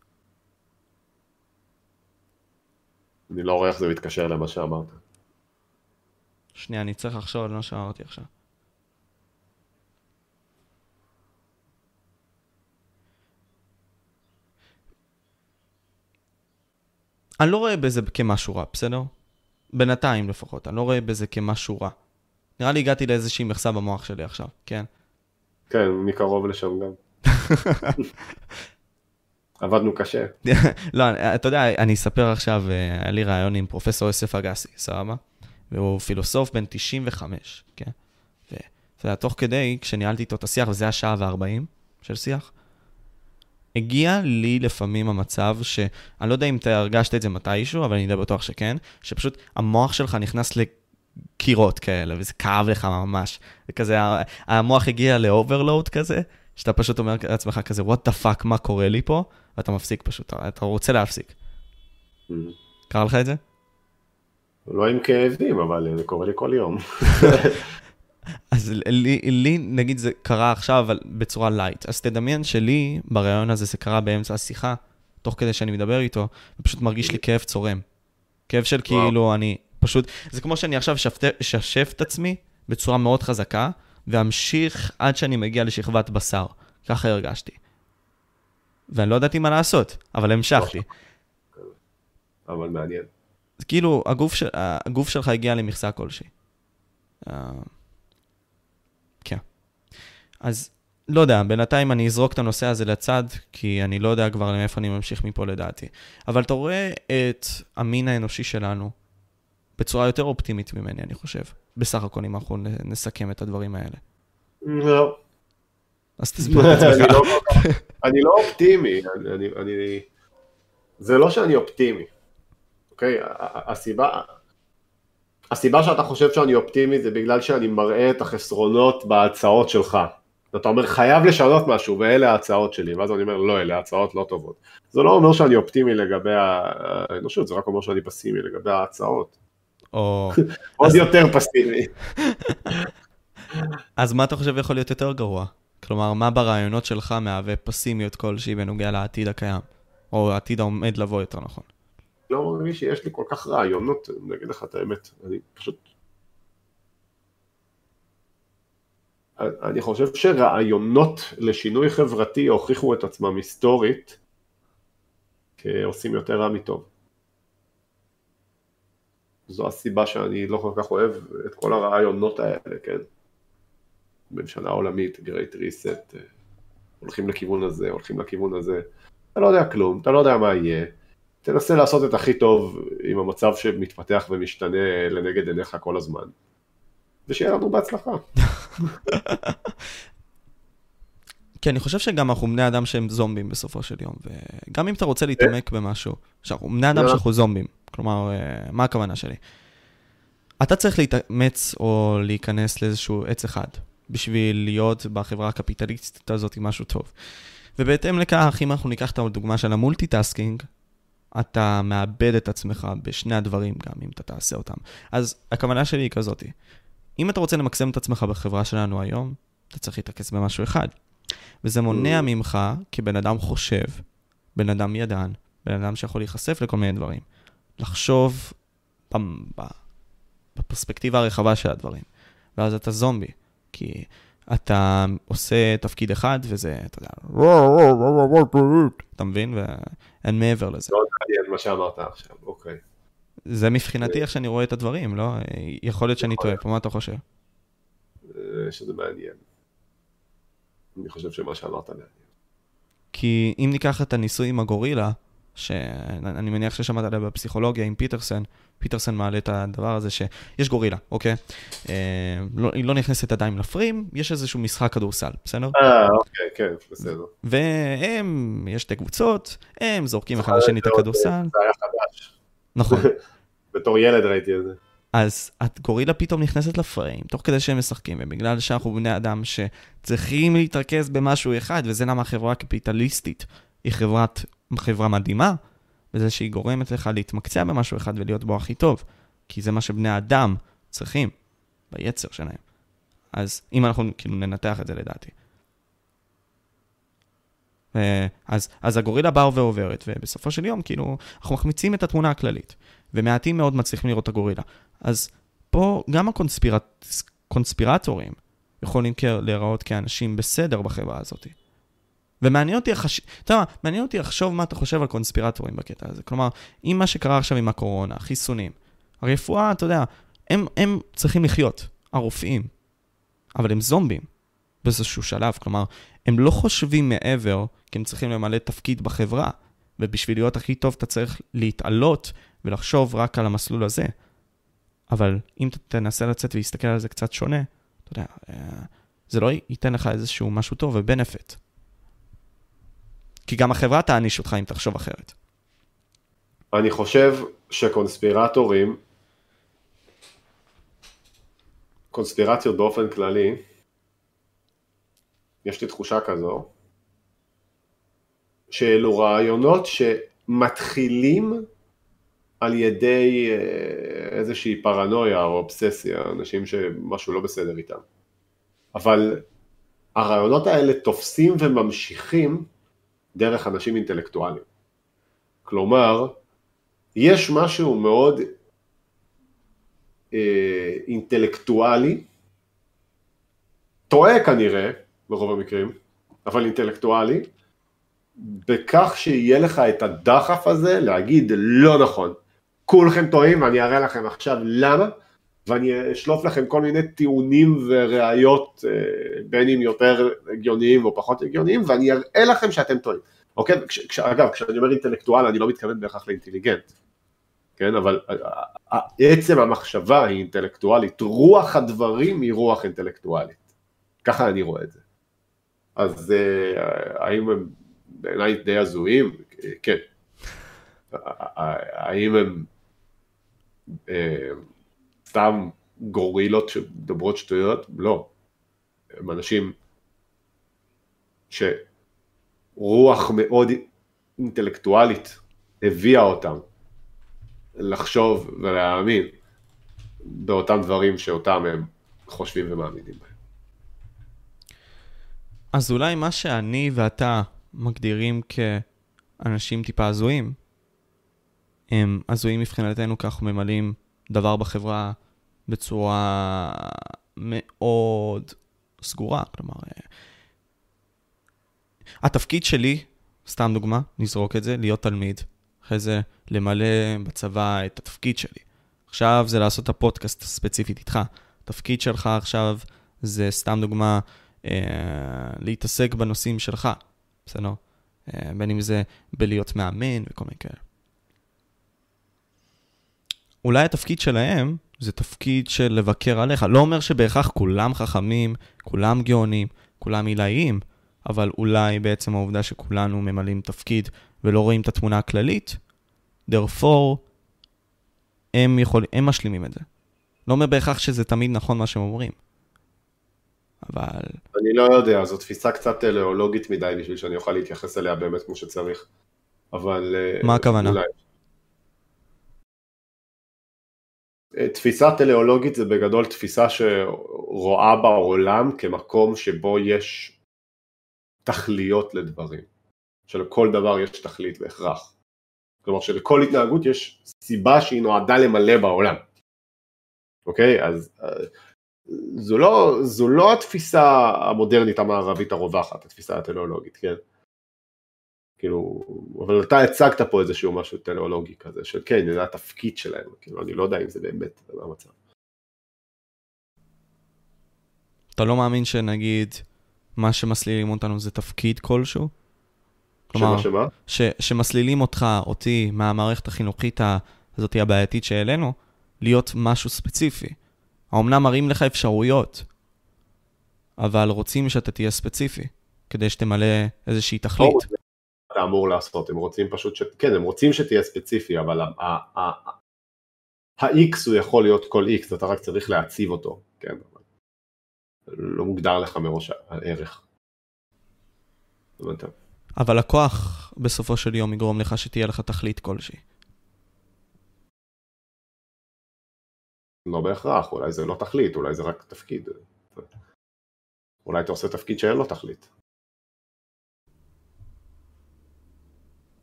אני לא רואה איך זה מתקשר למה שאמרת. שנייה, אני צריך לחשוב על מה שאמרתי עכשיו. אני לא רואה בזה כמשהו רע, בסדר? בינתיים לפחות, אני לא רואה בזה כמשהו רע. נראה לי הגעתי לאיזושהי מכסה במוח שלי עכשיו, כן. כן, מקרוב לשם גם. עבדנו קשה. לא, אתה יודע, אני אספר עכשיו, אה, היה לי ראיון עם פרופסור יוסף אגסי, סבבה? והוא פילוסוף בן 95, כן? ואתה יודע, תוך כדי, כשניהלתי איתו את השיח, וזה היה שעה וארבעים של שיח, הגיע לי לפעמים המצב שאני לא יודע אם אתה הרגשת את זה מתישהו, אבל אני די בטוח שכן, שפשוט המוח שלך נכנס קירות כאלה, וזה כאב לך ממש. וכזה, המוח הגיע ל overload כזה, שאתה פשוט אומר לעצמך כזה, what the fuck, מה קורה לי פה? ואתה מפסיק פשוט, אתה רוצה להפסיק. Mm-hmm. קרה לך את זה? לא עם כאבים, אבל זה קורה לי כל יום. אז לי, לי, נגיד, זה קרה עכשיו, אבל בצורה light. אז תדמיין שלי, בריאיון הזה, זה קרה באמצע השיחה, תוך כדי שאני מדבר איתו, ופשוט מרגיש לי כאב צורם. כאב של כאילו, אני פשוט, זה כמו שאני עכשיו אשפשף את עצמי בצורה מאוד חזקה, ואמשיך עד שאני מגיע לשכבת בשר. ככה הרגשתי. ואני לא ידעתי מה לעשות, אבל המשכתי. אבל מעניין. כאילו, הגוף, של, הגוף שלך הגיע למכסה כלשהי. אז לא יודע, בינתיים אני אזרוק את הנושא הזה לצד, כי אני לא יודע כבר מאיפה אני ממשיך מפה לדעתי. אבל אתה רואה את המין האנושי שלנו, בצורה יותר אופטימית ממני, אני חושב. בסך הכל, אם אנחנו נסכם את הדברים האלה. לא. אז תסביר את עצמך. לא אני לא אופטימי, אני... זה לא שאני אופטימי, אוקיי? הסיבה... הסיבה שאתה חושב שאני אופטימי זה בגלל שאני מראה את החסרונות בהצעות שלך. אתה אומר חייב לשנות משהו ואלה ההצעות שלי ואז אני אומר לא אלה הצעות לא טובות. זה לא אומר שאני אופטימי לגבי האנושות זה רק אומר שאני פסימי לגבי ההצעות. או... עוד יותר פסימי. אז מה אתה חושב יכול להיות יותר גרוע? כלומר, מה ברעיונות שלך מהווה פסימיות כלשהי בנוגע לעתיד הקיים? או העתיד העומד לבוא יותר נכון. לא מרגיש שיש לי כל כך רעיונות, אני אגיד לך את האמת, אני פשוט... אני חושב שרעיונות לשינוי חברתי הוכיחו את עצמם היסטורית כעושים יותר רע מטוב. זו הסיבה שאני לא כל כך אוהב את כל הרעיונות האלה, כן? ממשלה עולמית, Great Reset, אה, הולכים לכיוון הזה, הולכים לכיוון הזה, אתה לא יודע כלום, אתה לא יודע מה יהיה, תנסה לעשות את הכי טוב עם המצב שמתפתח ומשתנה לנגד עיניך כל הזמן, ושיהיה לנו בהצלחה. כי אני חושב שגם אנחנו בני אדם שהם זומבים בסופו של יום, וגם אם אתה רוצה להתעמק במשהו, שאנחנו בני אדם לא. שאנחנו זומבים, כלומר, אה, מה הכוונה שלי? אתה צריך להתאמץ או להיכנס לאיזשהו עץ אחד, בשביל להיות בחברה הקפיטליסטית הזאת עם משהו טוב. ובהתאם לכך, אם אנחנו ניקח את הדוגמה של ה multitasking, אתה מאבד את עצמך בשני הדברים גם, אם אתה תעשה אותם. אז הכוונה שלי היא כזאתי, אם אתה רוצה למקסם את עצמך בחברה שלנו היום, אתה צריך להתרכז במשהו אחד. וזה מונע Mm. ממך, כבן אדם חושב, בן אדם ידען, בן אדם שיכול להיחשף לכל מיני דברים, לחשוב ב- בפרספקטיבה הרחבה של הדברים. ואז אתה זומבי, כי אתה עושה תפקיד אחד וזה, אתה יודע, אתה מבין? ואין מעבר לזה. מאוד מעניין מה שאמרת עכשיו, אוקיי. זה מבחינתי איך שאני רואה את הדברים, לא? יכול להיות שאני טועה. פה מה אתה חושב? אה, שזה מעניין. אני חושב שמה שאמרת מעניין. כי אם ניקח את הניסוי עם הגורילה, שאני מניח ששמעת עליה בפסיכולוגיה עם פיטרסן, פיטרסן מעלה את הדבר הזה שיש גורילה, אוקיי? אה, לא, היא לא נכנסת עדיין לפרים, יש איזשהו משחק כדורסל, בסדר? אה, אוקיי, כן, בסדר. והם, יש שתי קבוצות, הם זורקים אחד לשני את הכדורסל, זה היה חדש. נכון. בתור ילד ראיתי את זה. אז הגורילה פתאום נכנסת לפריים, תוך כדי שהם משחקים, ובגלל שאנחנו בני אדם שצריכים להתרכז במשהו אחד, וזה למה החברה הקפיטליסטית היא חברת, חברה מדהימה, בזה שהיא גורמת לך להתמקצע במשהו אחד ולהיות בו הכי טוב, כי זה מה שבני אדם צריכים, ביצר שלהם. אז אם אנחנו כאילו ננתח את זה לדעתי. ו- אז, אז הגורילה באה ועוברת, ובסופו של יום, כאילו, אנחנו מחמיצים את התמונה הכללית, ומעטים מאוד מצליחים לראות את הגורילה. אז פה גם הקונספירטורים יכולים כ- להיראות כאנשים בסדר בחברה הזאת. ומעניין אותי, החש... אתה יודע מה, מעניין אותי לחשוב מה אתה חושב על קונספירטורים בקטע הזה. כלומר, אם מה שקרה עכשיו עם הקורונה, החיסונים, הרפואה, אתה יודע, הם, הם צריכים לחיות, הרופאים, אבל הם זומבים באיזשהו שלב. כלומר, הם לא חושבים מעבר, כי הם צריכים למלא תפקיד בחברה, ובשביל להיות הכי טוב אתה צריך להתעלות ולחשוב רק על המסלול הזה. אבל אם אתה תנסה לצאת ולהסתכל על זה קצת שונה, אתה יודע, אה, זה לא ייתן לך איזשהו משהו טוב ובנפיט. כי גם החברה תעניש אותך אם תחשוב אחרת. אני חושב שקונספירטורים, קונספירציות באופן כללי, יש לי תחושה כזו, שאלו רעיונות שמתחילים על ידי אה, איזושהי פרנויה או אובססיה, אנשים שמשהו לא בסדר איתם. אבל הרעיונות האלה תופסים וממשיכים דרך אנשים אינטלקטואליים. כלומר, יש משהו מאוד אה, אינטלקטואלי, טועה כנראה, ברוב המקרים, אבל אינטלקטואלי, בכך שיהיה לך את הדחף הזה להגיד לא נכון, כולכם טועים ואני אראה לכם עכשיו למה, ואני אשלוף לכם כל מיני טיעונים וראיות, אה, בין אם יותר הגיוניים או פחות הגיוניים, ואני אראה לכם שאתם טועים. אוקיי? כש, כש, אגב, כשאני אומר אינטלקטואל אני לא מתכוון בהכרח לאינטליגנט, כן? אבל עצם המחשבה היא אינטלקטואלית, רוח הדברים היא רוח אינטלקטואלית. ככה אני רואה את זה. אז אה, האם הם בעיניי די הזויים? כן. האם הם אה, סתם גורילות שמדברות שטויות? לא. הם אנשים שרוח מאוד אינטלקטואלית הביאה אותם לחשוב ולהאמין באותם דברים שאותם הם חושבים ומאמינים בהם. אז אולי מה שאני ואתה מגדירים כאנשים טיפה הזויים, הם הזויים מבחינתנו כי אנחנו ממלאים דבר בחברה בצורה מאוד סגורה. כלומר, אה, התפקיד שלי, סתם דוגמה, נזרוק את זה, להיות תלמיד. אחרי זה למלא בצבא את התפקיד שלי. עכשיו זה לעשות את הפודקאסט ספציפית איתך. התפקיד שלך עכשיו זה, סתם דוגמה, להתעסק בנושאים שלך, בסדר? אה, בין אם זה בלהיות מאמן וכל מיני כאלה. אולי התפקיד שלהם זה תפקיד של לבקר עליך. לא אומר שבהכרח כולם חכמים, כולם גאונים, כולם עילאיים, אבל אולי בעצם העובדה שכולנו ממלאים תפקיד ולא רואים את התמונה הכללית, therefore, הם, יכול, הם משלימים את זה. לא אומר בהכרח שזה תמיד נכון מה שהם אומרים. אבל... אני לא יודע, זו תפיסה קצת טלאולוגית מדי בשביל שאני אוכל להתייחס אליה באמת כמו שצריך. אבל... אה, מה הכוונה? אולי. אה, תפיסה טלאולוגית זה בגדול תפיסה שרואה בעולם כמקום שבו יש תכליות לדברים. שלכל דבר יש תכלית והכרח. כלומר שלכל התנהגות יש סיבה שהיא נועדה למלא בעולם. אוקיי? אז אה, זו לא, זו לא התפיסה המודרנית המערבית הרווחת, התפיסה הטלאולוגית, כן? כאילו, אבל אתה הצגת פה איזשהו משהו טלאולוגי כזה, של כן, זה התפקיד שלהם, כאילו, אני לא יודע אם זה באמת המצב. אתה לא מאמין שנגיד, מה שמסלילים אותנו זה תפקיד כלשהו? כלומר, שמה שמה? ש, שמסלילים אותך, אותי, מהמערכת החינוכית הזאת הבעייתית שהעלינו, להיות משהו ספציפי. האומנם מראים לך אפשרויות, אבל רוצים שאתה תהיה ספציפי, כדי שתמלא איזושהי תכלית. אתה אמור לעשות, הם רוצים פשוט, ש... כן, הם רוצים שתהיה ספציפי, אבל ה-X הוא יכול להיות כל X, אתה רק צריך להציב אותו, כן, לא מוגדר לך מראש הערך. אבל הכוח בסופו של יום יגרום לך שתהיה לך תכלית כלשהי. לא בהכרח, אולי זה לא תכלית, אולי זה רק תפקיד. אולי אתה עושה תפקיד שאין לו תכלית.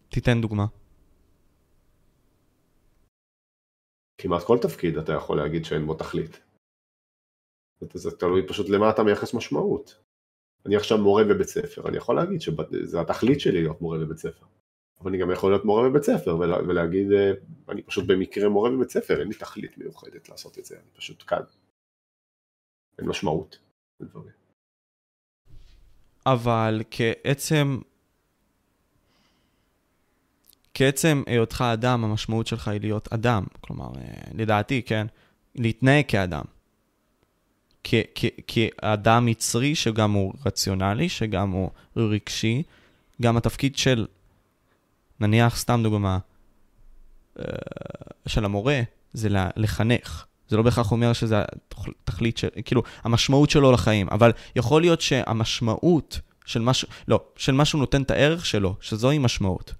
תיתן דוגמה. כמעט כל תפקיד אתה יכול להגיד שאין בו תכלית. זה תלוי פשוט למה אתה מייחס משמעות. אני עכשיו מורה בבית ספר, אני יכול להגיד שזה התכלית שלי להיות מורה בבית ספר. אבל אני גם יכול להיות מורה בבית ספר ולה, ולהגיד, אה, אני פשוט במקרה מורה בבית ספר, אין לי תכלית מיוחדת לעשות את זה, אני פשוט כאן. אין משמעות לדברים. אבל כעצם, כעצם היותך אדם, המשמעות שלך היא להיות אדם. כלומר, אה, לדעתי, כן, להתנהג כאדם. כאדם יצרי, שגם הוא רציונלי, שגם הוא רגשי, גם התפקיד של נניח, סתם דוגמה, אה, של המורה, זה לחנך. זה לא בהכרח אומר שזה התכלית של, כאילו, המשמעות שלו לחיים, אבל יכול להיות שהמשמעות של משהו, לא, של משהו נותן את הערך שלו, שזוהי משמעות.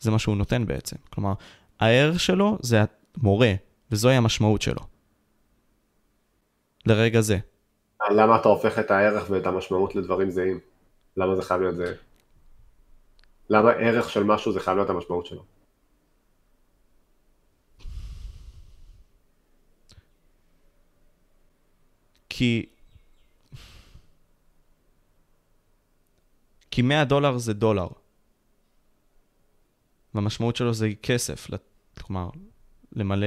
זה מה שהוא נותן בעצם. כלומר, הערך שלו זה המורה, וזוהי המשמעות שלו. לרגע זה. למה אתה הופך את הערך ואת המשמעות לדברים זהים? למה זה חייב להיות זהה? למה ערך של משהו זה חייב להיות המשמעות שלו? כי... כי 100 דולר זה דולר. והמשמעות שלו זה כסף, כלומר, למלא...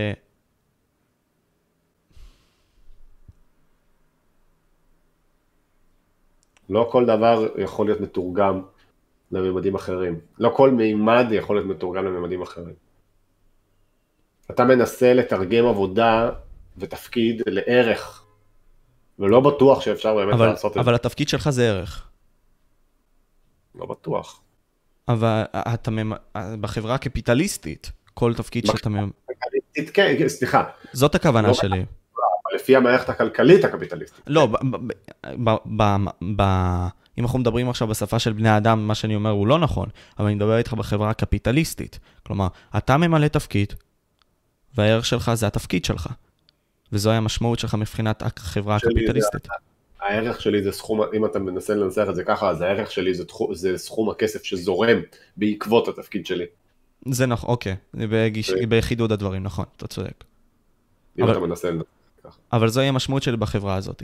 לא כל דבר יכול להיות מתורגם לממדים אחרים. לא כל מימד יכול להיות מתורגם לממדים אחרים. אתה מנסה לתרגם עבודה ותפקיד לערך, ולא בטוח שאפשר באמת אבל, לעשות אבל את זה. אבל התפקיד שלך זה ערך. לא בטוח. אבל אתה ממ... בחברה הקפיטליסטית, כל תפקיד שאתה... קפיטליסטית, כן, סליחה. זאת הכוונה לא שלי. לפי המערכת הכלכלית הקפיטליסטית. לא, אם אנחנו מדברים עכשיו בשפה של בני אדם, מה שאני אומר הוא לא נכון, אבל אני מדבר איתך בחברה הקפיטליסטית. כלומר, אתה ממלא תפקיד, והערך שלך זה התפקיד שלך. וזוהי המשמעות שלך מבחינת החברה הקפיטליסטית. זה, הערך שלי זה סכום, אם אתה מנסה לנסח את זה ככה, אז הערך שלי זה, תחו, זה סכום הכסף שזורם בעקבות התפקיד שלי. זה נכון, אוקיי, בגיש, בחידוד הדברים, נכון, אתה צודק. אם אבל, אתה מנסה לנסח ככה. אבל זוהי המשמעות שלי בחברה הזאת.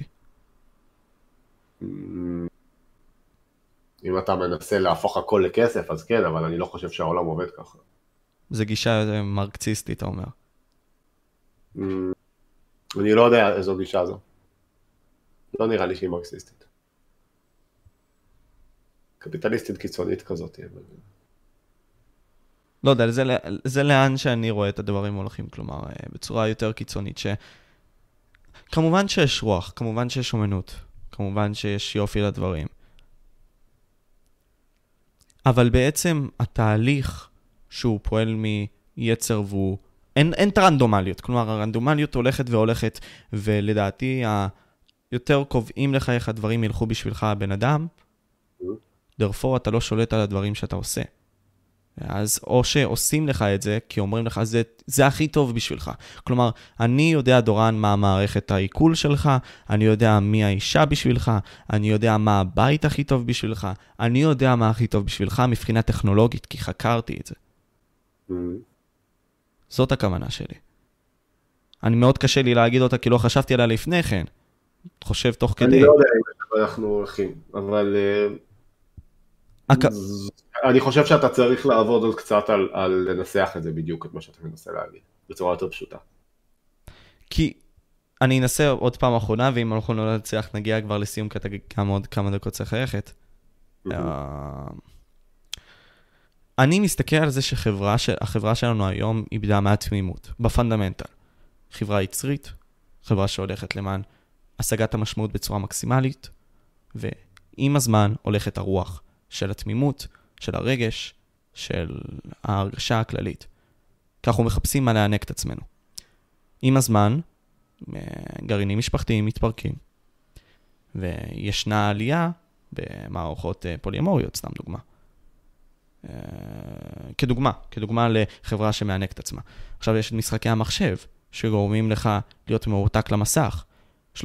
אם אתה מנסה להפוך הכל לכסף, אז כן, אבל אני לא חושב שהעולם עובד ככה. זה גישה מרקציסטית, אתה אומר. Mm, אני לא יודע איזו גישה זו. לא נראה לי שהיא מרקסיסטית. קפיטליסטית קיצונית כזאת. אבל... לא יודע, זה, זה לאן שאני רואה את הדברים הולכים, כלומר, אה, בצורה יותר קיצונית, ש... כמובן שיש רוח, כמובן שיש אומנות, כמובן שיש יופי לדברים. אבל בעצם התהליך שהוא פועל מיצר והוא... אין, אין את הרנדומליות, כלומר הרנדומליות הולכת והולכת, ולדעתי היותר קובעים לך איך הדברים ילכו בשבילך הבן אדם, דרפור אתה לא שולט על הדברים שאתה עושה. אז או שעושים לך את זה, כי אומרים לך, זה, זה הכי טוב בשבילך. כלומר, אני יודע, דורן, מה מערכת העיכול שלך, אני יודע מי האישה בשבילך, אני יודע מה הבית הכי טוב בשבילך, אני יודע מה הכי טוב בשבילך מבחינה טכנולוגית, כי חקרתי את זה. Mm. זאת הכוונה שלי. אני מאוד קשה לי להגיד אותה, כי לא חשבתי עליה לפני כן. חושב תוך כדי. אני לא יודע אם אנחנו הולכים, אבל... אה, הק... אני חושב שאתה צריך לעבוד עוד קצת על, על לנסח את זה בדיוק, את מה שאתה מנסה להגיד, בצורה יותר פשוטה. כי אני אנסה עוד פעם אחרונה, ואם אנחנו לא נצליח נגיע כבר לסיום, כי אתה גם עוד כמה דקות צריך ללכת. אה, אני מסתכל על זה שהחברה שלנו היום איבדה מהתמימות, בפונדמנטל. חברה יצרית, חברה שהולכת למען השגת המשמעות בצורה מקסימלית, ועם הזמן הולכת הרוח של התמימות, של הרגש, של ההרגשה הכללית. כך אנחנו מחפשים מה לענק את עצמנו. עם הזמן, אה, גרעינים משפחתיים מתפרקים, וישנה עלייה במערכות אה, פוליומוריות, סתם דוגמה. אה, כדוגמה, כדוגמה לחברה שמענקת עצמה. עכשיו יש את משחקי המחשב, שגורמים לך להיות מרותק למסך. 30%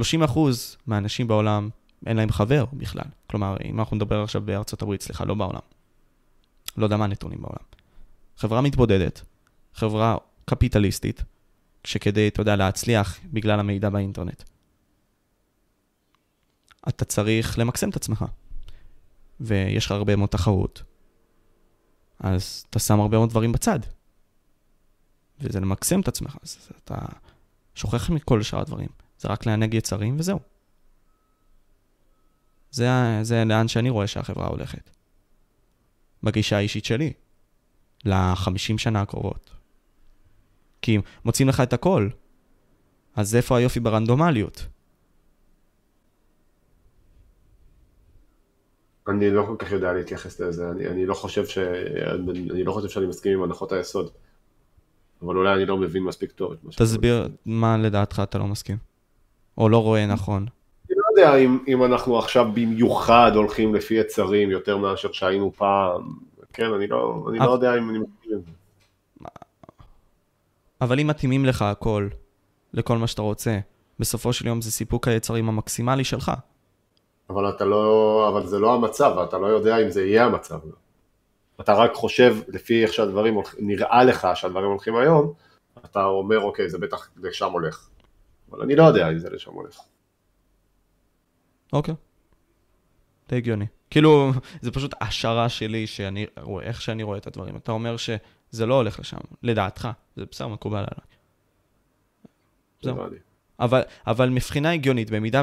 מהאנשים בעולם אין להם חבר בכלל. כלומר, אם אנחנו נדבר עכשיו בארצות הברית, סליחה, לא בעולם. לא יודע מה הנתונים בעולם. חברה מתבודדת, חברה קפיטליסטית, שכדי, אתה יודע, להצליח בגלל המידע באינטרנט, אתה צריך למקסם את עצמך. ויש לך הרבה מאוד תחרות, אז אתה שם הרבה מאוד דברים בצד. וזה למקסם את עצמך, אז אתה שוכח מכל שאר הדברים. זה רק לענג יצרים וזהו. זה, זה לאן שאני רואה שהחברה הולכת. בגישה האישית שלי, לחמישים שנה הקרובות. כי אם מוצאים לך את הכל, אז איפה היופי ברנדומליות? אני לא כל כך יודע להתייחס לזה, אני, אני לא חושב ש... אני, אני לא חושב שאני מסכים עם הנחות היסוד. אבל אולי אני לא מבין מספיק טוב את מה שאתה תסביר מה לדעתך אתה לא מסכים. או לא רואה נכון. לא יודע אם, אם אנחנו עכשיו במיוחד הולכים לפי יצרים יותר מאשר שהיינו פעם. כן, אני לא, אני לא יודע אם אני מסכים עם זה. אבל אם מתאימים לך הכל, לכל מה שאתה רוצה, בסופו של יום זה סיפוק היצרים המקסימלי שלך. אבל אתה לא, אבל זה לא המצב, ואתה לא יודע אם זה יהיה המצב. אתה רק חושב לפי איך שהדברים הולכים, נראה לך שהדברים הולכים היום, אתה אומר אוקיי זה בטח לשם הולך. אבל אני לא יודע אם זה לשם הולך. אוקיי. די הגיוני. כאילו, זה פשוט השערה שלי, שאני רואה, איך שאני רואה את הדברים. אתה אומר שזה לא הולך לשם, לדעתך. זה בסדר, מקובל עליי. זהו. אבל, אבל מבחינה הגיונית, במידה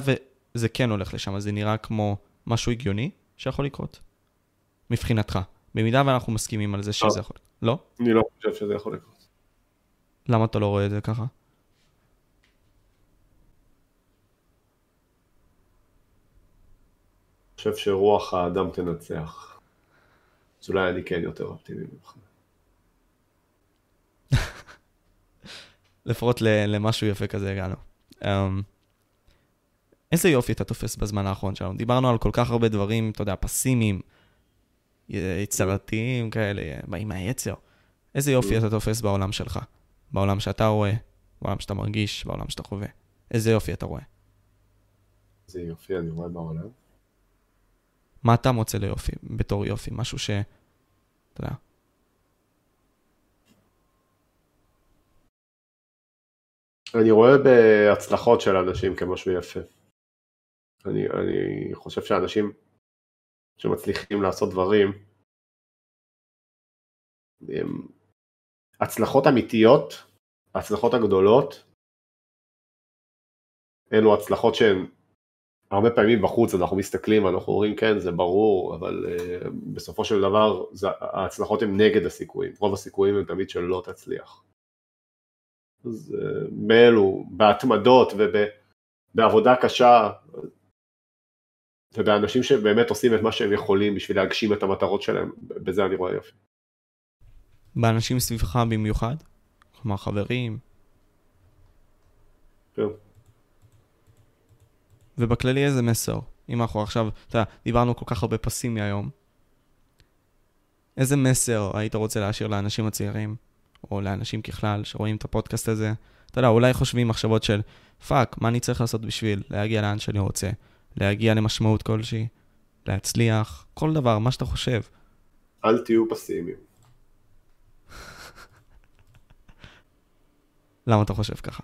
וזה כן הולך לשם, אז זה נראה כמו משהו הגיוני שיכול לקרות? מבחינתך. במידה ואנחנו מסכימים על זה שזה יכול... לא? אני לא חושב שזה יכול לקרות. למה אתה לא רואה את זה ככה? חושב שרוח האדם תנצח. אז אולי אני כן יותר אופטימי ממך. לפחות למשהו יפה כזה הגענו. Um, איזה יופי אתה תופס בזמן האחרון שלנו? דיברנו על כל כך הרבה דברים, אתה יודע, פסימיים, יצירתיים כאלה, באים מהיצר. איזה יופי אתה תופס בעולם שלך? בעולם שאתה רואה, בעולם שאתה מרגיש, בעולם שאתה חווה. איזה יופי אתה רואה? איזה יופי אני רואה בעולם? מה אתה מוצא ליופי, בתור יופי? משהו ש... אתה יודע. אני רואה בהצלחות של אנשים כמשהו יפה. אני, אני חושב שאנשים שמצליחים לעשות דברים, הם הצלחות אמיתיות, ההצלחות הגדולות, אלו הצלחות שהן הרבה פעמים בחוץ אנחנו מסתכלים ואנחנו אומרים כן זה ברור אבל uh, בסופו של דבר זה, ההצלחות הן נגד הסיכויים, רוב הסיכויים הם תמיד שלא תצליח. אז uh, באלו, בהתמדות ובעבודה קשה ובאנשים שבאמת עושים את מה שהם יכולים בשביל להגשים את המטרות שלהם, בזה אני רואה יופי. באנשים סביבך במיוחד? כלומר חברים? כן. ובכללי איזה מסר? אם אנחנו עכשיו, אתה יודע, דיברנו כל כך הרבה פסימי היום. איזה מסר היית רוצה להשאיר לאנשים הצעירים, או לאנשים ככלל שרואים את הפודקאסט הזה? אתה יודע, אולי חושבים מחשבות של, fuck, מה אני צריך לעשות בשביל להגיע לאן שאני רוצה? להגיע למשמעות כלשהי? להצליח? כל דבר, מה שאתה חושב. אל תהיו פסימיים. למה אתה חושב ככה?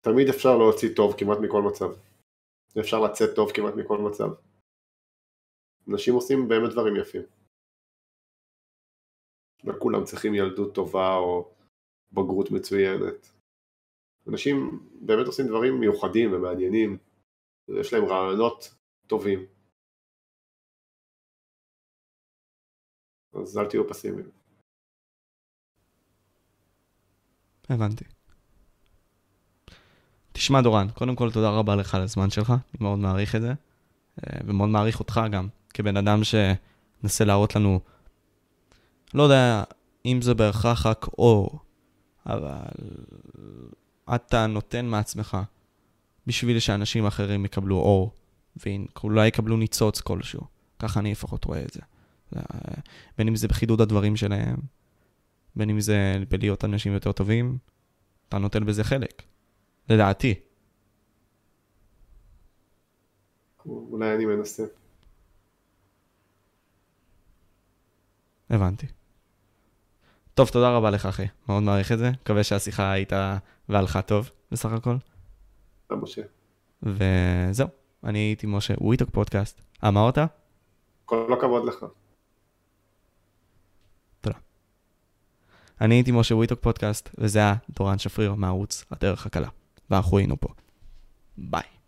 תמיד אפשר להוציא טוב כמעט מכל מצב. אפשר לצאת טוב כמעט מכל מצב. אנשים עושים באמת דברים יפים. לא כולם צריכים ילדות טובה או בגרות מצוינת. אנשים באמת עושים דברים מיוחדים ומעניינים, יש להם רעיונות טובים. אז אל תהיו פסימיים. הבנתי. תשמע דורן, קודם כל תודה רבה לך על הזמן שלך, אני מאוד מעריך את זה, אה, ומאוד מעריך אותך גם, כבן אדם שמנסה להראות לנו, לא יודע אם זה בהכרח רק אור, אבל אתה נותן מעצמך בשביל שאנשים אחרים יקבלו אור, ואולי יקבלו ניצוץ כלשהו. ככה אני לפחות רואה את זה. בין אם זה בחידוד הדברים שלהם, בין אם זה בלהיות אנשים יותר טובים, אתה נוטל בזה חלק. לדעתי. אולי אני מנסה. הבנתי. טוב, תודה רבה לך, אחי. מאוד מעריך את זה. מקווה שהשיחה הייתה והלכה טוב, בסך הכל. תודה, משה. וזהו, אני הייתי משה, We Talk פודקאסט. אמרת? כל הכבוד לך. אני הייתי משה We Talk פודקאסט, וזה היה דורן שפריר מערוץ הדרך הקלה. ואנחנו היינו פה. ביי.